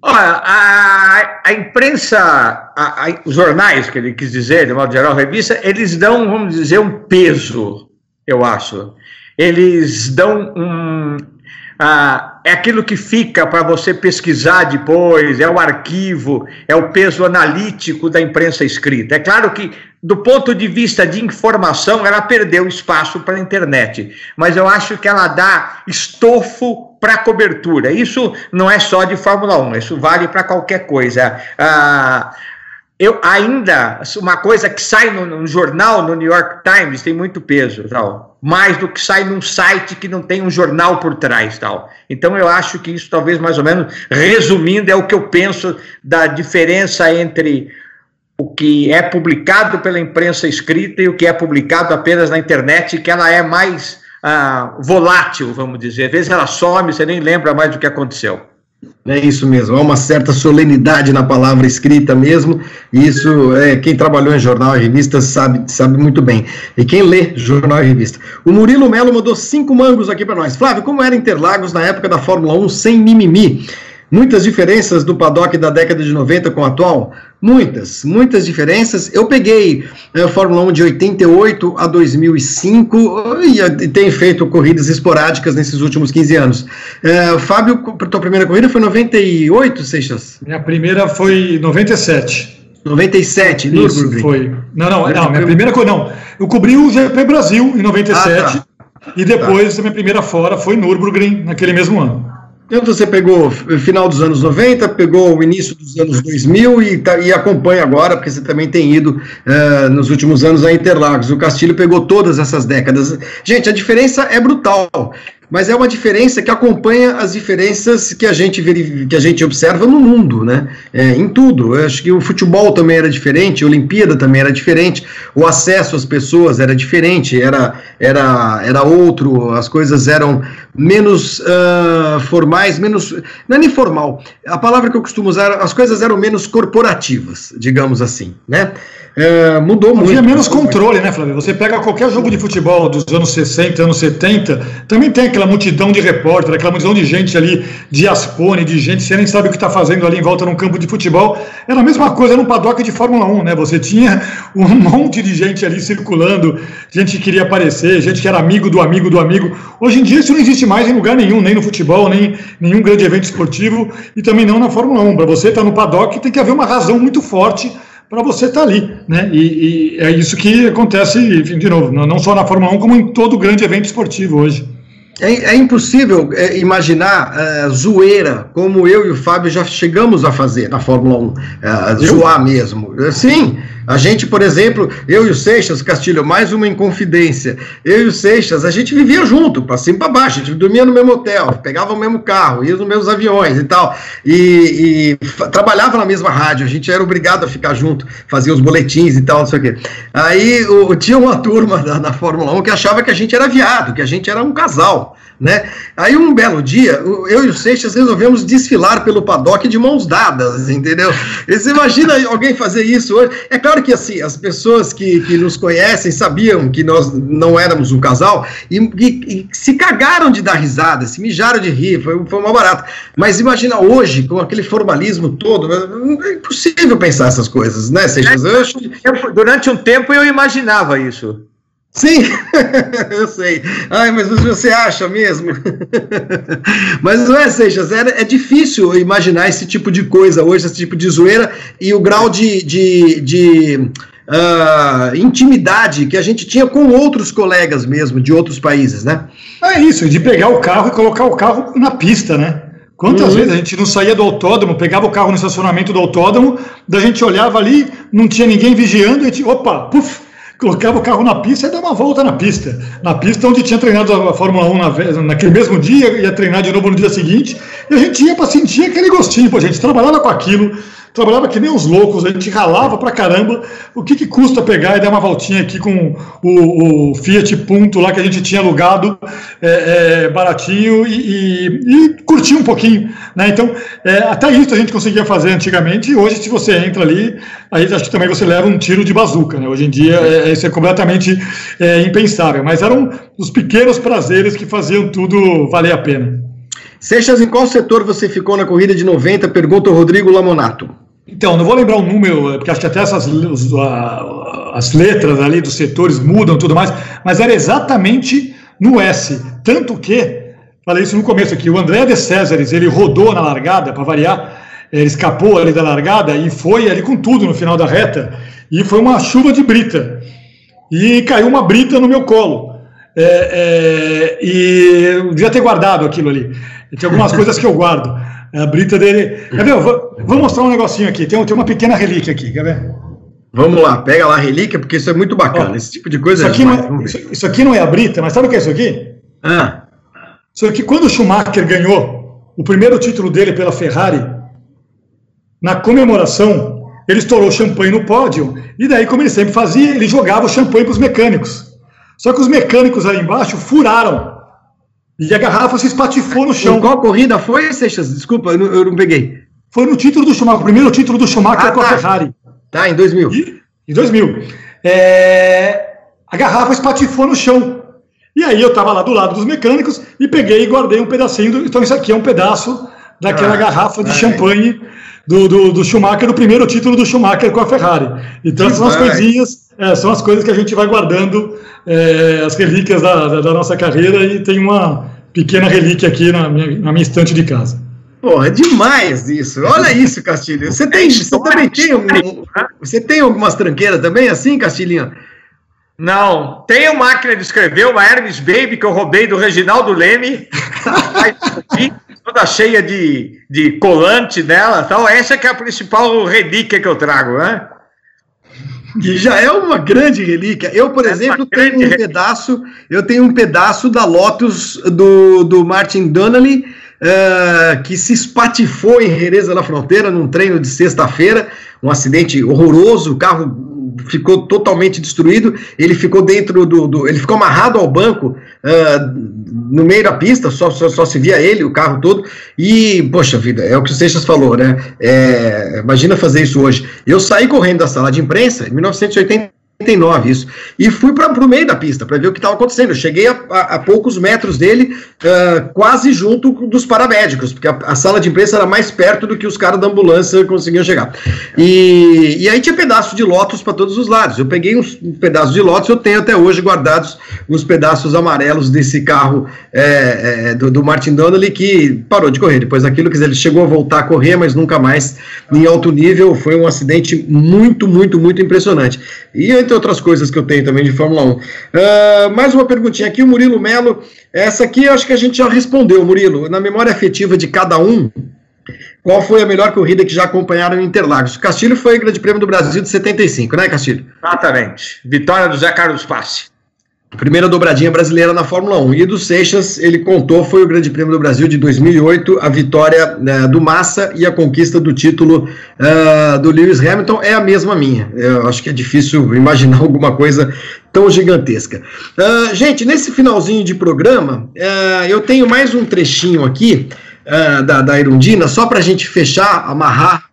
Olha, a, a imprensa, a, a, os jornais, que ele quis dizer, de modo geral, a revista, eles dão, vamos dizer, um peso, eu acho eles dão um. Ah, é aquilo que fica para você pesquisar depois, é o arquivo, é o peso analítico da imprensa escrita. É claro que, do ponto de vista de informação, ela perdeu espaço para a internet, mas eu acho que ela dá estofo para cobertura. Isso não é só de Fórmula 1, isso vale para qualquer coisa. Ah, eu ainda, uma coisa que sai no, no, jornal, no New York Times, tem muito peso, tal, mais do que sai num site que não tem um jornal por trás, tal. Então eu acho que isso talvez mais ou menos, resumindo, é o que eu penso da diferença entre o que é publicado pela imprensa escrita e o que é publicado apenas na internet, que ela é mais ah, volátil, vamos dizer. Às vezes ela some, você nem lembra mais do que aconteceu. É isso mesmo, há uma certa solenidade na palavra escrita mesmo, e isso é, quem trabalhou em jornal e revista sabe, sabe muito bem. E quem lê jornal e revista. O Murilo Melo mandou cinco mangos aqui para nós. Flávio, como era Interlagos na época da Fórmula 1 sem mimimi? Muitas diferenças do paddock da década de 90 com o atual? Muitas, muitas diferenças. Eu peguei a eh, Fórmula 1 de 88 a 2005 e, e tenho feito corridas esporádicas nesses últimos 15 anos. Uh, Fábio, tua primeira corrida foi 98, Seixas? Minha primeira foi 97. 97, Isso, Nürburgring. foi. Não, não, não, minha primeira coisa, não. Eu cobri o GP Brasil em 97 ah, tá. e depois tá. a minha primeira fora foi Nürburgring naquele mesmo ano. Então você pegou final dos anos 90, pegou o início dos anos 2000 e, tá, e acompanha agora, porque você também tem ido uh, nos últimos anos a Interlagos. O Castilho pegou todas essas décadas. Gente, a diferença é brutal mas é uma diferença que acompanha as diferenças que a gente, que a gente observa no mundo, né? É, em tudo. Eu acho que o futebol também era diferente, a Olimpíada também era diferente, o acesso às pessoas era diferente, era, era, era outro, as coisas eram menos uh, formais, menos. Não é nem formal. A palavra que eu costumo usar, as coisas eram menos corporativas, digamos assim, né? É, mudou muito. Havia menos controle, né, Flávio? Você pega qualquer jogo de futebol dos anos 60, anos 70, também tem aquela multidão de repórter, aquela multidão de gente ali, de aspone, de gente, você nem sabe o que está fazendo ali em volta num campo de futebol. Era a mesma coisa no paddock de Fórmula 1, né? Você tinha [LAUGHS] um monte de gente ali circulando, gente que queria aparecer, gente que era amigo do amigo do amigo. Hoje em dia isso não existe mais em lugar nenhum, nem no futebol, nem nenhum grande evento esportivo e também não na Fórmula 1. Para você estar no paddock tem que haver uma razão muito forte para você estar tá ali, né? E, e, é isso que acontece, enfim, de novo, não só na Fórmula 1, como em todo grande evento esportivo hoje. É, é impossível é, imaginar é, zoeira como eu e o Fábio já chegamos a fazer na Fórmula 1, é, zoar mesmo. Sim, a gente, por exemplo, eu e o Seixas, Castilho, mais uma inconfidência. Eu e o Seixas, a gente vivia junto, para cima e para baixo, a gente dormia no mesmo hotel, pegava o mesmo carro, ia nos mesmos aviões e tal, e, e trabalhava na mesma rádio, a gente era obrigado a ficar junto, fazia os boletins e tal, não sei o quê. Aí o, tinha uma turma [LAUGHS] da, da Fórmula 1 que achava que a gente era viado, que a gente era um casal. Né? Aí um belo dia, eu e o Seixas resolvemos desfilar pelo paddock de mãos dadas, entendeu? Você imagina alguém fazer isso hoje? É claro que assim, as pessoas que, que nos conhecem sabiam que nós não éramos um casal e, e, e se cagaram de dar risada, se mijaram de rir, foi, foi uma barata. Mas imagina hoje, com aquele formalismo todo, é impossível pensar essas coisas, né, Seixas? Eu, durante um tempo eu imaginava isso. Sim, [LAUGHS] eu sei. Ai, mas você acha mesmo? [LAUGHS] mas não é, Seixas, é, é difícil imaginar esse tipo de coisa hoje, esse tipo de zoeira e o grau de, de, de uh, intimidade que a gente tinha com outros colegas mesmo, de outros países, né? É isso, de pegar o carro e colocar o carro na pista, né? Quantas uhum. vezes a gente não saía do autódromo, pegava o carro no estacionamento do autódromo, da gente olhava ali, não tinha ninguém vigiando, e a gente, opa, puf, colocava o carro na pista e dava uma volta na pista. Na pista onde tinha treinado a Fórmula 1 na, naquele mesmo dia, ia treinar de novo no dia seguinte, e a gente ia para sentir aquele gostinho, pô, a gente trabalhava com aquilo, trabalhava que nem uns loucos, a gente ralava pra caramba. O que, que custa pegar e dar uma voltinha aqui com o, o Fiat Punto lá que a gente tinha alugado é, é, baratinho e, e, e, curtir um pouquinho. Né? Então, é, até isso a gente conseguia fazer antigamente e hoje, se você entra ali, aí acho que também você leva um tiro de bazuca. Né? Hoje em dia, é, isso é completamente é, impensável. Mas eram os pequenos prazeres que faziam tudo valer a pena. Seixas, em qual setor você ficou na corrida de 90? Pergunta o Rodrigo Lamonato. Então, não vou lembrar o número, porque acho que até essas os, as letras ali dos setores mudam tudo mais, mas era exatamente no S. Tanto que, falei isso no começo aqui, o André de Césares, ele rodou na largada, para variar, ele escapou ali da largada e foi ali com tudo no final da reta, e foi uma chuva de brita. E caiu uma brita no meu colo. É, é, e eu devia ter guardado aquilo ali. Tem algumas [LAUGHS] coisas que eu guardo. É a brita dele. Quer ver? Vou, vou, mostrar um negocinho aqui. Tem, tem uma pequena relíquia aqui, quer ver? Vamos lá, pega lá a relíquia, porque isso é muito bacana. Ó, Esse tipo de coisa isso aqui, é não, é- isso, isso, aqui não é a brita, mas sabe o que é isso aqui? Ah. Isso aqui, quando o Schumacher ganhou o primeiro título dele pela Ferrari, na comemoração, ele estourou champanhe no pódio, e daí, como ele sempre fazia, ele jogava o champanhe para os mecânicos. Só que os mecânicos ali embaixo furaram. E a garrafa se espatifou no chão. Em qual corrida foi, Seixas? Desculpa, eu não, eu não, peguei. Foi no título do Schumacher, o primeiro título do Schumacher ah, com tá. a Ferrari. Tá, em 2000. E, em 2000. É, a garrafa espatifou no chão. E aí eu estava lá do lado dos mecânicos e peguei e guardei um pedacinho. Do, então isso aqui é um pedaço daquela ah, garrafa de ah, champanhe do, do, do, Schumacher, do primeiro título do Schumacher com a Ferrari. Então que são as coisinhas, é, são as coisas que a gente vai guardando, é, as relíquias da, da, da, nossa carreira e tem uma pequena relíquia aqui na minha, na minha estante de casa. Porra, é demais isso. Olha isso, Castilho. Você tem, você também tem um, você tem algumas tranqueiras também assim, Castilhinho? Não, tenho máquina de escrever, uma Hermes Baby que eu roubei do Reginaldo Leme. toda cheia de, de colante nela tal. Essa que é a principal relíquia que eu trago, né? Que já é uma grande relíquia. Eu, por é exemplo, tenho um relíquia. pedaço, eu tenho um pedaço da Lotus do, do Martin Donnelly, uh, que se espatifou em Jerez da Fronteira num treino de sexta-feira, um acidente horroroso, o carro ficou totalmente destruído. Ele ficou dentro do, do ele ficou amarrado ao banco uh, no meio da pista, só, só, só, se via ele, o carro todo. E poxa vida, é o que o Seixas falou, né? É, imagina fazer isso hoje. Eu saí correndo da sala de imprensa em 1980 89, isso. E fui para o meio da pista para ver o que estava acontecendo. Eu cheguei a, a, a, poucos metros dele, uh, quase junto dos paramédicos, porque a, a, sala de imprensa era mais perto do que os caras da ambulância conseguiam chegar. E, e aí tinha pedaços de Lotus para todos os lados. Eu peguei uns pedaços de Lotus, eu tenho até hoje guardados os pedaços amarelos desse carro é, é, do, do, Martin Donnelly que parou de correr. Depois daquilo, dizer, ele chegou a voltar a correr, mas nunca mais em alto nível. Foi um acidente muito, muito, muito impressionante. E entre outras coisas que eu tenho também de Fórmula 1. Uh, ah, mais uma perguntinha aqui, o Murilo Melo. Essa aqui acho que a gente já respondeu, Murilo. Na memória afetiva de cada um, qual foi a melhor corrida que já acompanharam em Interlagos? Castilho foi o Grande Prêmio do Brasil de 75, né, Castilho? Exatamente. Vitória do Zé Carlos Passe. Primeira dobradinha brasileira na Fórmula 1. E do Seixas, ele contou, foi o Grande Prêmio do Brasil de 2008, a vitória né, do Massa e a conquista do título uh, do Lewis Hamilton é a mesma minha. Eu acho que é difícil imaginar [LAUGHS] alguma coisa tão gigantesca. Uh, gente, nesse finalzinho de programa, uh, eu tenho mais um trechinho aqui da, da Irundina, só para a gente fechar, amarrar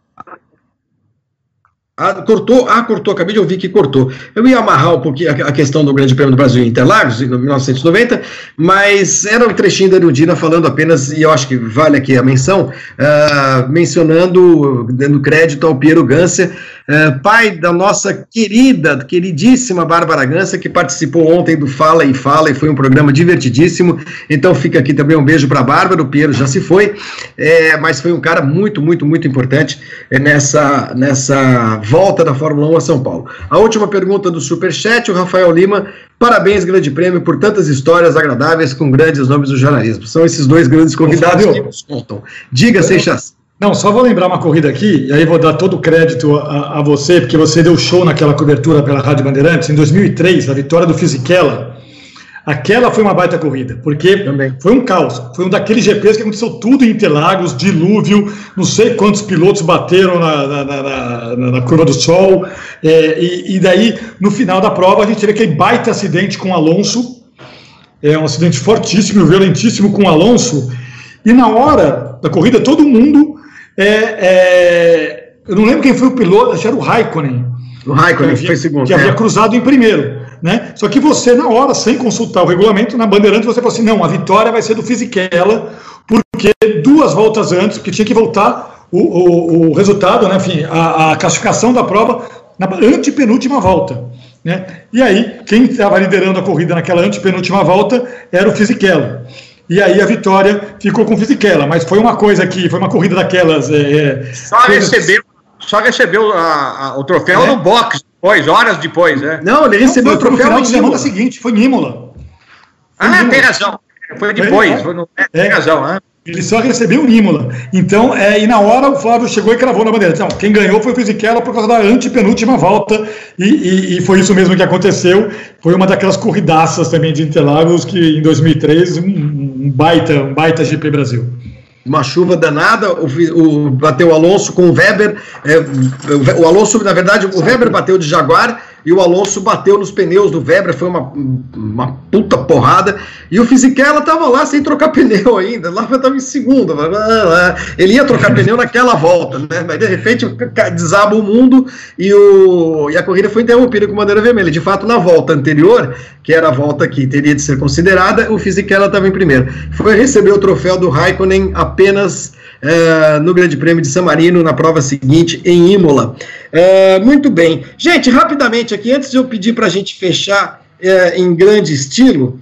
ah, cortou? Ah, cortou, acabei de ouvir que cortou. Eu ia amarrar um pouquinho a, questão do Grande Prêmio do Brasil em Interlagos, em 1990, mas era um trechinho da Erundina falando apenas, e eu acho que vale aqui a menção, uh, mencionando, dando crédito ao Piero Ganser, uh, pai da nossa querida, queridíssima Bárbara Ganser, que participou ontem do Fala e Fala, e foi um programa divertidíssimo. Então fica aqui também um beijo para a Bárbara, o Piero já se foi, é, mas foi um cara muito, muito, muito importante nessa, nessa volta da Fórmula 1 a São Paulo. A última pergunta do Superchat, o Rafael Lima. Parabéns, Grande Prêmio, por tantas histórias agradáveis com grandes nomes do jornalismo. São esses dois grandes convidados que nos contam. Diga, Seixas. Não, só vou lembrar uma corrida aqui, e aí vou dar todo o crédito a, a, você, porque você deu show naquela cobertura pela Rádio Bandeirantes, em 2003, a vitória do Fisichella, Aquela foi uma baita corrida, porque Também. foi um caos. Foi um daqueles GPs que aconteceu tudo em Interlagos, dilúvio, não sei quantos pilotos bateram na, na, na, na curva do sol. É, e, e, daí, no final da prova, a gente teve aquele baita acidente com Alonso. É um acidente fortíssimo, violentíssimo com Alonso. E na hora da corrida, todo mundo. É, é, eu não lembro quem foi o piloto, acho que era o Raikkonen. O Raikkonen, que, foi segundo. Que havia é. cruzado em primeiro. Né? Só que você, na hora, sem consultar o regulamento, na Bandeirante, você falou assim: não, a vitória vai ser do Fisichella, porque duas voltas antes, porque tinha que voltar o, o, o resultado, né? Enfim, a, a, classificação da prova na antepenúltima volta. Né? E aí, quem estava liderando a corrida naquela antepenúltima volta era o Fisichella. E aí a vitória ficou com o Fisichella, mas foi uma coisa que foi uma corrida daquelas. É, é só recebeu, só recebeu a, a, o troféu é. no box depois, horas depois, né? Não, ele recebeu não, o troféu no semana seguinte, foi em Imola. ah, tem razão. Foi depois, foi no, é, tem razão. Né? ele só recebeu o Imola. Então, é, e na hora o Flávio chegou e cravou na bandeira. Então, quem ganhou foi o Fisichella por causa da antepenúltima volta, e, e, e, foi isso mesmo que aconteceu. Foi uma daquelas corridaças também de Interlagos que em 2003, um, um baita, um baita GP Brasil. Uma chuva danada, o, o, bateu o Alonso com o Weber, é, o, o Alonso, na verdade, o Weber bateu de Jaguar e o Alonso bateu nos pneus do Weber, foi uma, uma puta porrada, e o Fisichella tava lá sem trocar [LAUGHS] pneu ainda, lá estava em segundo, ele ia trocar pneu naquela volta, né, mas de repente desaba o mundo e, o, e a corrida foi interrompida com bandeira vermelha, de fato na volta anterior, que era a volta que teria de ser considerada, o Fisichella estava em primeiro, foi receber o troféu do Raikkonen apenas uh, no Grande Prêmio de San Marino, na prova seguinte, em Imola. Uh, muito bem. Gente, rapidamente aqui, antes de eu pedir para a gente fechar uh, em grande estilo,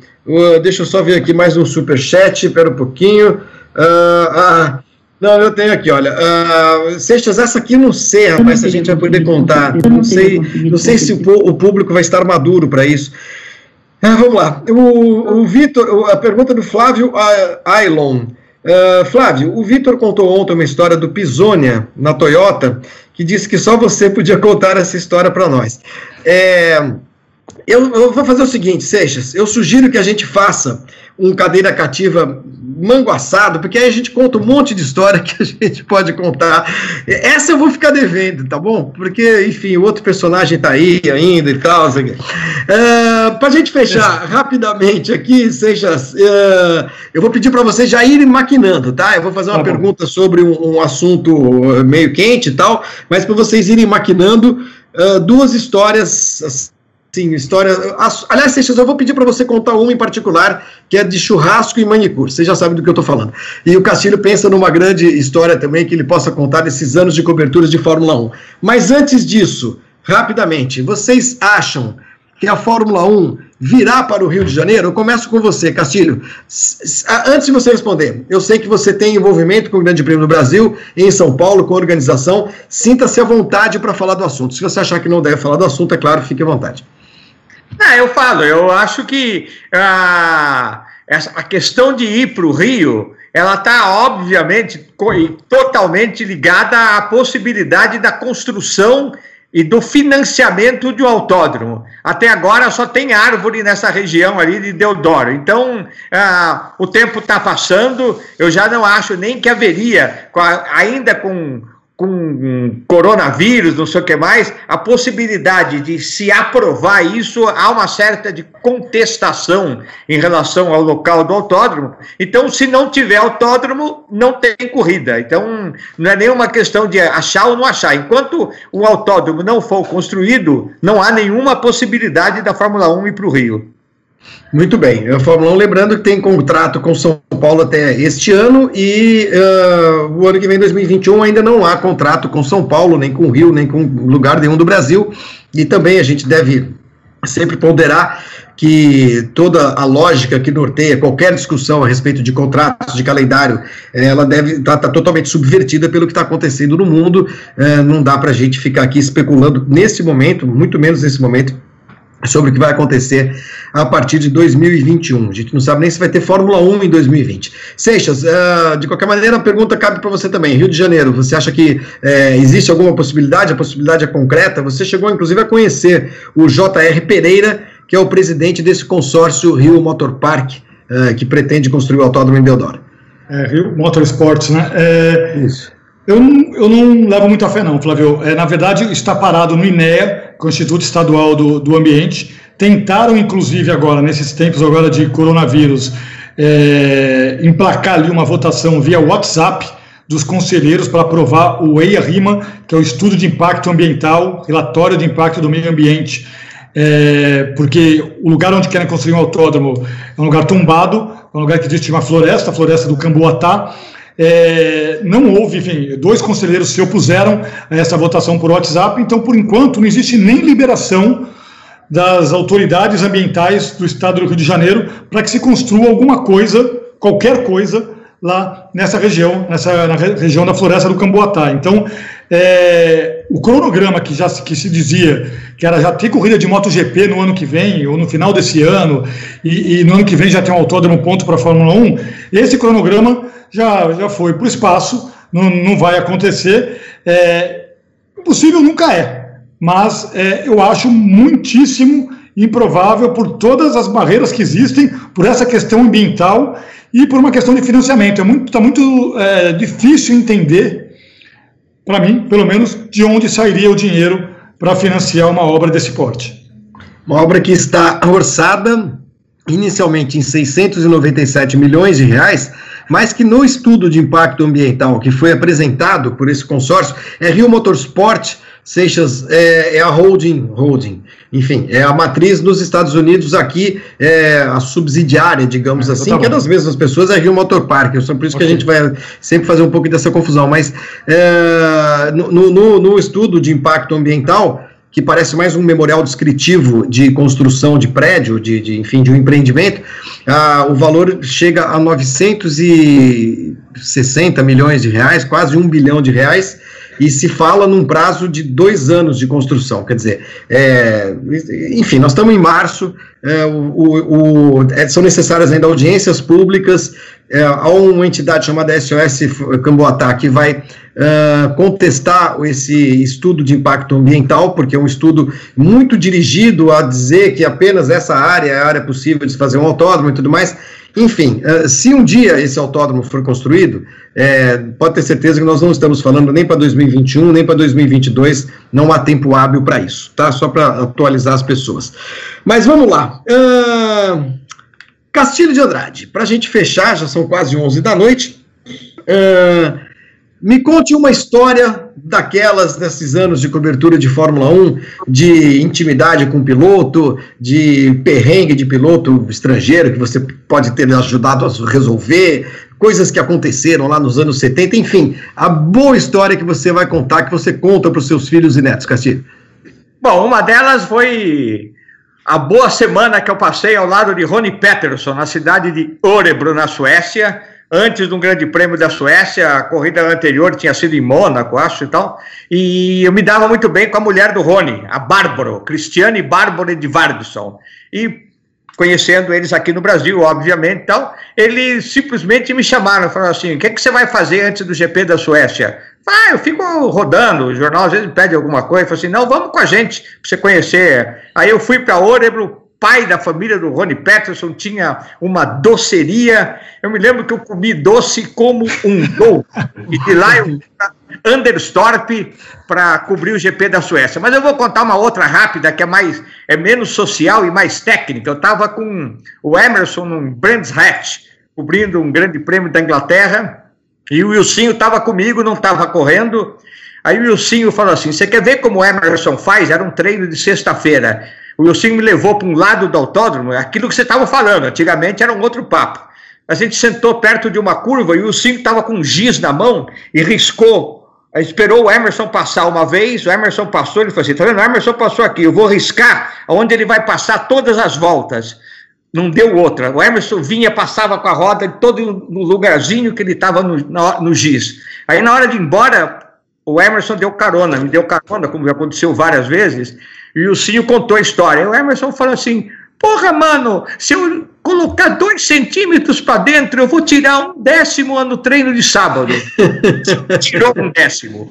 deixa eu só ver aqui mais um super chat, espera um pouquinho. Ah, não, eu tenho aqui, olha. Uh, Seixas, essa aqui não sei, rapaz, se a gente vai poder contar. Não sei, não sei se o, o público vai estar maduro para isso. Ah, vamos lá. O, o Vitor, a pergunta do Flávio Ailon. Uh, Flávio, o Vitor contou ontem uma história do Pisonia na Toyota, que disse que só você podia contar essa história para nós. É, eu, eu, vou fazer o seguinte, Seixas, eu sugiro que a gente faça um cadeira cativa mango assado, porque aí a gente conta um monte de história que a gente pode contar. Essa eu vou ficar devendo, tá bom? Porque, enfim, o outro personagem tá aí ainda e tal. Uh, ah, para a gente fechar rapidamente aqui, Seixas, uh, eu vou pedir para vocês já irem maquinando, tá? Eu vou fazer uma tá pergunta sobre um, um, assunto meio quente e tal, mas para vocês irem maquinando uh, duas histórias Sim, história. Aliás, Seixas, eu vou pedir para você contar uma em particular, que é de churrasco e manicure. Você já sabe do que eu estou falando. E o Castilho pensa numa grande história também que ele possa contar desses anos de coberturas de Fórmula 1. Mas antes disso, rapidamente, vocês acham que a Fórmula 1 virá para o Rio de Janeiro? Eu começo com você, Castilho. Antes de você responder, eu sei que você tem envolvimento com o Grande Prêmio do Brasil, em São Paulo, com a organização. Sinta-se à vontade para falar do assunto. Se você achar que não deve falar do assunto, é claro, fique à vontade. Ah, eu falo, eu acho que a, a questão de ir para o Rio, ela está obviamente totalmente ligada à possibilidade da construção e do financiamento de um autódromo. Até agora só tem árvore nessa região ali de Deodoro. Então, ah, o tempo está passando, eu já não acho nem que haveria, ainda com com coronavírus, não sei o que mais, a possibilidade de se aprovar isso, há uma certa de contestação em relação ao local do autódromo. Então, se não tiver autódromo, não tem corrida. Então, não é nenhuma questão de achar ou não achar. Enquanto o autódromo não for construído, não há nenhuma possibilidade da Fórmula 1 ir para o Rio. Muito bem. A Fórmula 1, lembrando que tem contrato com São Paulo até este ano e uh, o ano que vem, 2021, ainda não há contrato com São Paulo, nem com Rio, nem com lugar nenhum do Brasil. E também a gente deve sempre ponderar que toda a lógica que norteia qualquer discussão a respeito de contratos, de calendário, ela deve estar tá, tá totalmente subvertida pelo que está acontecendo no mundo. Uh, não dá para a gente ficar aqui especulando nesse momento, muito menos nesse momento, sobre o que vai acontecer a partir de 2021. A gente não sabe nem se vai ter Fórmula 1 em 2020. Seixas, uh, de qualquer maneira, a pergunta cabe para você também. Rio de Janeiro, você acha que uh, existe alguma possibilidade? A possibilidade é concreta? Você chegou, inclusive, a conhecer o J.R. Pereira, que é o presidente desse consórcio Rio Motor Park, uh, que pretende construir o autódromo em Deodoro. É, Rio Motorsports, né? É, Isso. Eu não, eu não levo muita fé, não, Flávio. É, na verdade, está parado no INEA, com o Instituto Estadual do, do Ambiente. Tentaram, inclusive, agora, nesses tempos agora de coronavírus, é, emplacar ali uma votação via WhatsApp dos conselheiros para aprovar o EIA-RIMA, que é o Estudo de Impacto Ambiental, Relatório de Impacto do Meio Ambiente. É, porque o lugar onde querem construir um autódromo é um lugar tombado, é um lugar que existe uma floresta, a floresta do Camboatá, é, não houve, enfim, dois conselheiros se opuseram a essa votação por WhatsApp, então, por enquanto, não existe nem liberação das autoridades ambientais do estado do Rio de Janeiro para que se construa alguma coisa, qualquer coisa, lá nessa região, nessa na região da floresta do Camboatá. Então, é, o cronograma que já que se dizia que era já ter corrida de MotoGP no ano que vem, ou no final desse ano, e, e no ano que vem já tem um autódromo ponto para a Fórmula 1, esse cronograma já, já foi para o espaço, não, não vai acontecer. É, impossível nunca é, mas é, eu acho muitíssimo improvável por todas as barreiras que existem, por essa questão ambiental e por uma questão de financiamento. Está é muito, tá muito é, difícil entender, para mim, pelo menos, de onde sairia o dinheiro para financiar uma obra desse porte. Uma obra que está orçada inicialmente em 697 milhões de reais, mas que no estudo de impacto ambiental que foi apresentado por esse consórcio, é Rio Motorsport, Seixas é, é, a holding, holding, enfim, é a matriz nos Estados Unidos aqui, é a subsidiária, digamos é, assim, que é das mesmas pessoas, é Rio Motor Park, é por isso okay. que a gente vai sempre fazer um pouco dessa confusão, mas é, no, no, no estudo de impacto ambiental, que parece mais um memorial descritivo de construção de prédio, de, de enfim, de um empreendimento, ah, o valor chega a 960 milhões de reais, quase um bilhão de reais, e se fala num prazo de dois anos de construção. Quer dizer, é, enfim, nós estamos em março, é, o, o, o, é, são necessárias ainda audiências públicas, é, há uma entidade chamada SOS Camboatá que vai uh, contestar esse estudo de impacto ambiental, porque é um estudo muito dirigido a dizer que apenas essa área é a área possível de se fazer um autódromo e tudo mais, enfim, se um dia esse autódromo for construído, é, pode ter certeza que nós não estamos falando nem para 2021, nem para 2022, não há tempo hábil para isso, tá? Só para atualizar as pessoas. Mas vamos lá. Uh, Castilho de Andrade, para a gente fechar, já são quase 11 da noite. Uh, me conte uma história daquelas nesses anos de cobertura de Fórmula 1, de intimidade com piloto, de perrengue de piloto estrangeiro que você pode ter ajudado a resolver, coisas que aconteceram lá nos anos 70, enfim, a boa história que você vai contar, que você conta para os seus filhos e netos, Castilho. Bom, uma delas foi a boa semana que eu passei ao lado de Rony Peterson, na cidade de Orebro, na Suécia antes de um grande prêmio da Suécia, a corrida anterior tinha sido em Mônaco, acho e tal, e eu me dava muito bem com a mulher do Rony, a Bárbara, Cristiane Bárbara de Vardson, e conhecendo eles aqui no Brasil, obviamente, então, eles simplesmente me chamaram, falaram assim, o que, é que você vai fazer antes do GP da Suécia? Ah, eu fico rodando, o jornal às vezes pede alguma coisa, eu assim, não, vamos com a gente, para você conhecer. Aí eu fui para Orebro, pai da família do Rony Peterson tinha uma doceria. Eu me lembro que eu comi doce como um gol. E de lá eu Anderstorp para cobrir o GP da Suécia. Mas eu vou contar uma outra rápida que é mais é menos social e mais técnica. Eu estava com o Emerson no Brands Hatch, cobrindo um grande prêmio da Inglaterra, e o Wilsinho estava comigo, não estava correndo. Aí o Wilsinho falou assim: Você quer ver como o Emerson faz? Era um treino de sexta-feira. O Wilson me levou para um lado do autódromo, aquilo que você estava falando, antigamente era um outro papo. A gente sentou perto de uma curva e o Wilson estava com giz na mão e riscou. Esperou o Emerson passar uma vez, o Emerson passou, ele falou assim: tá vendo? O Emerson passou aqui, eu vou riscar onde ele vai passar todas as voltas. Não deu outra. O Emerson vinha, passava com a roda todo no lugarzinho que ele estava no, no, giz. Aí na hora de ir embora, o Emerson deu carona, me deu carona, como já aconteceu várias vezes, e o Cinho contou a história. O Emerson falou assim: Porra, mano, se eu colocar dois centímetros para dentro, eu vou tirar um décimo no treino de sábado. [LAUGHS] Tirou um décimo.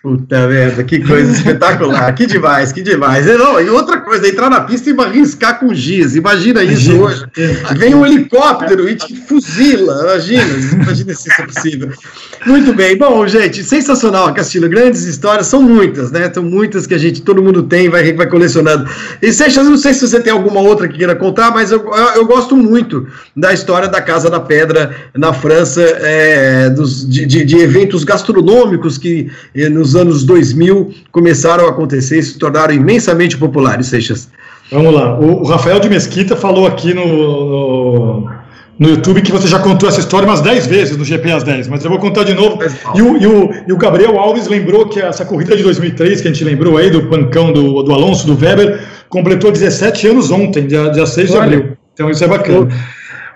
Puta merda, que coisa espetacular, que demais, que demais. E, não, e outra coisa, entrar na pista e arriscar com giz, imagina isso imagina. hoje. Vem um helicóptero e te fuzila, imagina, imagina se isso é possível. Muito bem, bom, gente, sensacional, Castilho, grandes histórias, são muitas, né, são muitas que a gente, todo mundo tem, vai, vai colecionando. E Seixas, não sei se você tem alguma outra que queira contar, mas eu, eu, eu gosto muito da história da Casa da Pedra na França, é, dos, de, de, de eventos gastronômicos que eh, nos nos anos 2000 começaram a acontecer e se tornaram imensamente populares, Seixas. Vamos lá. O, Rafael de Mesquita falou aqui no, no, no, YouTube que você já contou essa história umas 10 vezes no GP às 10, mas eu vou contar de novo. E o, e o, e o Gabriel Alves lembrou que essa corrida de 2003, que a gente lembrou aí, do pancão do, do Alonso, do Weber, completou 17 anos ontem, dia, dia 6 de abril. Então isso é bacana.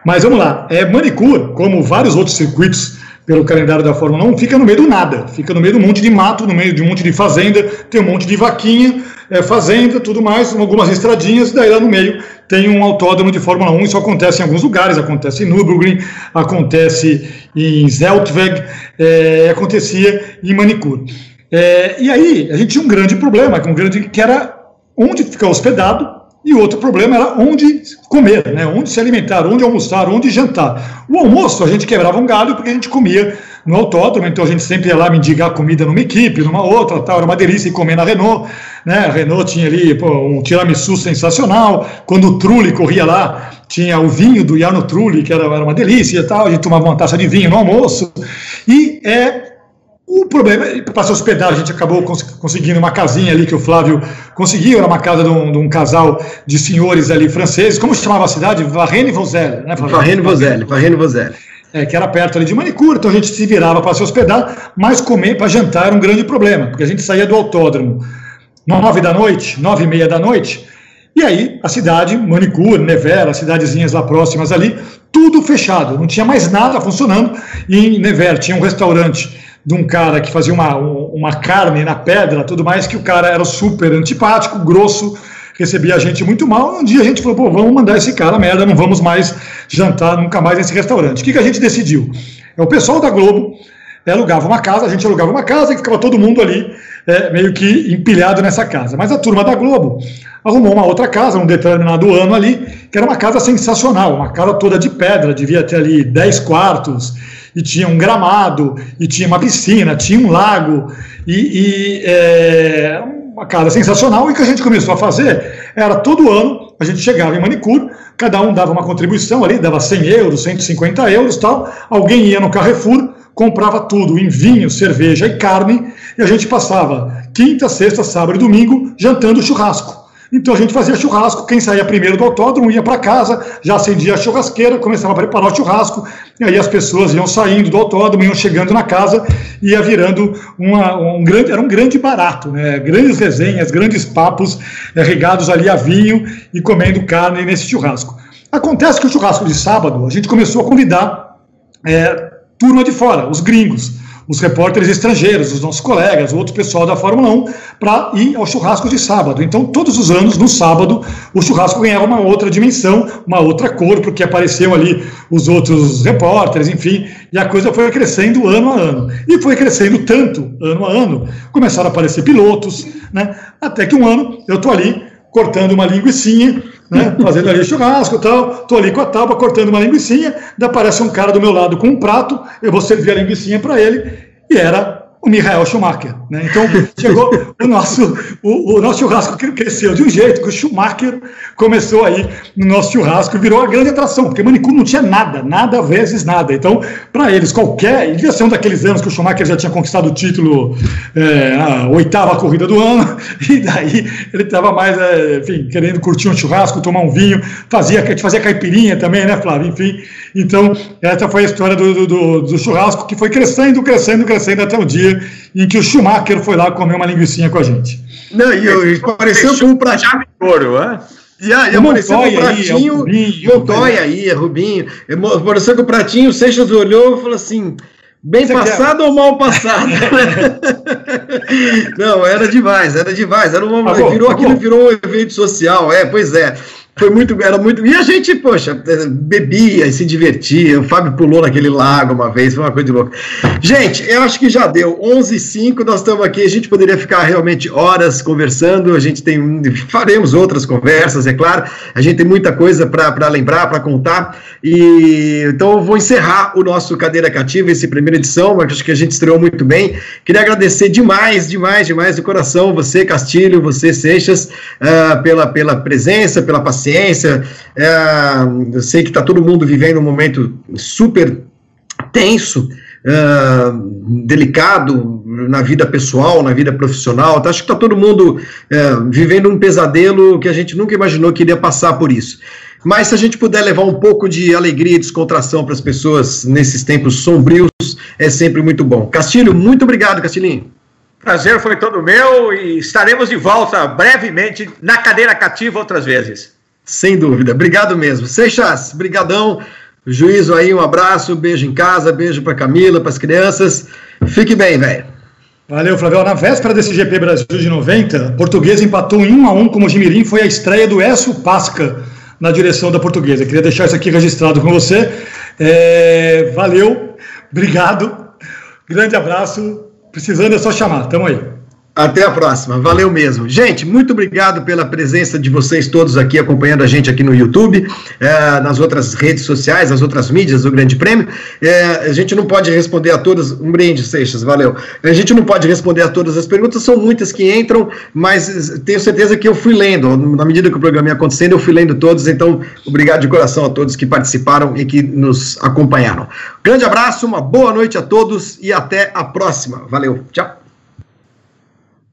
Mas vamos lá. É, Manicure, como vários outros circuitos pelo calendário da Fórmula 1, fica no meio do nada, fica no meio de um monte de mato, no meio de um monte de fazenda, tem um monte de vaquinha, é, fazenda, tudo mais, algumas estradinhas, daí lá no meio tem um autódromo de Fórmula 1, isso acontece em alguns lugares, acontece em Nürburgring, acontece em Zeltweg, é, acontecia em Manicure. É, e aí a gente tinha um grande problema, um grande, que era onde ficar hospedado, e outro problema era onde comer, né? onde se alimentar, onde almoçar, onde jantar. O almoço a gente quebrava um galho porque a gente comia no autódromo, então a gente sempre ia lá mendigar comida numa equipe, numa outra, tal, era uma delícia ir comer na Renault, né? A Renault tinha ali pô, um tiramisu sensacional, quando o Trulli corria lá, tinha o vinho do Jarno Trulli, que era, era uma delícia tal, a gente tomava uma taça de vinho no almoço, e é, o problema, para se hospedar, a gente acabou cons conseguindo uma casinha ali que o Flávio conseguiu, era uma casa de um, de um casal de senhores ali franceses, como chamava a cidade? Varenne-Voselle, né? Varenne-Voselle, Varenne-Voselle. É, que era perto ali de Manicure, então a gente se virava para se hospedar, mas comer para jantar era um grande problema, porque a gente saía do autódromo nove da noite, nove e meia da noite, e aí a cidade, Manicure, Nevers, as cidadezinhas lá próximas ali, tudo fechado, não tinha mais nada funcionando, e em Nevers tinha um restaurante de um cara que fazia uma, uma carne na pedra, tudo mais, que o cara era super antipático, grosso, recebia a gente muito mal. Um dia a gente falou, pô, vamos mandar esse cara merda, não vamos mais jantar nunca mais nesse restaurante. O que, que a gente decidiu? É o pessoal da Globo alugava uma casa, a gente alugava uma casa e ficava todo mundo ali é, meio que empilhado nessa casa. Mas a turma da Globo arrumou uma outra casa, um determinado ano ali, que era uma casa sensacional, uma casa toda de pedra, devia ter ali 10 quartos, e tinha um gramado, e tinha uma piscina, tinha um lago, e, e é, uma casa sensacional. E o que a gente começou a fazer era todo ano, a gente chegava em manicure, cada um dava uma contribuição ali, dava 100 euros, 150 euros tal, alguém ia no Carrefour, comprava tudo em vinho, cerveja e carne, e a gente passava quinta, sexta, sábado e domingo jantando churrasco. Então a gente fazia churrasco, quem saía primeiro do autódromo ia para casa, já acendia a churrasqueira, começava a preparar o churrasco, e aí as pessoas iam saindo do autódromo, iam chegando na casa, ia virando uma, um grande, era um grande barato, né? grandes resenhas, grandes papos, é, regados ali a vinho e comendo carne nesse churrasco. Acontece que o churrasco de sábado, a gente começou a convidar é, turma de fora, os gringos os repórteres estrangeiros, os nossos colegas, o outro pessoal da Fórmula 1, para ir ao churrasco de sábado. Então, todos os anos, no sábado, o churrasco ganhava uma outra dimensão, uma outra cor, porque apareciam ali os outros repórteres, enfim, e a coisa foi crescendo ano a ano. E foi crescendo tanto, ano a ano, começaram a aparecer pilotos, né? Até que um ano eu estou ali cortando uma linguiçinha, né, fazendo ali churrasco e tal, tô ali com a tábua cortando uma linguiçinha, daí aparece um cara do meu lado com um prato, eu vou servir a linguiçinha para ele, e era o Michael Schumacher. Né? Então, chegou o nosso, o, o, nosso churrasco cresceu de um jeito que o Schumacher começou aí no nosso churrasco virou a grande atração, porque Manicure não tinha nada, nada vezes nada. Então, para eles, qualquer. Devia ser um daqueles anos que o Schumacher já tinha conquistado o título, é, a oitava corrida do ano, [LAUGHS] e daí ele estava mais, é, enfim, querendo curtir um churrasco, tomar um vinho, fazia, fazia caipirinha também, né, Flávio? Enfim, então, essa foi a história do, do, do churrasco que foi crescendo, crescendo, crescendo até o dia em que o Schumacher foi lá comer uma linguiça com a gente. Não, e apareceu com um pratinho de ouro, né? E aí, apareceu com um pratinho, aí, é Montoya aí, é Rubinho, apareceu com o pratinho, o Seixas olhou e falou assim, bem Você passado quer? ou mal passado? [LAUGHS] Não, era demais, era demais, era uma, virou, aquilo virou um evento social, é, pois é. Foi muito, era muito. E a gente, poxa, bebia e se divertia. O Fábio pulou naquele lago uma vez, foi uma coisa de louca. Gente, eu acho que já deu 11 h 05 nós estamos aqui. A gente poderia ficar realmente horas conversando. A gente tem. Faremos outras conversas, é claro. A gente tem muita coisa para lembrar, para contar. E então eu vou encerrar o nosso Cadeira Cativa, esse primeira edição. Acho que a gente estreou muito bem. Queria agradecer demais, demais, demais do coração, você, Castilho, você, Seixas, uh, pela, pela presença, pela paciência paciência. É, eu sei que está todo mundo vivendo um momento super tenso, é, delicado na vida pessoal, na vida profissional. Então, acho que está todo mundo é, vivendo um pesadelo que a gente nunca imaginou que iria passar por isso. Mas se a gente puder levar um pouco de alegria e descontração para as pessoas nesses tempos sombrios, é sempre muito bom. Castilho, muito obrigado, Castilhinho. Prazer foi todo meu e estaremos de volta brevemente na cadeira cativa outras vezes. Sem dúvida. Obrigado mesmo. Seixas, brigadão. Juízo aí, um abraço, beijo em casa, beijo para Camila, para as crianças. Fique bem, velho. Valeu, Flávio. Na véspera desse GP Brasil de 90, Portuguesa empatou em 1 a 1 com o Jimirim. Foi a estreia do Écio Pasca na direção da Portuguesa. Queria deixar isso aqui registrado com você. É, valeu, obrigado, grande abraço. Precisando é só chamar. Tamo aí. Até a próxima, valeu mesmo. Gente, muito obrigado pela presença de vocês todos aqui acompanhando a gente aqui no YouTube, é, nas outras redes sociais, nas outras mídias do Grande Prêmio. É, a gente não pode responder a todas. Um brinde, Seixas, valeu. A gente não pode responder a todas as perguntas, são muitas que entram, mas tenho certeza que eu fui lendo. Na medida que o programa ia acontecendo, eu fui lendo todos. Então, obrigado de coração a todos que participaram e que nos acompanharam. Grande abraço, uma boa noite a todos e até a próxima. Valeu, tchau.